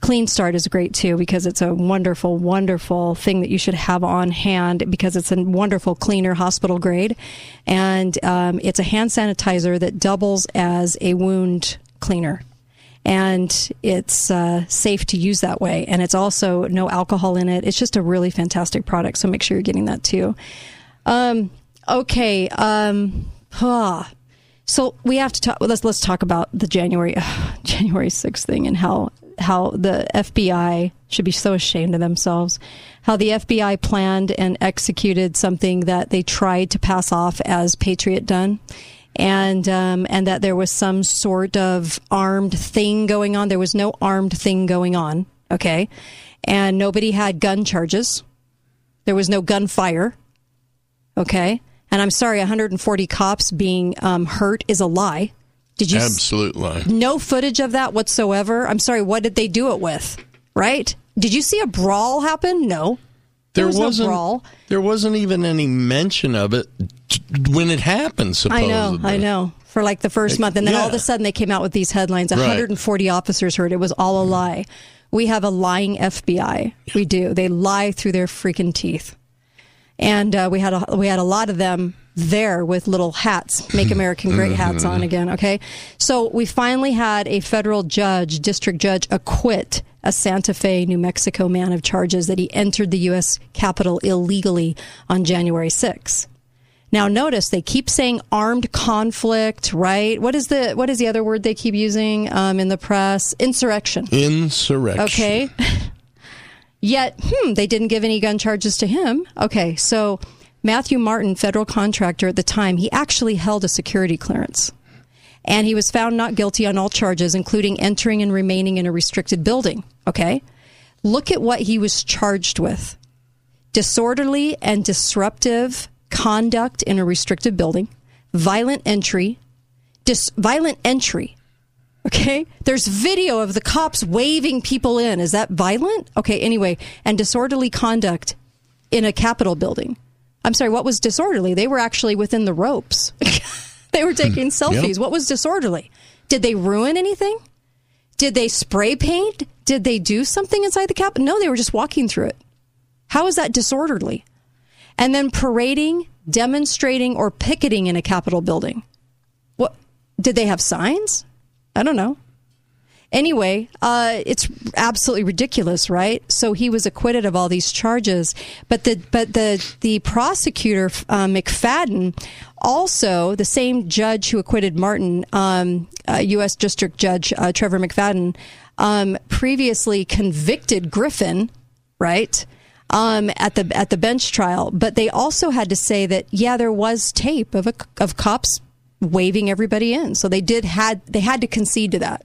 Clean Start is great too because it's a wonderful, wonderful thing that you should have on hand because it's a wonderful cleaner, hospital grade, and um, it's a hand sanitizer that doubles as a wound cleaner and it's uh, safe to use that way. And it's also no alcohol in it. It's just a really fantastic product. So make sure you're getting that too. Um, okay. Um, ah. So we have to talk. Let's let's talk about the January uh, January sixth thing and how how the FBI should be so ashamed of themselves. How the FBI planned and executed something that they tried to pass off as Patriot done and um, and that there was some sort of armed thing going on. There was no armed thing going on. Okay, and nobody had gun charges. There was no gunfire. Okay, and I'm sorry, 140 cops being um, hurt is a lie. Did you? Absolute lie. No footage of that whatsoever. I'm sorry. What did they do it with? Right? Did you see a brawl happen? No. There, was wasn't. no brawl. There wasn't even any mention of it when it happened. Supposedly, I know, I know. For like the first month, and then Yeah. all of a sudden they came out with these headlines: Right. 140 officers hurt. It was all a lie. We have a lying FBI. We do. They lie through their freaking teeth. And uh, we had a we had a lot of them there with little hats, "Make American Great" hats on again. Okay, so we finally had a federal judge, district judge, acquit a Santa Fe, New Mexico man of charges that he entered the U.S. Capitol illegally on January 6th. Now, notice they keep saying armed conflict, right? What is the what is the other word they keep using um, in the press? Insurrection. Insurrection. Okay. Yet, hmm, they didn't give any gun charges to him. Okay, so Matthew Martin, federal contractor at the time, he actually held a security clearance. And he was found not guilty on all charges, including entering and remaining in a restricted building. Okay. Look at what he was charged with disorderly and disruptive conduct in a restricted building, violent entry, dis- violent entry. Okay. There's video of the cops waving people in. Is that violent? Okay. Anyway, and disorderly conduct in a Capitol building. I'm sorry, what was disorderly? They were actually within the ropes. they were hmm. taking selfies. Yep. What was disorderly? Did they ruin anything? Did they spray paint? Did they do something inside the Capitol? No, they were just walking through it. How is that disorderly? And then parading, demonstrating, or picketing in a Capitol building. What did they have signs? I don't know. Anyway, uh, it's absolutely ridiculous, right? So he was acquitted of all these charges, but the but the the prosecutor uh, McFadden, also the same judge who acquitted Martin, um, uh, U.S. District Judge uh, Trevor McFadden, um, previously convicted Griffin, right? Um, at the at the bench trial, but they also had to say that yeah, there was tape of a, of cops waving everybody in, so they did had they had to concede to that.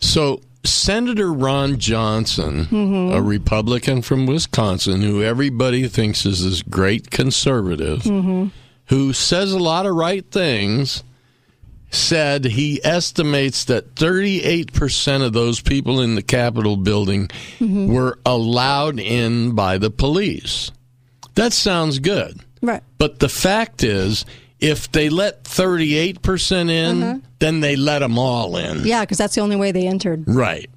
So Senator Ron Johnson, Mhm. a Republican from Wisconsin, who everybody thinks is this great conservative, Mhm. who says a lot of right things, said he estimates that 38% of those people in the Capitol building Mhm. were allowed in by the police. That sounds good. Right. But the fact is, if they let 38% in, Uh-huh. then they let them all in. Yeah, because that's the only way they entered. Right.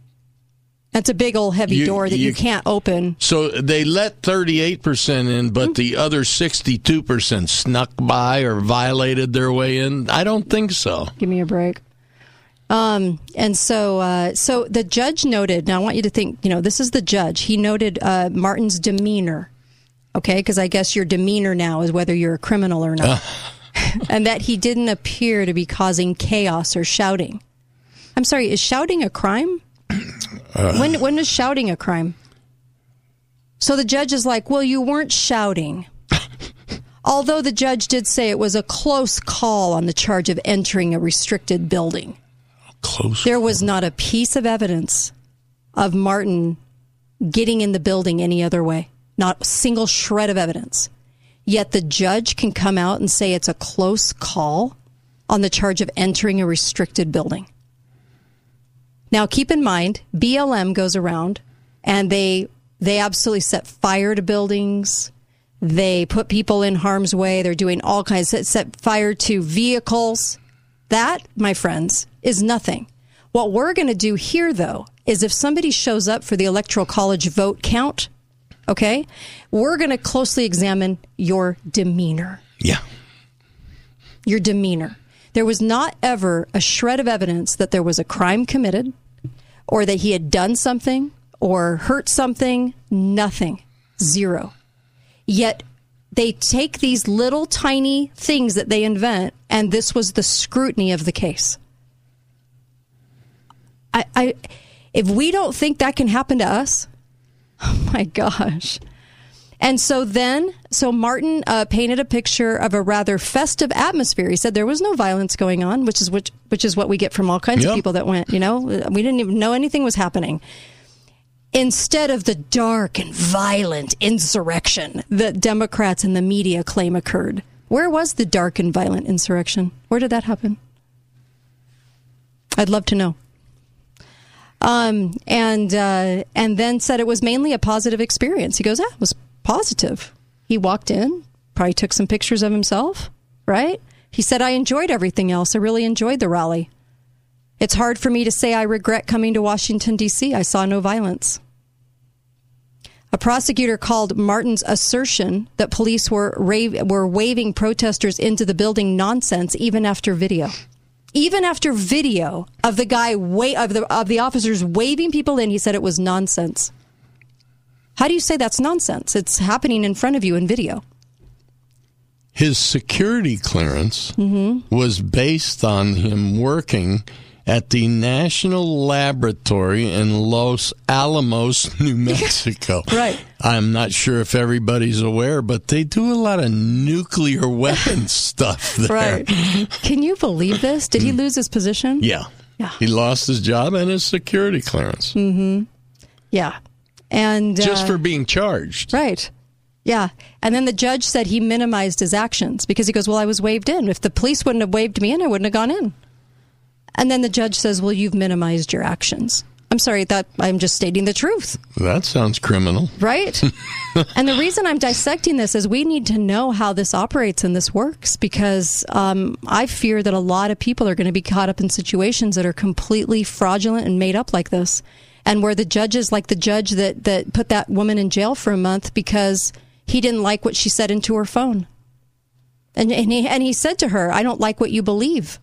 That's a big old heavy You- door that you, you- can't open. So they let 38% in, but the other 62% snuck by or violated their way in? I don't think so. Give me a break. Um, and so, uh, so the judge noted. Now, I want you to think. You know, this is the judge. He noted uh, Martin's demeanor. Okay, because I guess your demeanor now is whether you're a criminal or not, and that he didn't appear to be causing chaos or shouting. I'm sorry. Is shouting a crime? Uh, when when is shouting a crime? So the judge is like, well, you weren't shouting. Although the judge did say it was a close call on the charge of entering a restricted building. Close. There was not a piece of evidence of Martin getting in the building any other way. Not a single shred of evidence. Yet the judge can come out and say it's a close call on the charge of entering a restricted building. Now, keep in mind, BLM goes around and they they absolutely set fire to buildings. They put people in harm's way. They're doing all kinds. Set, set fire to vehicles. That, my friends, is nothing. What we're going to do here, though, is if somebody shows up for the electoral college vote count, okay, we're going to closely examine your demeanor. Yeah. Your demeanor. There was not ever a shred of evidence that there was a crime committed or that he had done something or hurt something. Nothing. Zero. Yet they take these little tiny things that they invent, and this was the scrutiny of the case. I, I if we don't think that can happen to us, oh my gosh. And so then, so Martin uh, painted a picture of a rather festive atmosphere. He said there was no violence going on, which is which, which is what we get from all kinds Yep. of people that went. You know, we didn't even know anything was happening. Instead of the dark and violent insurrection that Democrats and the media claim occurred, where was the dark and violent insurrection? Where did that happen? I'd love to know. Um, and uh, and then said it was mainly a positive experience. He goes, ah, it was positive. He walked in, probably took some pictures of himself, right? He said, I enjoyed everything else. I really enjoyed the rally. It's hard for me to say I regret coming to Washington, D.C. I saw no violence. A prosecutor called Martin's assertion that police were, rave, were waving protesters into the building nonsense even after video. Even after video of the guy wa- of the of the officers waving people in, he said it was nonsense. How do you say that's nonsense? It's happening in front of you in video. His security clearance Mm-hmm. was based on him working at the National Laboratory in Los Alamos, New Mexico. right. I'm not sure if everybody's aware, but they do a lot of nuclear weapons stuff there. Right. Can you believe this? Did he lose his position? Yeah. Yeah. He lost his job and his security clearance Mm-hmm. Yeah. And just uh, for being charged. Right. Yeah. And then the judge said he minimized his actions because he goes, Well, I was waved in. If the police wouldn't have waved me in, I wouldn't have gone in. And then the judge says, Well, you've minimized your actions. I'm sorry, that I'm just stating the truth. That sounds criminal. Right? and the reason I'm dissecting this is we need to know how this operates and this works because um, I fear that a lot of people are going to be caught up in situations that are completely fraudulent and made up like this. And where the judges, like the judge that, that put that woman in jail for a month because he didn't like what she said into her phone. And, and, he, and he said to her, I don't like what you believe.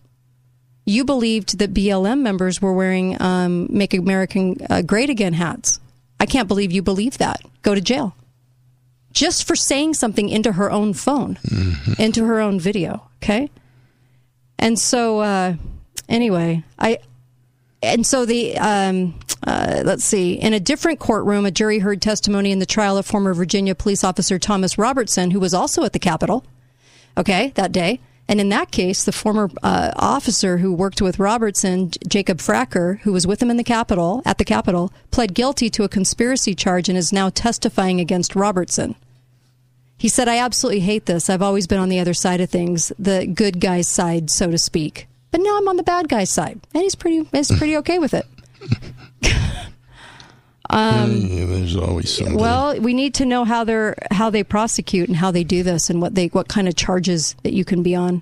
You believed that BLM members were wearing um, Make American uh, Great Again hats. I can't believe you believe that. Go to jail. Just for saying something into her own phone, into her own video. Okay. And so, uh, anyway, I and so the um, uh, let's see in a different courtroom a jury heard testimony in the trial of former virginia police officer thomas robertson who was also at the capitol okay that day and in that case the former uh, officer who worked with robertson jacob fracker who was with him in the capitol at the capitol pled guilty to a conspiracy charge and is now testifying against robertson. He said i absolutely hate this. I've always been on the other side of things the good guy's side so to speak. But now i'm on the bad guy's side and he's pretty he's pretty okay with it um, Yeah, there's always something. well, we need to know how they're how they prosecute and how they do this and what they what kind of charges that you can be on.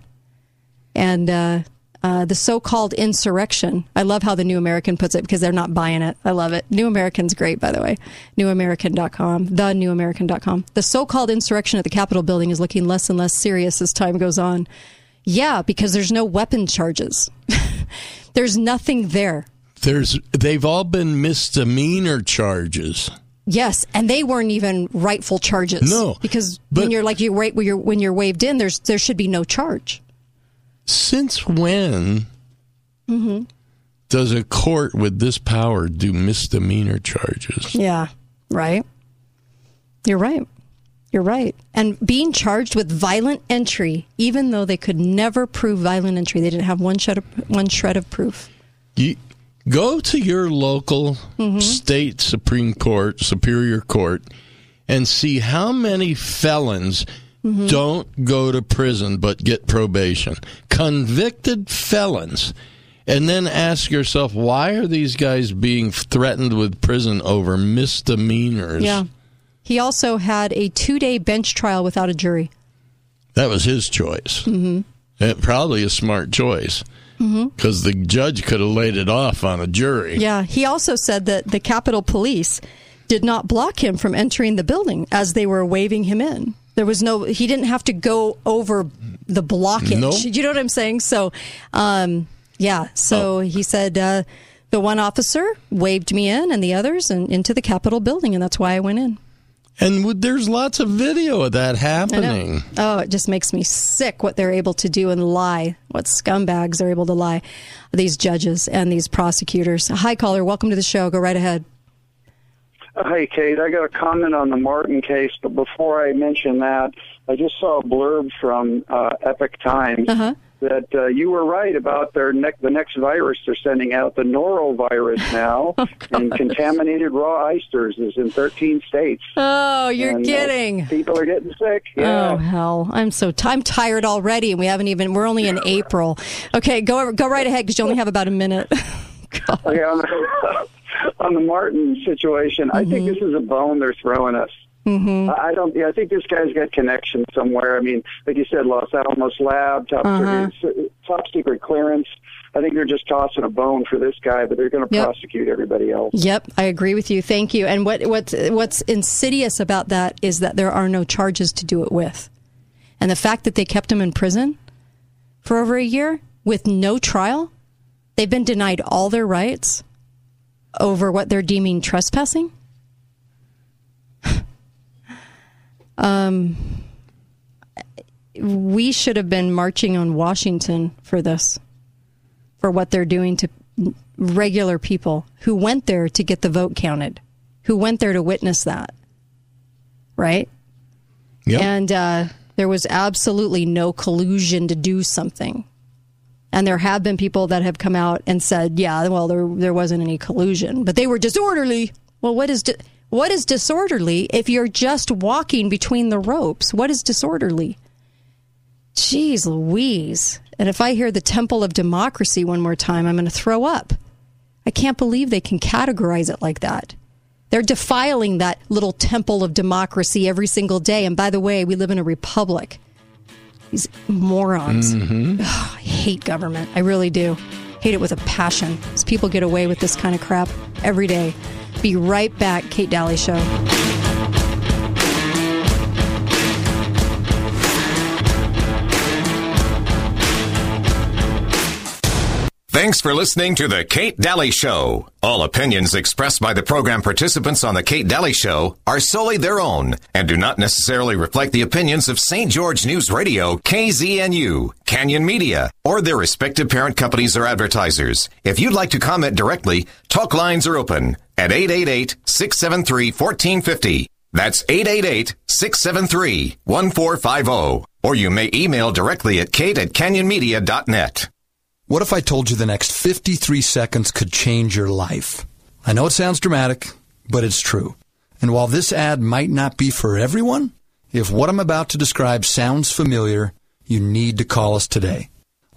And uh, uh, the so-called insurrection. I love how the New American puts it because they're not buying it. I love it. New American's great, by the way. NewAmerican.com. The NewAmerican.com. The so-called insurrection at the Capitol building is looking less and less serious as time goes on. Yeah, because there's no weapon charges. there's nothing there. There's they've all been misdemeanor charges. Yes, and they weren't even rightful charges. No, because when you're like you right when you're when you're waved in, there's there should be no charge. Since when Mm-hmm. does a court with this power do misdemeanor charges? Yeah, right. You're right. You're right. And being charged with violent entry, even though they could never prove violent entry, they didn't have one shred of, one shred of proof. You go to your local Mhm. state supreme court, superior court, and see how many felons Mhm. don't go to prison but get probation. Convicted felons. And then ask yourself, why are these guys being threatened with prison over misdemeanors? Yeah. He also had a two day bench trial without a jury. That was his choice. Mm-hmm. Probably a smart choice Mm-hmm. because the judge could have laid it off on a jury. Yeah, he also said that the Capitol Police did not block him from entering the building as they were waving him in. There was no, he didn't have to go over the blockage. You know what I'm saying? So, um, yeah, so he said uh, the one officer waved me in and the others and into the Capitol building, and that's why I went in. And would- there's lots of video of that happening. Oh, it just makes me sick what they're able to do and lie. What scumbags are able to lie. These judges and these prosecutors. Hi, caller. Welcome to the show. Go right ahead. Hey, Kate, I got a comment on the Martin case, but before I mention that, I just saw a blurb from uh, Epoch Times that uh, you were right about their ne- the next virus they're sending out, the norovirus now, and contaminated raw oysters is in 13 states. Oh, you're And, uh, kidding. people are getting sick. Yeah. Oh hell, I'm so t- I'm tired already, and we haven't even. We're only in April. Okay, go go right ahead because you only have about a minute. Okay, on, the, on the Martin situation, I think this is a bone they're throwing us. Mm-hmm. I don't. Yeah, I think this guy's got connections somewhere. I mean, like you said, Los Alamos lab, top Uh-huh. secret, top secret clearance. I think they're just tossing a bone for this guy, but they're going to Yep. prosecute everybody else. Yep, I agree with you. Thank you. And what what's what's insidious about that is that there are no charges to do it with, and the fact that they kept him in prison for over a year with no trial, they've been denied all their rights over what they're deeming trespassing. Um, we should have been marching on Washington for this, for what they're doing to regular people who went there to get the vote counted, who went there to witness that. Right? Yep. And uh, there was absolutely no collusion to do something. And there have been people that have come out and said, "Yeah, well, there there wasn't any collusion, but they were disorderly." Well, what is di- what is disorderly if you're just walking between the ropes? What is disorderly? Jeez Louise. And if I hear the Temple of Democracy one more time, I'm going to throw up. I can't believe they can categorize it like that. They're defiling that little temple of democracy every single day. And by the way, we live in a republic. These morons. Mhm. Ugh, I hate government. I really do. Hate it with a passion. These people get away with this kind of crap every day. Be right back, Kate Dalley Show. Thanks for listening to The Kate Dalley Show. All opinions expressed by the program participants on The Kate Dalley Show are solely their own and do not necessarily reflect the opinions of St. George News Radio, KZNU, Canyon Media, or their respective parent companies or advertisers. If you'd like to comment directly, talk lines are open at 888-673-1450. That's 888-673-1450. Or you may email directly at kate at canyonmedia.net. What if I told you the next 53 seconds could change your life? I know it sounds dramatic, but it's true. And while this ad might not be for everyone, if what I'm about to describe sounds familiar, you need to call us today.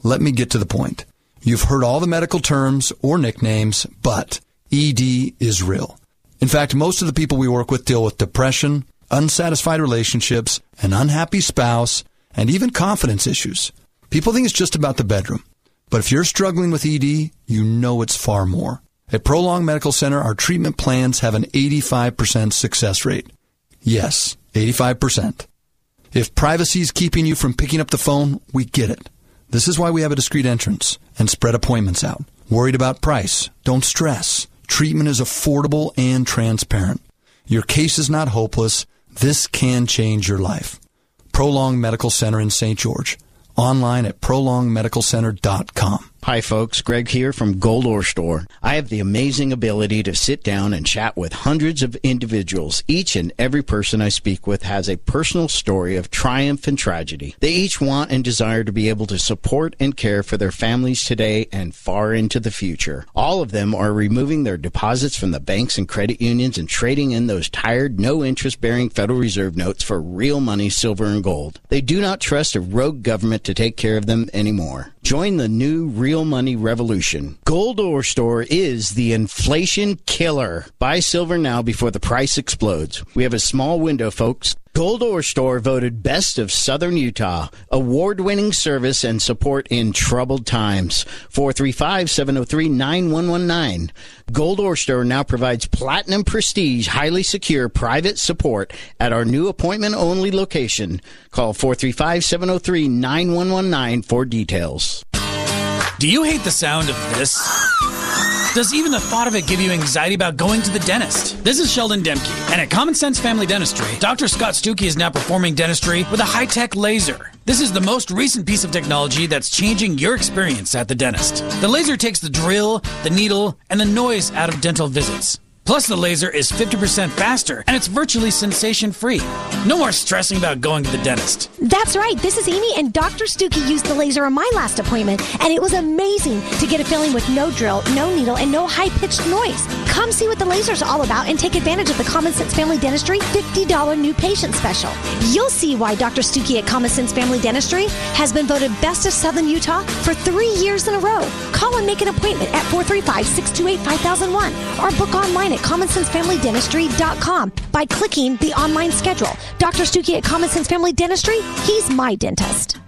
Let me get to the point. You've heard all the medical terms or nicknames, but ED is real. In fact, most of the people we work with deal with depression, unsatisfied relationships, an unhappy spouse, and even confidence issues. People think it's just about the bedroom. But if you're struggling with ED, you know it's far more. At Prolong Medical Center, our treatment plans have an 85% success rate. Yes, 85%. If privacy is keeping you from picking up the phone, we get it. This is why we have a discreet entrance and spread appointments out. Worried about price? Don't stress. Treatment is affordable and transparent. Your case is not hopeless. This can change your life. Prolong Medical Center in St. George. Online at prolongmedicalcenter.com. Hi, folks. Greg here from Gold Ore Store. I have the amazing ability to sit down and chat with hundreds of individuals. Each and every person I speak with has a personal story of triumph and tragedy. They each want and desire to be able to support and care for their families today and far into the future. All of them are removing their deposits from the banks and credit unions and trading in those tired, no interest bearing Federal Reserve notes for real money, silver, and gold. They do not trust a rogue government to take care of them anymore. Join the new real money revolution. Gold Ore Store is the inflation killer. Buy silver now before the price explodes. We have a small window, folks. Gold Ore Store voted Best of Southern Utah. Award winning service and support in troubled times. 435 703 9119. Gold Ore Store now provides platinum prestige, highly secure private support at our new appointment only location. Call 435 703 9119 for details. Do you hate the sound of this? Does even the thought of it give you anxiety about going to the dentist? This is Sheldon Demke, and at Common Sense Family Dentistry, Dr. Scott Stuckey is now performing dentistry with a high-tech laser. This is the most recent piece of technology that's changing your experience at the dentist. The laser takes the drill, the needle, and the noise out of dental visits. Plus, the laser is 50% faster and it's virtually sensation free. No more stressing about going to the dentist. That's right. This is Amy, and Dr. Stuckey used the laser on my last appointment, and it was amazing to get a feeling with no drill, no needle, and no high pitched noise. Come see what the laser's all about and take advantage of the Common Sense Family Dentistry $50 new patient special. You'll see why Dr. Stuckey at Common Sense Family Dentistry has been voted Best of Southern Utah for three years in a row. Call and make an appointment at 435 628 5001 or book online at commonsensefamilydentistry.com by clicking the online schedule. Dr. Stuckey at Common Sense Family Dentistry, he's my dentist.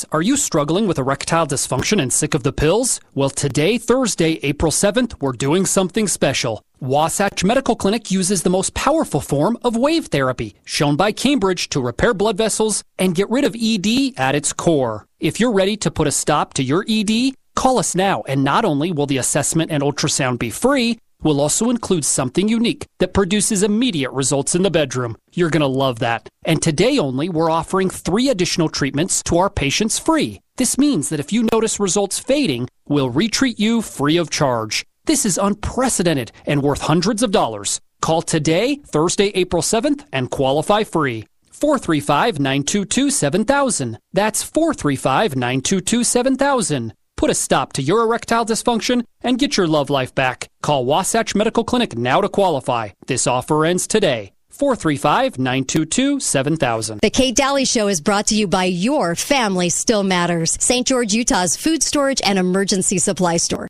Are you struggling with erectile dysfunction and sick of the pills? Well, today, Thursday, April 7th, we're doing something special. Wasatch Medical Clinic uses the most powerful form of wave therapy, shown by Cambridge to repair blood vessels and get rid of ED at its core. If you're ready to put a stop to your ED, call us now, and not only will the assessment and ultrasound be free, We'll also include something unique that produces immediate results in the bedroom. You're going to love that. And today only, we're offering three additional treatments to our patients free. This means that if you notice results fading, we'll retreat you free of charge. This is unprecedented and worth hundreds of dollars. Call today, Thursday, April 7th, and qualify free. 435 922 7000. That's 435 922 7000. Put a stop to your erectile dysfunction and get your love life back. Call Wasatch Medical Clinic now to qualify. This offer ends today. 435 922 7000. The Kate Dalley Show is brought to you by Your Family Still Matters, St. George, Utah's food storage and emergency supply store.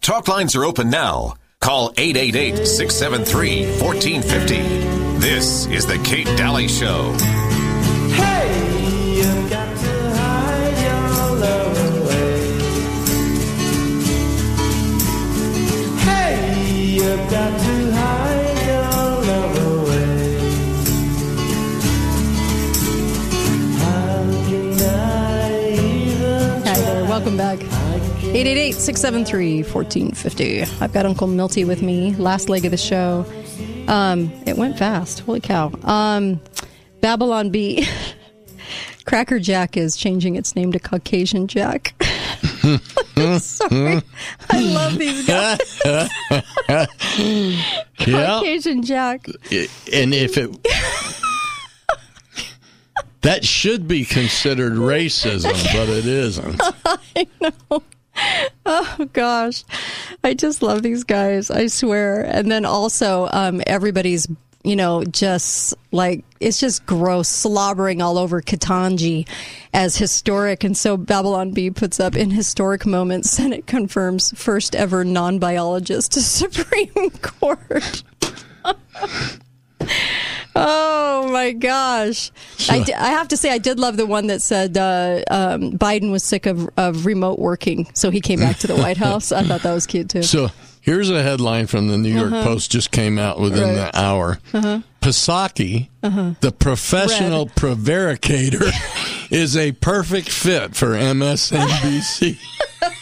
Talk lines are open now. Call 888 673 1450. This is The Kate Dalley Show. Hey, you got to hide your love away. How can I even Hi there, welcome back. 888 673 1450. I've got Uncle Milty with me, last leg of the show. Um, it went fast. Holy cow. Um, Babylon Bee. Cracker Jack is changing its name to Caucasian Jack. Sorry. I love these guys. yeah. Caucasian Jack. And if it. That should be considered racism, but it isn't. I know. Oh gosh, I just love these guys. I swear. And then also, um, everybody's you know just like it's just gross, slobbering all over Ketanji as historic. And so Babylon Bee puts up in historic moments, Senate confirms first ever non-biologist to Supreme Court. Oh my gosh! I, have to say I did love the one that said uh, um, Biden was sick of, of remote working, so he came back to the White House. I thought that was cute too. So here's a headline from the New York Uh-huh. Post just came out within Right. the hour. Uh-huh. Psaki, Uh-huh. the professional prevaricator, is a perfect fit for MSNBC.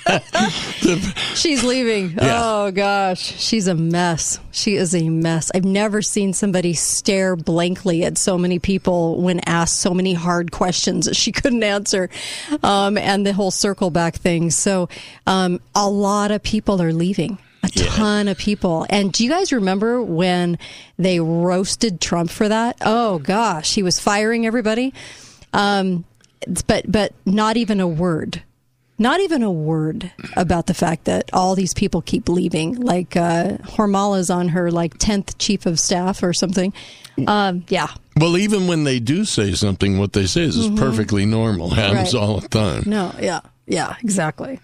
She's leaving. Yeah. Oh gosh, she's a mess. She is a mess. I've never seen somebody stare blankly at so many people when asked so many hard questions that she couldn't answer, um, and the whole circle back thing. So, um, a lot of people are leaving. A ton of people. And do you guys remember when they roasted Trump for that? Oh gosh, he was firing everybody. Um, but but not even a word not even a word about the fact that all these people keep leaving. Like uh, Hormala's on her like tenth chief of staff or something. Um, yeah, well, even when they do say something, what they say is, is Mhm. perfectly normal. Happens Right. all the time. no, yeah, yeah, exactly.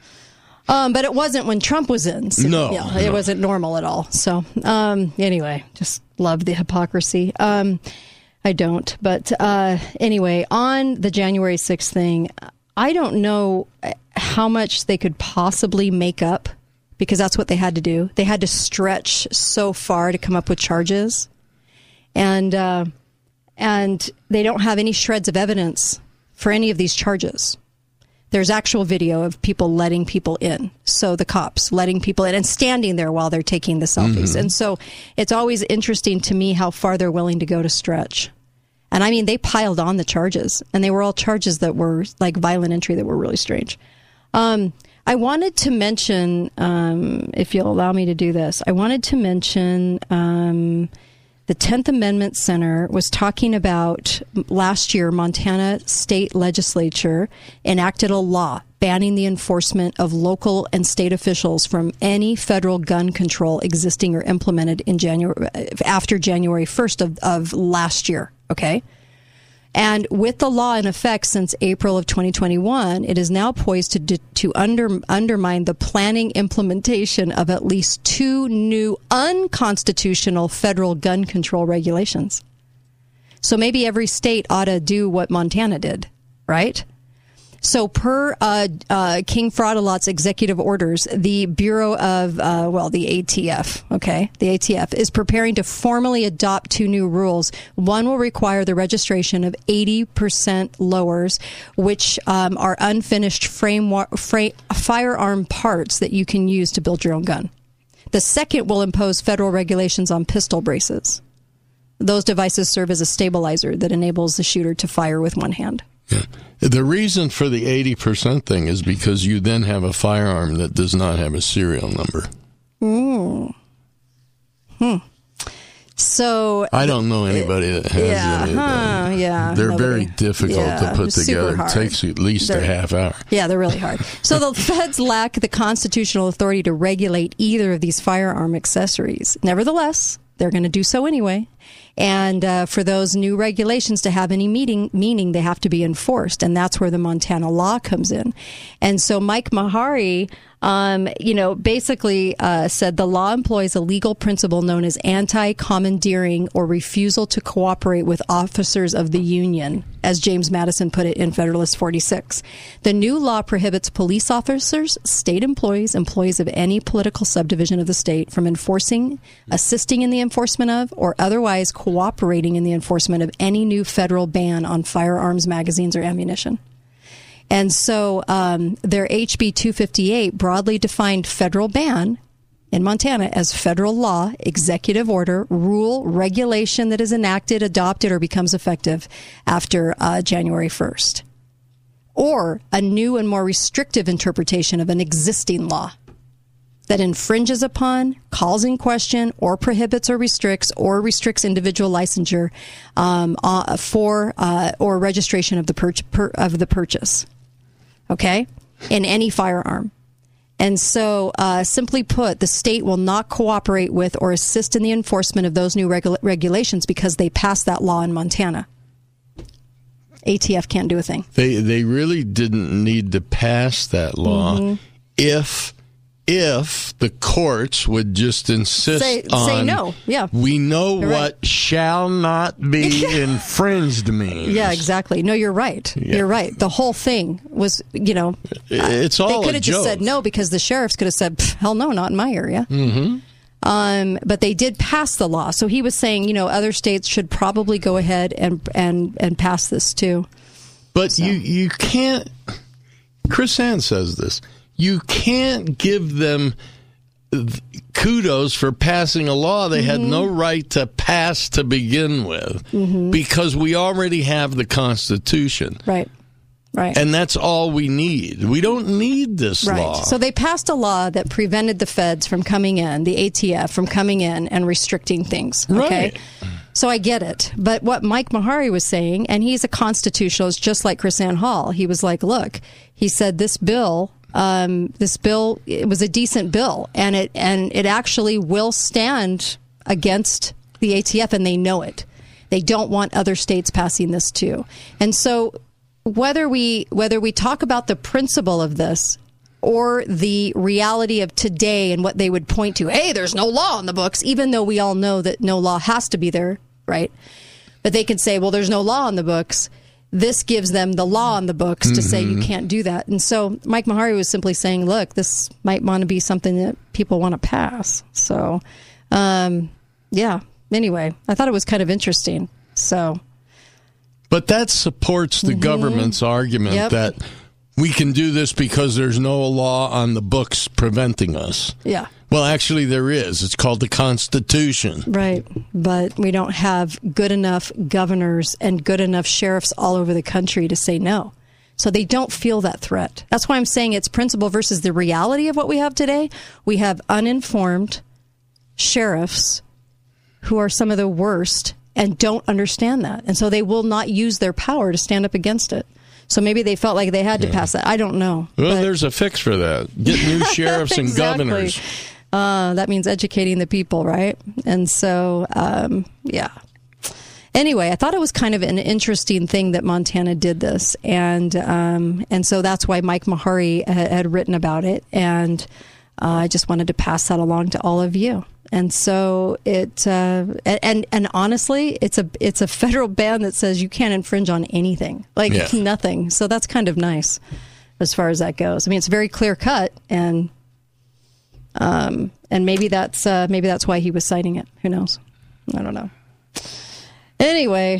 Um, but it wasn't when Trump was in. So, No, yeah, it no. wasn't normal at all. So um, anyway, just love the hypocrisy. Um, I don't, but uh, anyway, on the January sixth thing, I don't know how much they could possibly make up because that's what they had to do. They had to stretch so far to come up with charges, and uh, and they don't have any shreds of evidence for any of these charges. There's actual video of people letting people in. So the cops letting people in and standing there while they're taking the selfies. Mhm. And so it's always interesting to me how far they're willing to go to stretch. And I mean, they piled on the charges, and they were all charges that were like violent entry that were really strange. Um, I wanted to mention, um, if you'll allow me to do this, I wanted to mention um, the 10th Amendment Center was talking about last year, Montana state legislature enacted a law banning the enforcement of local and state officials from any federal gun control existing or implemented in January after January 1st of, of last year. Okay. And with the law in effect since April of 2021, it is now poised to to under, undermine the planning implementation of at least two new unconstitutional federal gun control regulations. So maybe every state ought to do what Montana did, right? So, per uh, uh, King Fraudalot's executive orders, the Bureau of, uh, well, the ATF, okay, the ATF is preparing to formally adopt two new rules. One will require the registration of 80% lowers, which um, are unfinished frame, fra- firearm parts that you can use to build your own gun. The second will impose federal regulations on pistol braces. Those devices serve as a stabilizer that enables the shooter to fire with one hand. The reason for the 80% thing is because you then have a firearm that does not have a serial number. Mm. Hmm. So I don't know anybody that has yeah, any of huh, yeah. They're nobody. very difficult Yeah, to put together. It takes at least a They're- half hour. Yeah, they're really hard. So the feds lack the constitutional authority to regulate either of these firearm accessories. Nevertheless, they're going to do so anyway. And uh, for those new regulations to have any meaning, meaning, they have to be enforced. And that's where the Montana law comes in. And so Mike Maharrey, um, you know, basically uh, said the law employs a legal principle known as anti commandeering or refusal to cooperate with officers of the union, as James Madison put it in Federalist 46. The new law prohibits police officers, state employees, employees of any political subdivision of the state from enforcing, assisting in the enforcement of, or otherwise cooperating in the enforcement of any new federal ban on firearms, magazines, or ammunition. And so um, their HB 258 broadly defined federal ban in Montana as federal law, executive order, rule, regulation that is enacted, adopted, or becomes effective after uh, January 1st, or a new and more restrictive interpretation of an existing law that infringes upon, calls in question, or prohibits or restricts or restricts individual licensure um, uh, for uh, or registration of the pur- of the purchase. Okay, in any firearm. And so, uh, simply put, the state will not cooperate with or assist in the enforcement of those new regula- regulations because they passed that law in Montana. ATF can't do a thing. They they really didn't need to pass that law Mhm. if if the courts would just insist Say, on say no. Yeah. We know You're what shall not be infringed means. Yeah, exactly. No, you're right. Yeah. You're right. The whole thing was, you know, It's all they could have just joke. said no because the sheriffs could have said, hell no, not in my area. Mm-hmm. Um, but they did pass the law. So he was saying, you know, other states should probably go ahead and and and pass this too. But you you can't. KrisAnne says this. You can't give them kudos for passing a law they had Mm-hmm. no right to pass to begin with Mhm. because we already have the Constitution. Right. Right. And that's all we need. We don't need this Right. law. So they passed a law that prevented the feds from coming in, the ATF from coming in and restricting things. Okay. Right. So I get it. But what Mike Maharrey was saying, and he's a constitutionalist just like KrisAnne Hall, he was like, look, he said this bill, um, this bill, it was a decent bill and it, and it actually will stand against the ATF and they know it. They don't want other states passing this too. And so whether we whether we talk about the principle of this or the reality of today and what they would point to, hey, there's no law in the books, even though we all know that no law has to be there, right? But they can say, well, there's no law in the books. This gives them the law on the books to say you Mhm. can't do that. And so Mike Maharrey was simply saying, look, this might want to be something that people want to pass. So, um, yeah. Anyway, I thought it was kind of interesting. So, But that supports the government's argument Mm-hmm. Yep. that we can do this because there's no law on the books preventing us. yeah. Well, actually, there is. It's called the Constitution. Right. But we don't have good enough governors and good enough sheriffs all over the country to say no. So they don't feel that threat. That's why I'm saying it's principle versus the reality of what we have today. We have uninformed sheriffs who are some of the worst and don't understand that. And so they will not use their power to stand up against it. So maybe they felt like they had to pass that. I don't know. Well, there's a fix for that. Get new sheriffs and Exactly. governors. Uh, that means educating the people, right? And so, um, yeah. Anyway, I thought it was kind of an interesting thing that Montana did this, and um, and so that's why Mike Maharrey had, had written about it, and uh, I just wanted to pass that along to all of you. And so it, uh, and and honestly, it's a it's a federal ban that says you can't infringe on anything, like Yeah. nothing. So that's kind of nice as far as that goes. I mean, it's very clear cut, and um, and maybe that's uh, maybe that's why he was citing it. Who knows? I don't know. Anyway,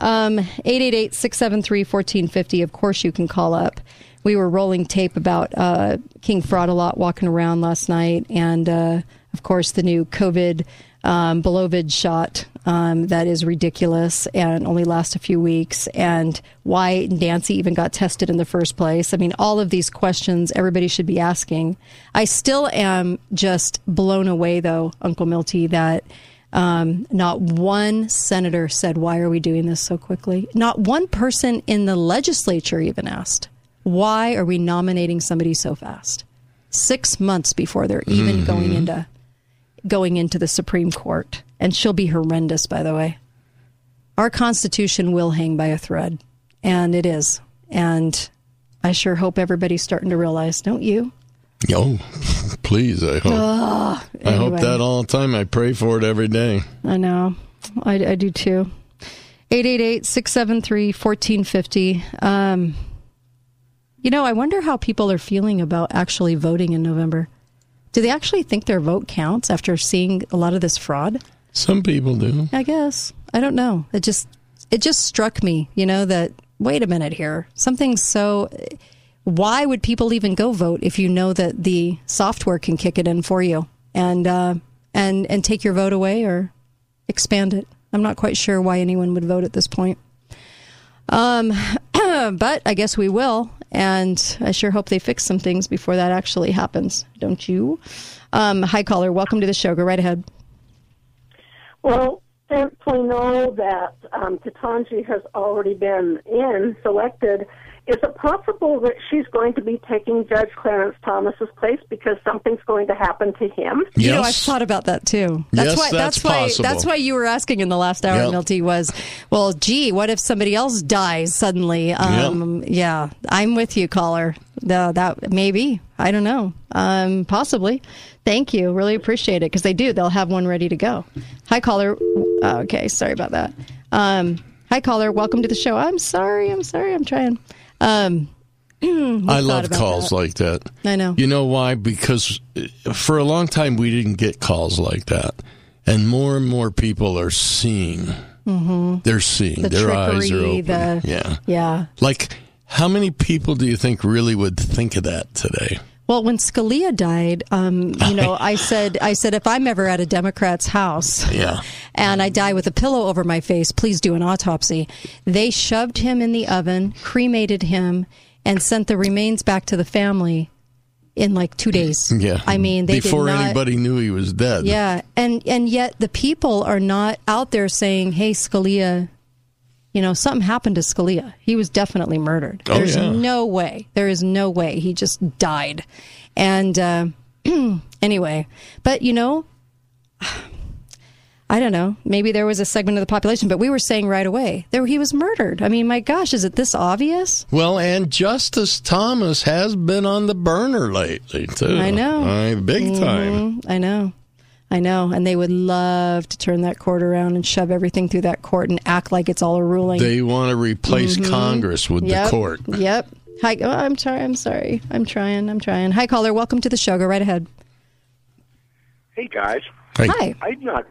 um, 888-673-1450. Of course, you can call up. We were rolling tape about uh, King Fraud a lot walking around last night, and uh, of course the new COVID um, shot um, that is ridiculous and only lasts a few weeks, and why Nancy even got tested in the first place. I mean, all of these questions everybody should be asking. I still am just blown away, though, Uncle Milty, that um, not one senator said, Why are we doing this so quickly? Not one person in the legislature even asked, Why are we nominating somebody so fast? Six months before they're even Mhm. going into going into the Supreme Court. And she'll be horrendous. By the way, our Constitution will hang by a thread, and it is. And I sure hope everybody's starting to realize, don't you? Oh, please! I hope. Ugh, I hope that all the time. I pray for it every day. I know. I, I do too. 888 673 1450. Um, You know, I wonder how people are feeling about actually voting in November. Do they actually think their vote counts after seeing a lot of this fraud? Some people do. I guess. I don't know. It just it just struck me, you know, that wait a minute here. Something so why would people even go vote if you know that the software can kick it in for you and uh, and and take your vote away or expand it? I'm not quite sure why anyone would vote at this point. Um, but I guess we will, and I sure hope they fix some things before that actually happens. Don't you? Um, hi, caller. Welcome to the show. Go right ahead. Well, since we know that um, Ketanji has already been in, selected, is it possible that she's going to be taking Judge Clarence Thomas's place because something's going to happen to him? You know, I've thought about that too. That's Yes, why. that's why. possible. That's why you were asking in the last hour, Yep. Milty. Was well, gee, what if somebody else dies suddenly? Um, Yeah, I'm with you, caller. The, that maybe I don't know. Um, possibly. Thank you. Really appreciate it because they do. They'll have one ready to go. Hi, caller. Oh, okay, sorry about that. Um, hi, caller. Welcome to the show. I'm sorry. I'm sorry. I'm trying. Um, I love calls that. like that. I know. You know why? Because uh, for a long time we didn't get calls like that, and more and more people are seeing. Mm-hmm. They're seeing. The Their eyes are open. the- yeah. Yeah. Like, how many people do you think really would think of that today? Well, when Scalia died, um, you know, I said, I said, if I'm ever at a Democrat's house Yeah. and I die with a pillow over my face, please do an autopsy. They shoved him in the oven, cremated him, and sent the remains back to the family in like two days. Yeah. I mean, they before did not, anybody knew he was dead. Yeah, and and yet the people are not out there saying, "Hey, Scalia." You know, something happened to Scalia. He was definitely murdered. Oh, There's yeah. no way. There is no way. He just died. And uh, anyway, but you know, I don't know. Maybe there was a segment of the population, but we were saying right away there he was murdered. I mean, my gosh, is it this obvious? Well, and Justice Thomas has been on the burner lately too. I know. I, big time. Mhm. I know. I know. And they would love to turn that court around and shove everything through that court and act like it's all a ruling. They want to replace Mhm. Congress with Yep. the court. Yep. Hi. Oh, I'm sorry. I'm sorry. I'm trying. I'm trying. Hi, caller. Welcome to the show. Go right ahead. Hey guys. Hey. Hi. I'm not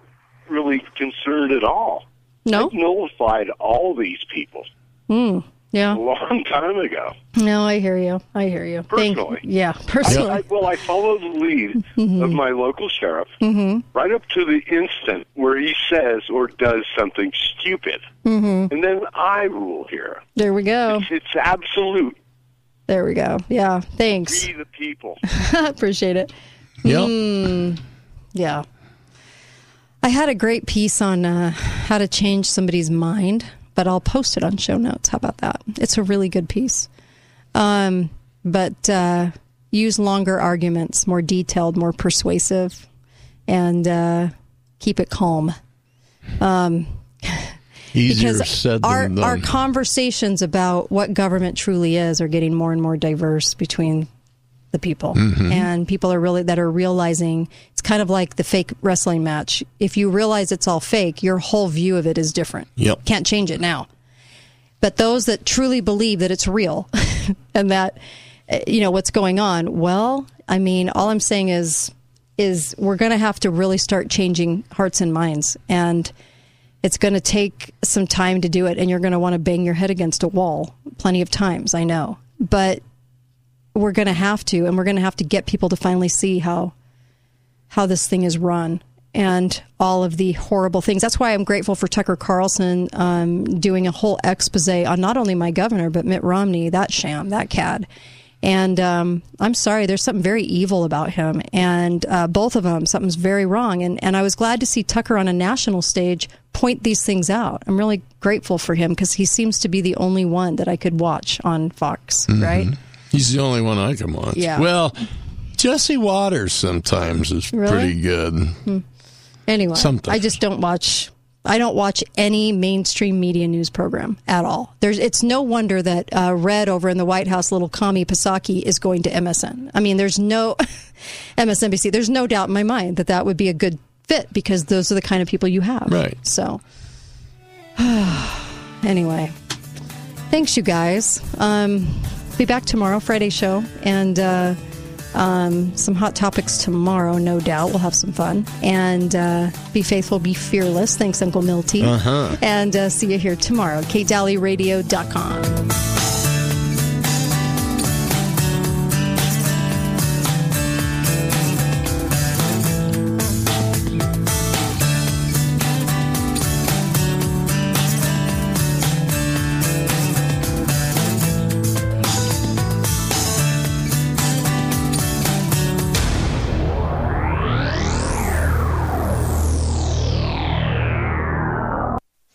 really concerned at all. No. I've notified all these people Hmm. Yeah. a long time ago. No, I hear you. I hear you. Thank- Personally. yeah. Personally. I, well, I follow the lead Mhm. of my local sheriff mm-hmm. right up to the instant where he says or does something stupid, Mm-hmm. and then I rule here. There we go. It's, it's absolute. There we go. Yeah. Thanks. We the people. Appreciate it. Yep. Mm, yeah. I had a great piece on uh, how to change somebody's mind, but I'll post it on show notes. How about that? It's a really good piece. Um, but uh, use longer arguments, more detailed, more persuasive, and uh, keep it calm. Um, Easier said our, than done. our conversations about what government truly is are getting more and more diverse between the people Mhm. and people are really that are realizing it's kind of like the fake wrestling match if you realize it's all fake your whole view of it is different Yep. can't change it now but those that truly believe that it's real and that uh, you know what's going on well i mean all i'm saying is is we're going to have to really start changing hearts and minds. And it's going to take some time to do it and you're going to want to bang your head against a wall plenty of times i know. But we're going to have to and we're going to have to get people to finally see how how this thing is run and all of the horrible things that's why i'm grateful for tucker carlson um, doing a whole expose on not only my governor but mitt romney that sham that cad and um, I'm sorry, there's something very evil about him, and uh, both of them, something's very wrong. And and I was glad to see Tucker on a national stage point these things out. I'm really grateful for him because he seems to be the only one that I could watch on Fox, Mhm. right? He's the only one I can watch. Yeah. Well, Jesse Watters sometimes is Really? pretty good. Hmm. Anyway, Something. I just don't watch. I don't watch any mainstream media news program at all. There's, it's no wonder that uh, Red over in the White House, little commie Psaki, is going to MSN. I mean, there's no MSNBC. There's no doubt in my mind that that would be a good fit because those are the kind of people you have. Right. So, anyway, thanks, you guys. Um, be back tomorrow, Friday show, and. Uh, um, some hot topics tomorrow, no doubt. We'll have some fun. And uh, be faithful, be fearless. Thanks, Uncle Milty. Uh-huh. And uh, see you here tomorrow. KateDalleyRadio.com.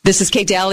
This is Kate Dalley.